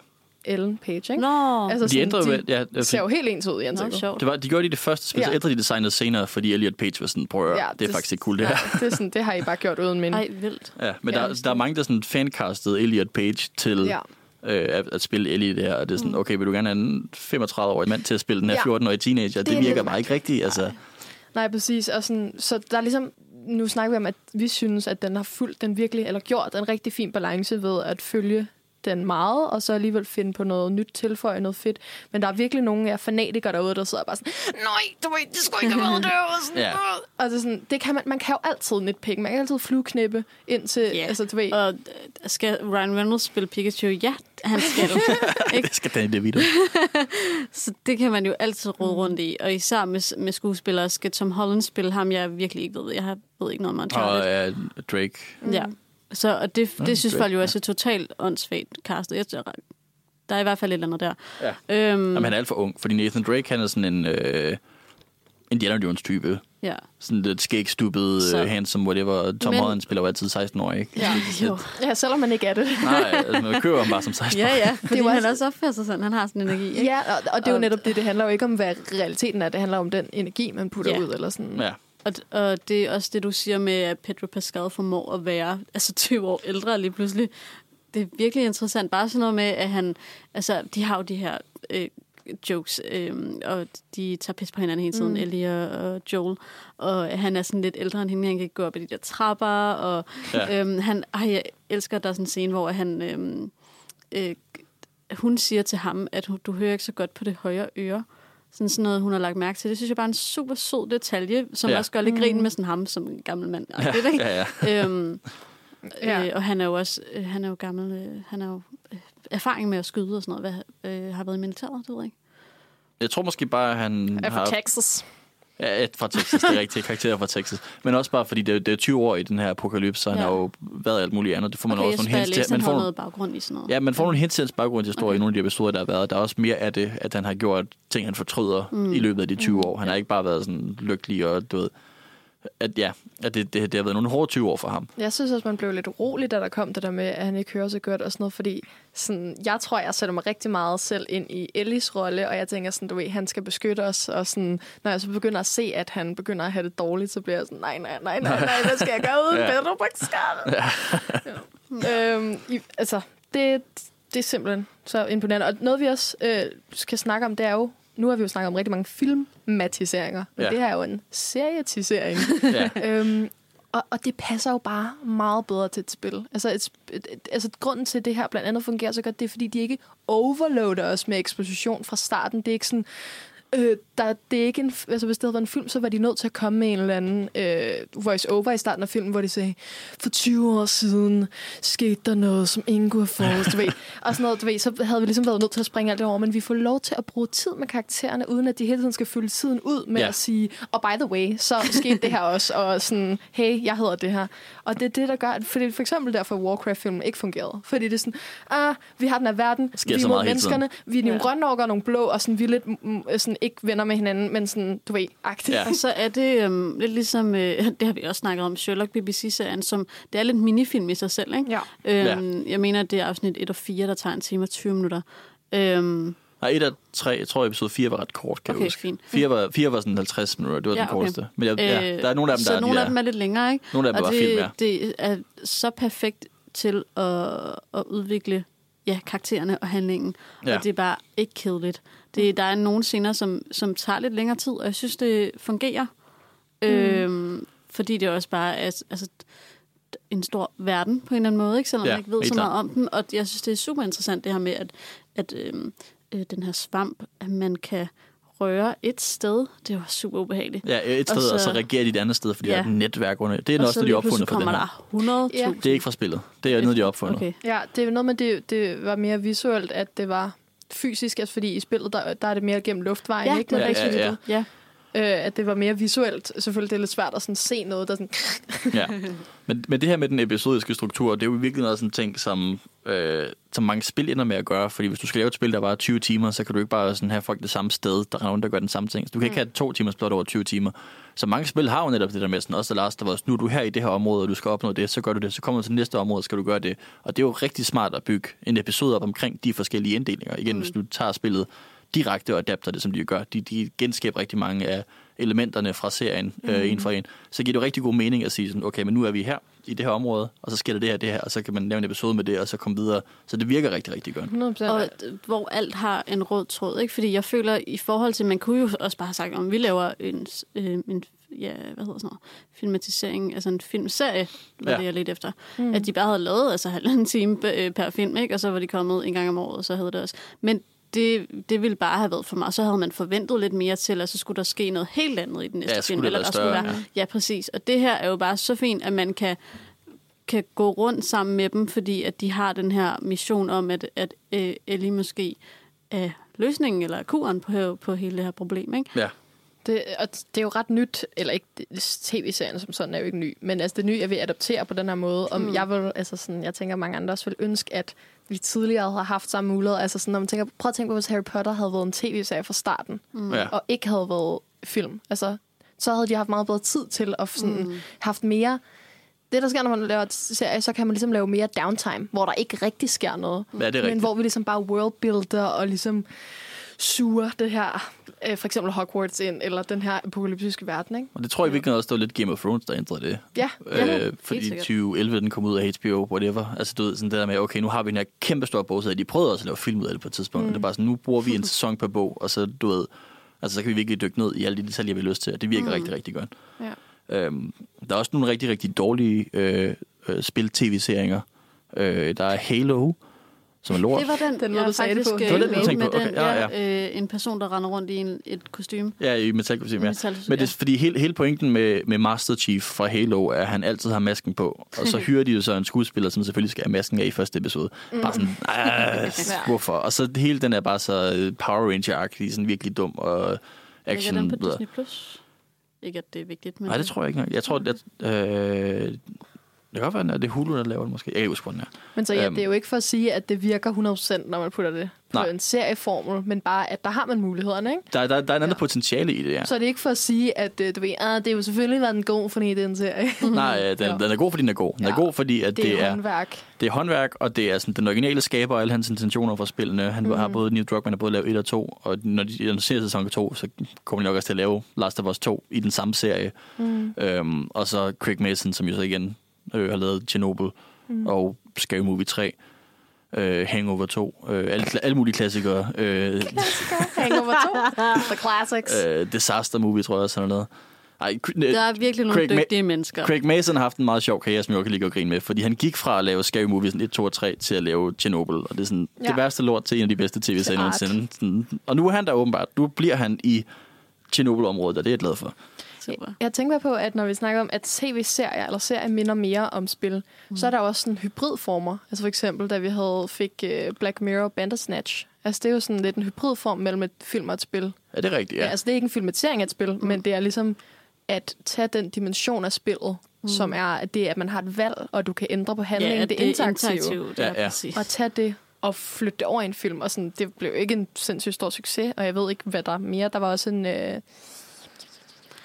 Ellen Page, ikke? Nå, Altså, De ændrede de Ja, ser jo helt ens ud i Nå, ansigtet. sjovt. det var, de gjorde det i det første spil, ja. så ændrede de designet senere, fordi Elliot Page var sådan, prøv at Ja, det er det- faktisk ikke cool det her. Ja, det, er sådan, det har I bare gjort uden min. Ej, vildt. Ja, men Ja, der, det der er mange, der sådan fancastede Elliot Page til Ja. Øh, at, at spille Ellie der, og det er sådan, okay, vil du gerne have en 35-årig mand til at spille den her Ja. 14-årige teenager? Det, det virker bare ikke rigtigt, altså. Nej, præcis. Og sådan, så der er ligesom, nu snakker vi om, at vi synes, at den har fulgt den virkelig, eller gjort en rigtig fin balance ved at følge den meget, og så alligevel finde på noget nyt, tilføje noget fedt. Men der er virkelig nogle af fanatikere derude, der sidder bare sådan, nej, du ved, det skulle ikke have været det. Og, sådan, Ja. og det sådan, det kan man, man kan jo altid nitpick. Man kan altid flueknippe ind til, Ja. altså du ved, Og øh, skal Ryan Reynolds spille Pikachu? Ja, han skal. ikke? *laughs* Det skal Danny DeVito. *laughs* Så det kan man jo altid rode rundt i. Og især med, med skuespillere skal Tom Holland spille ham, jeg virkelig ikke ved. Jeg har- ved ikke noget om Og Uncharted. uh, Drake. Ja. Så og det, det synes folk jo ja. også er totalt åndssvagt castet. Jeg, tror, der er i hvert fald et eller andet der. Ja. Øhm, Jamen, han er alt for ung, fordi Nathan Drake, han er sådan en uh, Indiana Jones-type. ja. Sådan lidt skægstubbet, Så- uh, handsome, whatever. Tom Men- Holland spiller jo altid 16 år, ikke? Ja, jo. ja, selvom man ikke er det. Nej, altså, man kører ham bare som 16 ja, ja, *laughs* fordi jo han også- også opfører sig sådan. Han har sådan en energi. Ikke? Ja, og, og det er jo Og- netop det, det handler jo ikke om, hvad realiteten er. Det handler om den energi, man putter Ja. ud, eller sådan. Ja. Og, og det er også det, du siger med, at Pedro Pascal formår at være altså 20 år ældre lige pludselig. Det er virkelig interessant. Bare sådan noget med, at han... Altså, de har jo de her øh, jokes, øh, og de tager pis på hinanden hele tiden, mm. Ellie og, og Joel. Og han er sådan lidt ældre end hende. Han kan ikke gå op i de der trapper. Og Ja. øhm, han, ej, jeg elsker, at der er sådan en scene, hvor han... Øhm, øh, hun siger til ham, at du hører ikke så godt på det højre øre. Sådan, sådan noget, hun har lagt mærke til. Det synes jeg bare er en super sød detalje, som Ja. også gør lidt grin med sådan ham som en gammel mand. Ja, det, ikke? ja, ja. Øhm, *laughs* Ja. øh, og han er jo også øh, han er jo gammel. Øh, han har jo øh, erfaring med at skyde og sådan noget. Hvad, øh, har været i militæret, det ved jeg ikke. Jeg tror måske bare, at han Er fra har... Texas. Ja, et fra Texas, det er rigtigt. Karakterer fra Texas. Men også bare, fordi det er, det er 20 år i den her apokalypse, så han Ja. har jo været alt muligt andet. Det får man Okay, også nogle hints til. han Man får, noget baggrund i sådan noget. ja, man får nogle hints til hans baggrundshistorie Okay. i nogle af de episoder, der har været. Der er også mere af det, at han har gjort ting, han fortryder mm. i løbet af de 20 år. Han har ikke bare været sådan lykkelig og du ved, at ja, at det, det, det har været nogle hårde 20 år for ham. Jeg synes også, man blev lidt urolig, da der kom det der med, at han ikke hører så godt og sådan noget, fordi sådan, jeg tror, jeg sætter mig rigtig meget selv ind i Ellis rolle, og jeg tænker sådan, du ved, han skal beskytte os, og sådan, når jeg så begynder at se, at han begynder at have det dårligt, så bliver jeg sådan, nej, nej, nej, nej, nej, hvad skal jeg gøre uden *laughs* Ja. Pedro Pascal? Ja. *laughs* øhm, i, altså, det, det er simpelthen så imponerende. Og noget, vi også øh, skal snakke om, det er jo, nu har vi jo snakket om rigtig mange filmatiseringer, men Ja. det her er jo en serietisering. *laughs* Ja. Øhm, og, og det passer jo bare meget bedre til et spil. Altså, et, et, et, altså grunden til, at det her blandt andet fungerer så godt, det er, fordi de ikke overloader os med eksposition fra starten. Det er ikke sådan... Øh, der, det er ikke en, altså hvis det havde været en film, så var de nødt til at komme med en eller anden øh, voice-over i starten af filmen, hvor de sagde, for 20 år siden skete der noget, som ingen kunne have forudset. *laughs* Og sådan noget, du ved, så havde vi ligesom været nødt til at springe alt det over, men vi får lov til at bruge tid med karaktererne, uden at de hele tiden skal fylde tiden ud med Ja. at sige, og by the way, så skete det her også, og sådan, hey, jeg hedder det her. Og det er det, der gør, at fordi for eksempel derfor Warcraft-filmen ikke fungerede. Fordi det er sådan, ah, vi har den her verden, sker vi er mod menneskerne, vi er nogle Ja. grønne og nogle blå, og sådan, vi er lidt mm, sådan, ikke venner med hinanden, men sådan, du ved, agtigt. Ja. Og så er det øhm, lidt ligesom, øh, *laughs* det har vi også snakket om, Sherlock BBC-serien, som det er lidt minifilm i sig selv, ikke? Ja. Øhm, Jeg mener, det er afsnit 1 og 4, der tager en time og 20 minutter. Øhm, Nej, et af tre, jeg tror episode 4 var ret kort, kan Okay, jeg huske. fint. 4 var, 4 var sådan 50 minutter, det var Ja, den okay. korteste. Men jeg, ja, der er nogle af dem, så der er nogle de af dem er lidt længere, ikke? Nogle af dem og var det, film, ja. det er så perfekt til at, at udvikle ja, karaktererne og handlingen. Ja. Og det er bare ikke kedeligt. Det, der er nogle scener, som, som tager lidt længere tid, og jeg synes, det fungerer. Mm. Øhm, fordi det også bare er altså, en stor verden på en eller anden måde, ikke? selvom Ja, man ikke ved så meget om den. Og jeg synes, det er super interessant det her med, at, at øhm, øh, den her svamp, at man kan røre et sted. Det var super ubehageligt. Ja, et sted, og så, og så reagerer de et andet sted, fordi ja. Der er et netværk under. Det er og også så noget, de har opfundet for den kommer her. der 100 Ja. Det er ikke fra spillet. Det er noget, de har opfundet. Okay. Ja, det er noget med, det, det var mere visuelt, at det var fysisk, altså fordi i spillet, der, der er det mere gennem luftvejen, Ja, ikke? det er rigtigt. ikke Ja, Ja, Øh, at det var mere visuelt. Selvfølgelig det er lidt svært at sådan se noget, der sådan... *laughs* Ja. Men, men det her med den episodiske struktur, det er jo virkelig noget sådan ting, som, øh, som mange spil ender med at gøre. Fordi hvis du skal lave et spil, der var 20 timer, så kan du ikke bare sådan have folk det samme sted, der er nogen, der gør den samme ting. Så du kan ikke have to timers plot over 20 timer. Så mange spil har jo netop det der med sådan, også Last of Us, nu er du her i det her område, og du skal opnå det, så gør du det. Så kommer du til næste område, skal du gøre det. Og det er jo rigtig smart at bygge en episode op omkring de forskellige inddelinger. Igen, mm. hvis du tager spillet direkte og adapter det, som de gør. De, de genskaber rigtig mange af elementerne fra serien mm. øh, en for en, så giver det jo rigtig god mening at sige sådan, okay, men nu er vi her i det her område, og så sker der det her, det her, og så kan man lave en episode med det, og så komme videre. Så det virker rigtig, rigtig godt. 100%. Og øh, hvor alt har en rød tråd, ikke? Fordi jeg føler, i forhold til, man kunne jo også bare have sagt, om vi laver en, øh, en ja, hvad hedder sådan noget, filmatisering, altså en filmserie, var Ja. ja. det, jeg lidt efter. Mm. At de bare havde lavet altså halvanden time øh, per film, ikke? Og så var de kommet en gang om året, og så havde det også. Men det, det ville bare have været for mig. Så havde man forventet lidt mere til, at så skulle der ske noget helt andet i den næste Ja, film. være der større, skulle være, ja. præcis. Og det her er jo bare så fint, at man kan kan gå rundt sammen med dem, fordi at de har den her mission om, at, at øh, Ellie måske er løsningen eller er kuren på, på hele det her problem. Ikke? Ja. Det, og det er jo ret nyt, eller ikke, tv-serien som sådan er jo ikke ny, men altså det nye er ved at adoptere på den her måde, om mm. jeg vil, altså sådan, jeg tænker, mange andre også vil ønske, at vi tidligere havde haft samme mulighed, altså sådan, når man tænker, prøv at tænke på, hvis Harry Potter havde været en tv-serie fra starten, mm. Ja. og ikke havde været film, altså, så havde de haft meget bedre tid til at sådan, mm. haft mere, det der sker, når man laver et serie, så kan man ligesom lave mere downtime, hvor der ikke rigtig sker noget. Ja, det er Men rigtigt. hvor vi ligesom bare worldbuilder og ligesom suger det her, øh, for eksempel Hogwarts ind, eller den her apokalyptiske verden, ikke? Og det tror jeg virkelig også, der var lidt Game of Thrones, der ændrede det. Ja, ja. Øh, fordi sikkert. 2011, den kom ud af HBO, whatever. Altså, du ved, sådan det der med, okay, nu har vi den her kæmpe store bogserie. De prøvede også at lave film ud af det på et tidspunkt. Mm. Det er bare sådan, nu bruger vi en sæson per bog, og så, du ved, altså, så kan vi virkelig dykke ned i alle de detaljer, vi har lyst til. Og det virker mm. rigtig, rigtig godt. Ja. Øhm, der er også nogle rigtig, rigtig dårlige øh, øh, spil-tv-serier. Øh, der er Halo, som er lort. Det var den, Den måde, jeg du sagde det faktisk på. øh, Det var den, du med tænkte på. den, Okay, ja, ja, Øh, en person, der render rundt i en, et kostume. Ja, i metalkostyme, ja. Metalkostume, Men det er fordi hele, hele pointen med, med Master Chief fra Halo er, at han altid har masken på. Og så *laughs* hyrer de jo så en skuespiller, som selvfølgelig skal have masken af i første episode. Mm. Bare sådan, "Ah, *laughs* hvorfor? Og så hele den er bare så øh, Power Ranger-agtig, sådan virkelig dum og action. Ligger den på Disney+. Plus? Ikke, at det er vigtigt, men... Nej, det tror jeg ikke. Jeg tror, at... Øh, det kan godt være, at det er Hulu, der laver det måske. Jeg kan huske, hvor den er. Men så ja, Øhm. det er jo ikke for at sige, at det virker 100%, når man putter det på Nej. en serieformel, men bare, at der har man mulighederne, ikke? Der, der, der er en anden potentiale i det, ja. Så er det ikke for at sige, at øh, du ved, ah, det er jo selvfølgelig været en god, fordi det er en serie. *laughs* Nej, øh, den, Ja. den er god, fordi den er god. Den er Ja. god, fordi at det, det er er... håndværk. Det er håndværk, og det er sådan, den originale skaber alle hans intentioner for spillene. Han mm. har både Neil Druckmann har både lavet 1 og 2, og når de annoncerer sæson 2, så kommer de nok også til at lave Last of Us 2 i den samme serie. Mm. Øhm, og så Craig Mason, som jo så igen øh, har lavet Chernobyl mm. og Scary Movie 3. Øh, Hangover 2, øh, alle, alle mulige klassikere. Øh, Hangover 2. *laughs* The Classics. øh, Disaster Movie, tror jeg også, han har lavet. Ej, Der er virkelig nogle Craig Ma- dygtige mennesker. Craig Mason har haft en meget sjov karriere, som jeg også kan lide at grine med, fordi han gik fra at lave Scary Movie sådan 1, 2 og 3 til at lave Chernobyl, og det er sådan ja. Det værste lort til en af de bedste tv-serier nogensinde. Sådan, og nu er han der åbenbart. Nu bliver han i Chernobyl-området, og det er jeg glad for. Super. Jeg tænker på, at når vi snakker om, at tv-serier eller serier minder mere om spil, mm. så er der også sådan hybridformer. Altså for eksempel, da vi havde fik uh, Black Mirror Bandersnatch. Altså det er jo sådan lidt en hybridform mellem et film og et spil. Er det rigtigt? Ja. Ja. Altså det er ikke en filmatisering af et spil, mm. men det er ligesom at tage den dimension af spillet, mm. som er at det, at man har et valg, og du kan ændre på handlingen. Ja, det er interaktivt. interaktivt. Ja, Ja, ja. præcis. Og tage det og flytte det over i en film. Og sådan, det blev ikke en sindssygt stor succes, og jeg ved ikke, hvad der er mere. Der var også en... Øh,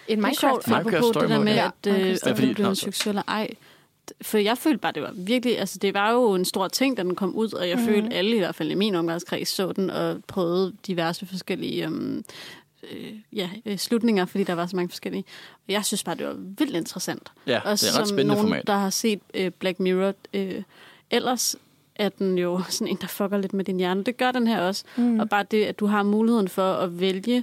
en Minecraft-film. Story det der Mode, med, ja. at, øh, Ja, fordi- det blev eller ej. For jeg følte bare, det var virkelig... Altså, det var jo en stor ting, da den kom ud, og jeg mm. følte, alle i hvert fald i min omgangskreds så den, og prøvede diverse forskellige um, øh, ja, øh, slutninger, fordi der var så mange forskellige. Og jeg synes bare, det var vildt interessant. Ja, Også det er et ret som nogen, format. der har set øh, Black Mirror. Øh, ellers er den jo sådan en, der fucker lidt med din hjerne. Det gør den her også. Mm. Og bare det, at du har muligheden for at vælge, øh,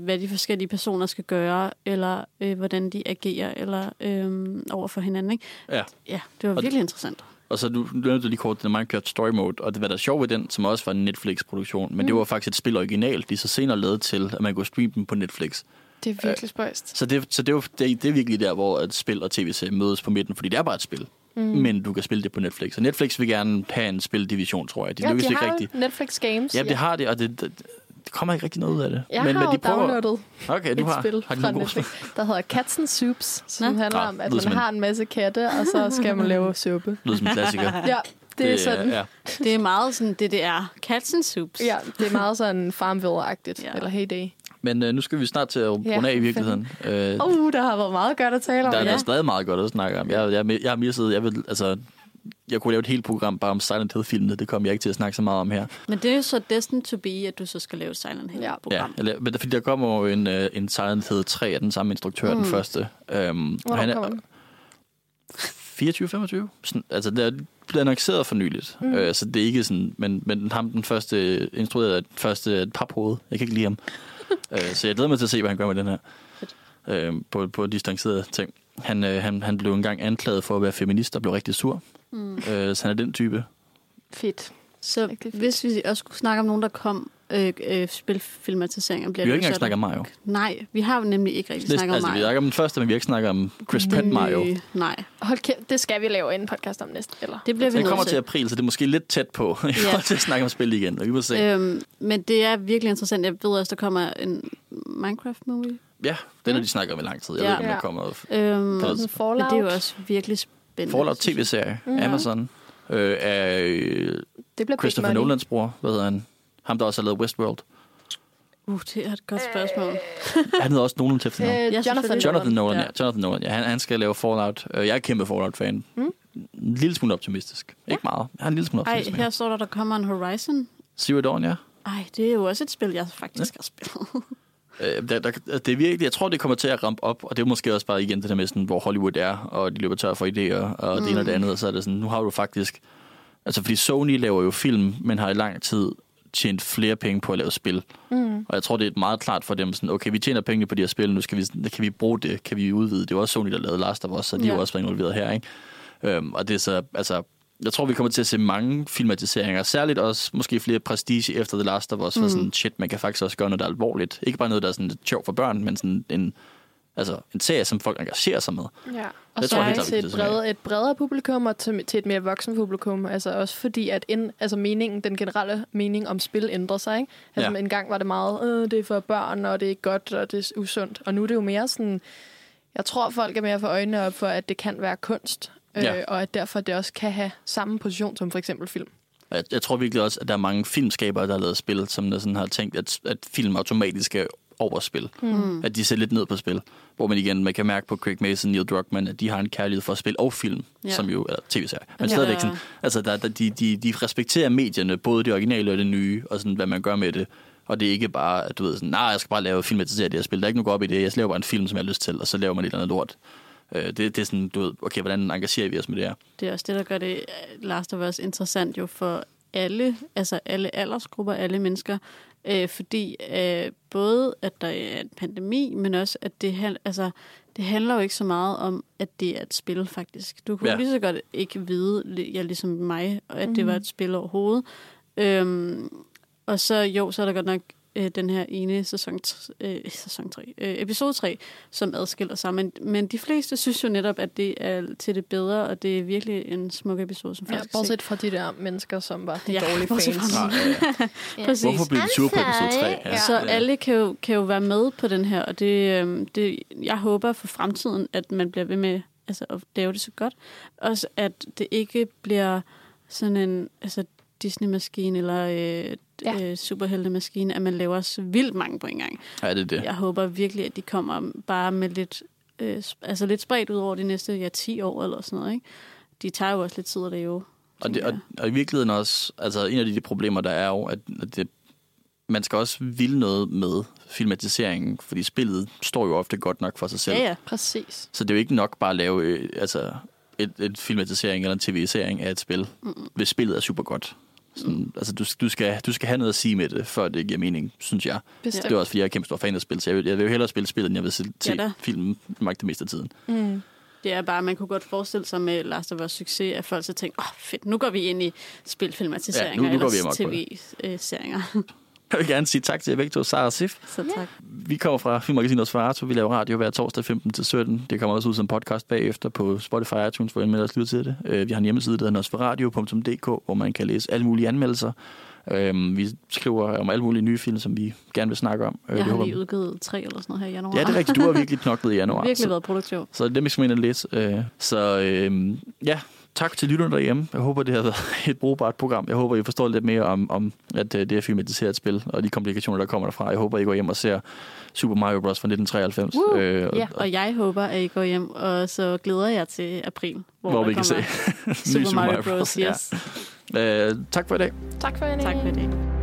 hvad de forskellige personer skal gøre, eller øh, hvordan de agerer eller øh, over for hinanden. Ikke? Ja. Ja, det var Og virkelig interessant. Og så du nævnte lige kort den Minecraft Story Mode, og det var der sjovt ved den, som også var en Netflix-produktion, men mm. det var faktisk et spil originalt, de så senere lavede til, at man kunne streame dem på Netflix. Det er virkelig spøjst. Så det, så det, er, jo- det, det er virkelig der, hvor et spil og tv-serie mødes på midten, fordi det er bare et spil. Mm. Men du kan spille det på Netflix. Og Netflix vil gerne have en spildivision, tror jeg. De Ja, lykkes de ikke har rigtigt. Netflix Games. Ja, det har det, og det, det, det kommer ikke rigtig noget ud af det. Jeg men, har men jo de prøver... downloadet Okay, du et har, spil har fra Netflix, der hedder Cats and Soups, som Nå. handler Nå, om, at lyder som man en- har en masse katte, og så skal man lave suppe. lyder som en klassiker. *laughs* Ja, det er sådan. Ja. Det er meget sådan DDR. Cats and soups. Ja, det er meget sådan Farmville-agtigt, Ja. eller Heyday. Men øh, nu skal vi snart til at runde Ja, af i virkeligheden. Øh, Uh, der har været meget godt at tale om. der, der ja. er stadig meget godt at snakke om. Jeg, jeg, jeg har misset, jeg vil, altså, jeg kunne lave et helt program bare om Silent Hill-filmene. Det kommer jeg ikke til at snakke så meget om her. Men det er jo så destined to be, at du så skal lave Silent. Hill-program. Ja, eller, men der, fordi der kommer jo en, uh, en Silent Hill 3 af den samme instruktør, mm. den første. Um, Hvornår kommer den? 24-25? Sådan, altså, det er blevet annonceret for nyligt, mm. uh, så det er ikke sådan... Men, men ham, den første, instruerede den første et paphoved. Jeg kan ikke lide ham. uh, *laughs* så jeg glæder mig til at se, hvad han gør med den her. Uh, på, på distancerede ting. Han, uh, han, han blev engang anklaget for at være feminist og blev rigtig sur. Mm. Uh, så han er den type. Fedt. Så fedt. hvis vi også skulle snakke om nogen, der kom øh, øh, spilfilmatiseringer, bliver Vi har ikke engang snakket om Mario. Nej, vi har jo nemlig ikke rigtig Det, snakket altså, om vi Mario. snakker om den første, men vi har ikke snakket om Chris Pratt Mario. Øh, Nej, Hold kæft, det skal vi lave en podcast om næste, eller? det bliver vi Den kommer til. april, så det er måske lidt tæt på *laughs* i forhold til at snakke om spil igen. Og vi må se. Øhm, men det er virkelig interessant. Jeg ved også, der kommer en Minecraft-movie. Ja, den har de snakket om i lang tid. Jeg Ja. ved ikke, om Ja. der kommer Øhm, Sådan men Sådan Fallout. det er jo også virkelig spændende. Fallout tv-serie. Ja. Amazon. Øh, af øh, det bliver Christopher. Nolans bror. Hvad hedder han? Ham, der også har lavet Westworld. Uh, det er et godt spørgsmål. *laughs* Han hedder også Nolan til efternavn. Øh, Ja, Jonathan. Jonathan Nolan, ja. Ja. Jonathan Nolan, ja. Han, han skal lave Fallout. Øh, Jeg er kæmpe Fallout-fan. Mm. En lille smule optimistisk. Ikke meget. Jeg er en lille smule Ej, optimistisk. her står der, der kommer en Horizon. Zero Dawn, ja. Ej, det er jo også et spil, jeg faktisk har spillet. *laughs* Øh, der, der, det er virkelig, jeg tror, det kommer til at rampe op, og det er måske også bare igen det der med, sådan, hvor Hollywood er, og de løber tør for idéer, og mm. det ene og det andet, og så er det sådan, nu har du faktisk... Altså, fordi Sony laver jo film, men har i lang tid tjent flere penge på at lave spil. Mm. Og jeg tror, det er meget klart for dem, sådan, okay, vi tjener penge på de her spil, nu skal vi, kan vi bruge det, kan vi udvide. Det var også Sony, der lavede Last of Us, så de Ja. har jo også involveret her, ikke? Øhm, og det er så, altså, jeg tror, vi kommer til at se mange filmatiseringer, særligt også måske flere prestige efter The Last of Us, mm. sådan, shit, man kan faktisk også gøre noget, der er alvorligt. Ikke bare noget, der er sådan lidt sjov for børn, men sådan en, altså, en serie, som folk engagerer sig med. Ja, og Jeg så tror er helt til et, bredere, et bredere publikum og til, til et mere voksen publikum. Altså også fordi, at ind, altså meningen, den generelle mening om spil ændrer sig. Ikke? Altså ja. en gang var det meget, øh, det er for børn, og det er ikke godt, og det er usundt. Og nu er det jo mere sådan, jeg tror, folk er mere for øjnene op for, at det kan være kunst. Øh, Ja. og at derfor det også kan have samme position som for eksempel film. Jeg, jeg tror virkelig også, at der er mange filmskabere, der har lavet spil, som der sådan har tænkt, at, at film automatisk er over spil. Mm. At de ser lidt ned på spil. Hvor man igen, man kan mærke på Craig Mason og Neil Druckmann, at de har en kærlighed for spil og film, Ja. som jo er tv-serie. Men Ja. stadigvæk sådan, altså der, der, de, de, de respekterer medierne, både det originale og det nye, og sådan, hvad man gør med det. Og det er ikke bare, at du ved sådan, nej, jeg skal bare lave filmatisere det her spil. Der er ikke noget op i det. Jeg laver bare en film, som jeg har lyst til, og så laver man et eller andet lort. Øh, Det, det er sådan, du ved, okay, hvordan engagerer vi os med det her? Det er også det, der gør det Last of Us interessant jo for alle, altså alle aldersgrupper, alle mennesker. Øh, fordi øh, både, at der er en pandemi, men også, at det, altså, det handler jo ikke så meget om, at det er et spil, faktisk. Du kunne ja. Lige så godt ikke vide, ja, ligesom mig, at det var et spil overhovedet. Øhm, og så, jo, så er der godt nok øh, den her ene sæson, t- øh, sæson 3, øh, episode 3, som adskiller sig. Men, men de fleste synes jo netop, at det er til det bedre, og det er virkelig en smuk episode, som folk Ja, skal se. bortset fra de der mennesker, som var de Ja, dårlige *laughs* bortset fans. fra Nej, ja, ja. *laughs* Præcis. Hvorfor blev de sure på episode 3? Ja. Så alle kan jo, kan jo være med på den her, og det, øhm, det, jeg håber for fremtiden, at man bliver ved med altså, at lave det så godt. Også at det ikke bliver sådan en altså, Disney-maskine eller øh, Ja. øh, superheltemaskine, at man laver så vildt mange på en gang. ja, det er det. Jeg håber virkelig, at de kommer bare med lidt, øh, altså lidt spredt ud over de næste ja, 10 år eller sådan noget. Ikke? De tager jo også lidt tid at lave. Og, det, tænker og, jeg. og i virkeligheden også, altså en af de, de problemer, der er jo, at, at det, man skal også ville noget med filmatiseringen, fordi spillet står jo ofte godt nok for sig selv. Ja, ja. Præcis. Så det er jo ikke nok bare at lave øh, altså, et, et filmatisering eller en tv-serie af et spil, mm. hvis spillet er super godt. Sådan. Altså, du, du, skal, du skal have noget at sige med det, før det giver mening, synes jeg. Bestemt. Det er også, fordi jeg er kæmpe stor fan af spil, så jeg vil, jeg vil jo hellere spille spillet, end jeg vil se, da. filmen mange det meste af tiden. Mm. Det er bare, man kunne godt forestille sig med Last of Us succes, at folk så tænker, åh oh, fedt, nu går vi ind i spilfilmatiseringer Ja, nu- nu går vi eller tv-serier. *laughs* Jeg vil gerne sige tak til jer begge to, Sara og Sif. så tak. Vi kommer fra Filmmagasinet Svarato. Vi laver radio hver torsdag 15 til 17. Det kommer også ud som podcast bagefter på Spotify og iTunes, hvor I os lytte til det. Øh, Vi har en hjemmeside, der hedder nosferadio.dk, hvor man kan læse alle mulige anmeldelser. Øhm, Vi skriver om alle mulige nye film, som vi gerne vil snakke om. Øh, Jeg vi har håber- lige udgivet tre eller sådan noget her i januar. Ja, det er rigtigt. Du har virkelig knoklet i januar. *laughs* virkelig så, været produktiv. så det er skal man ind og læse. Øh, Så øhm, ja, tak til lytterne derhjemme. Jeg håber, det har været *laughs* et brugbart program. Jeg håber, I forstår lidt mere om, om at øh, det er et filmatiseret spil, og de komplikationer, der kommer derfra. Jeg håber, I går hjem og ser Super Mario Bros. fra 1993. Woo! Øh, og- Ja, og jeg håber, at I går hjem, og så glæder jeg til april, hvor, hvor vi kan se *laughs* ny Super Mario Bros. Ja. Yes. Øh, tak for i dag. Tak for i dag. Tak for det.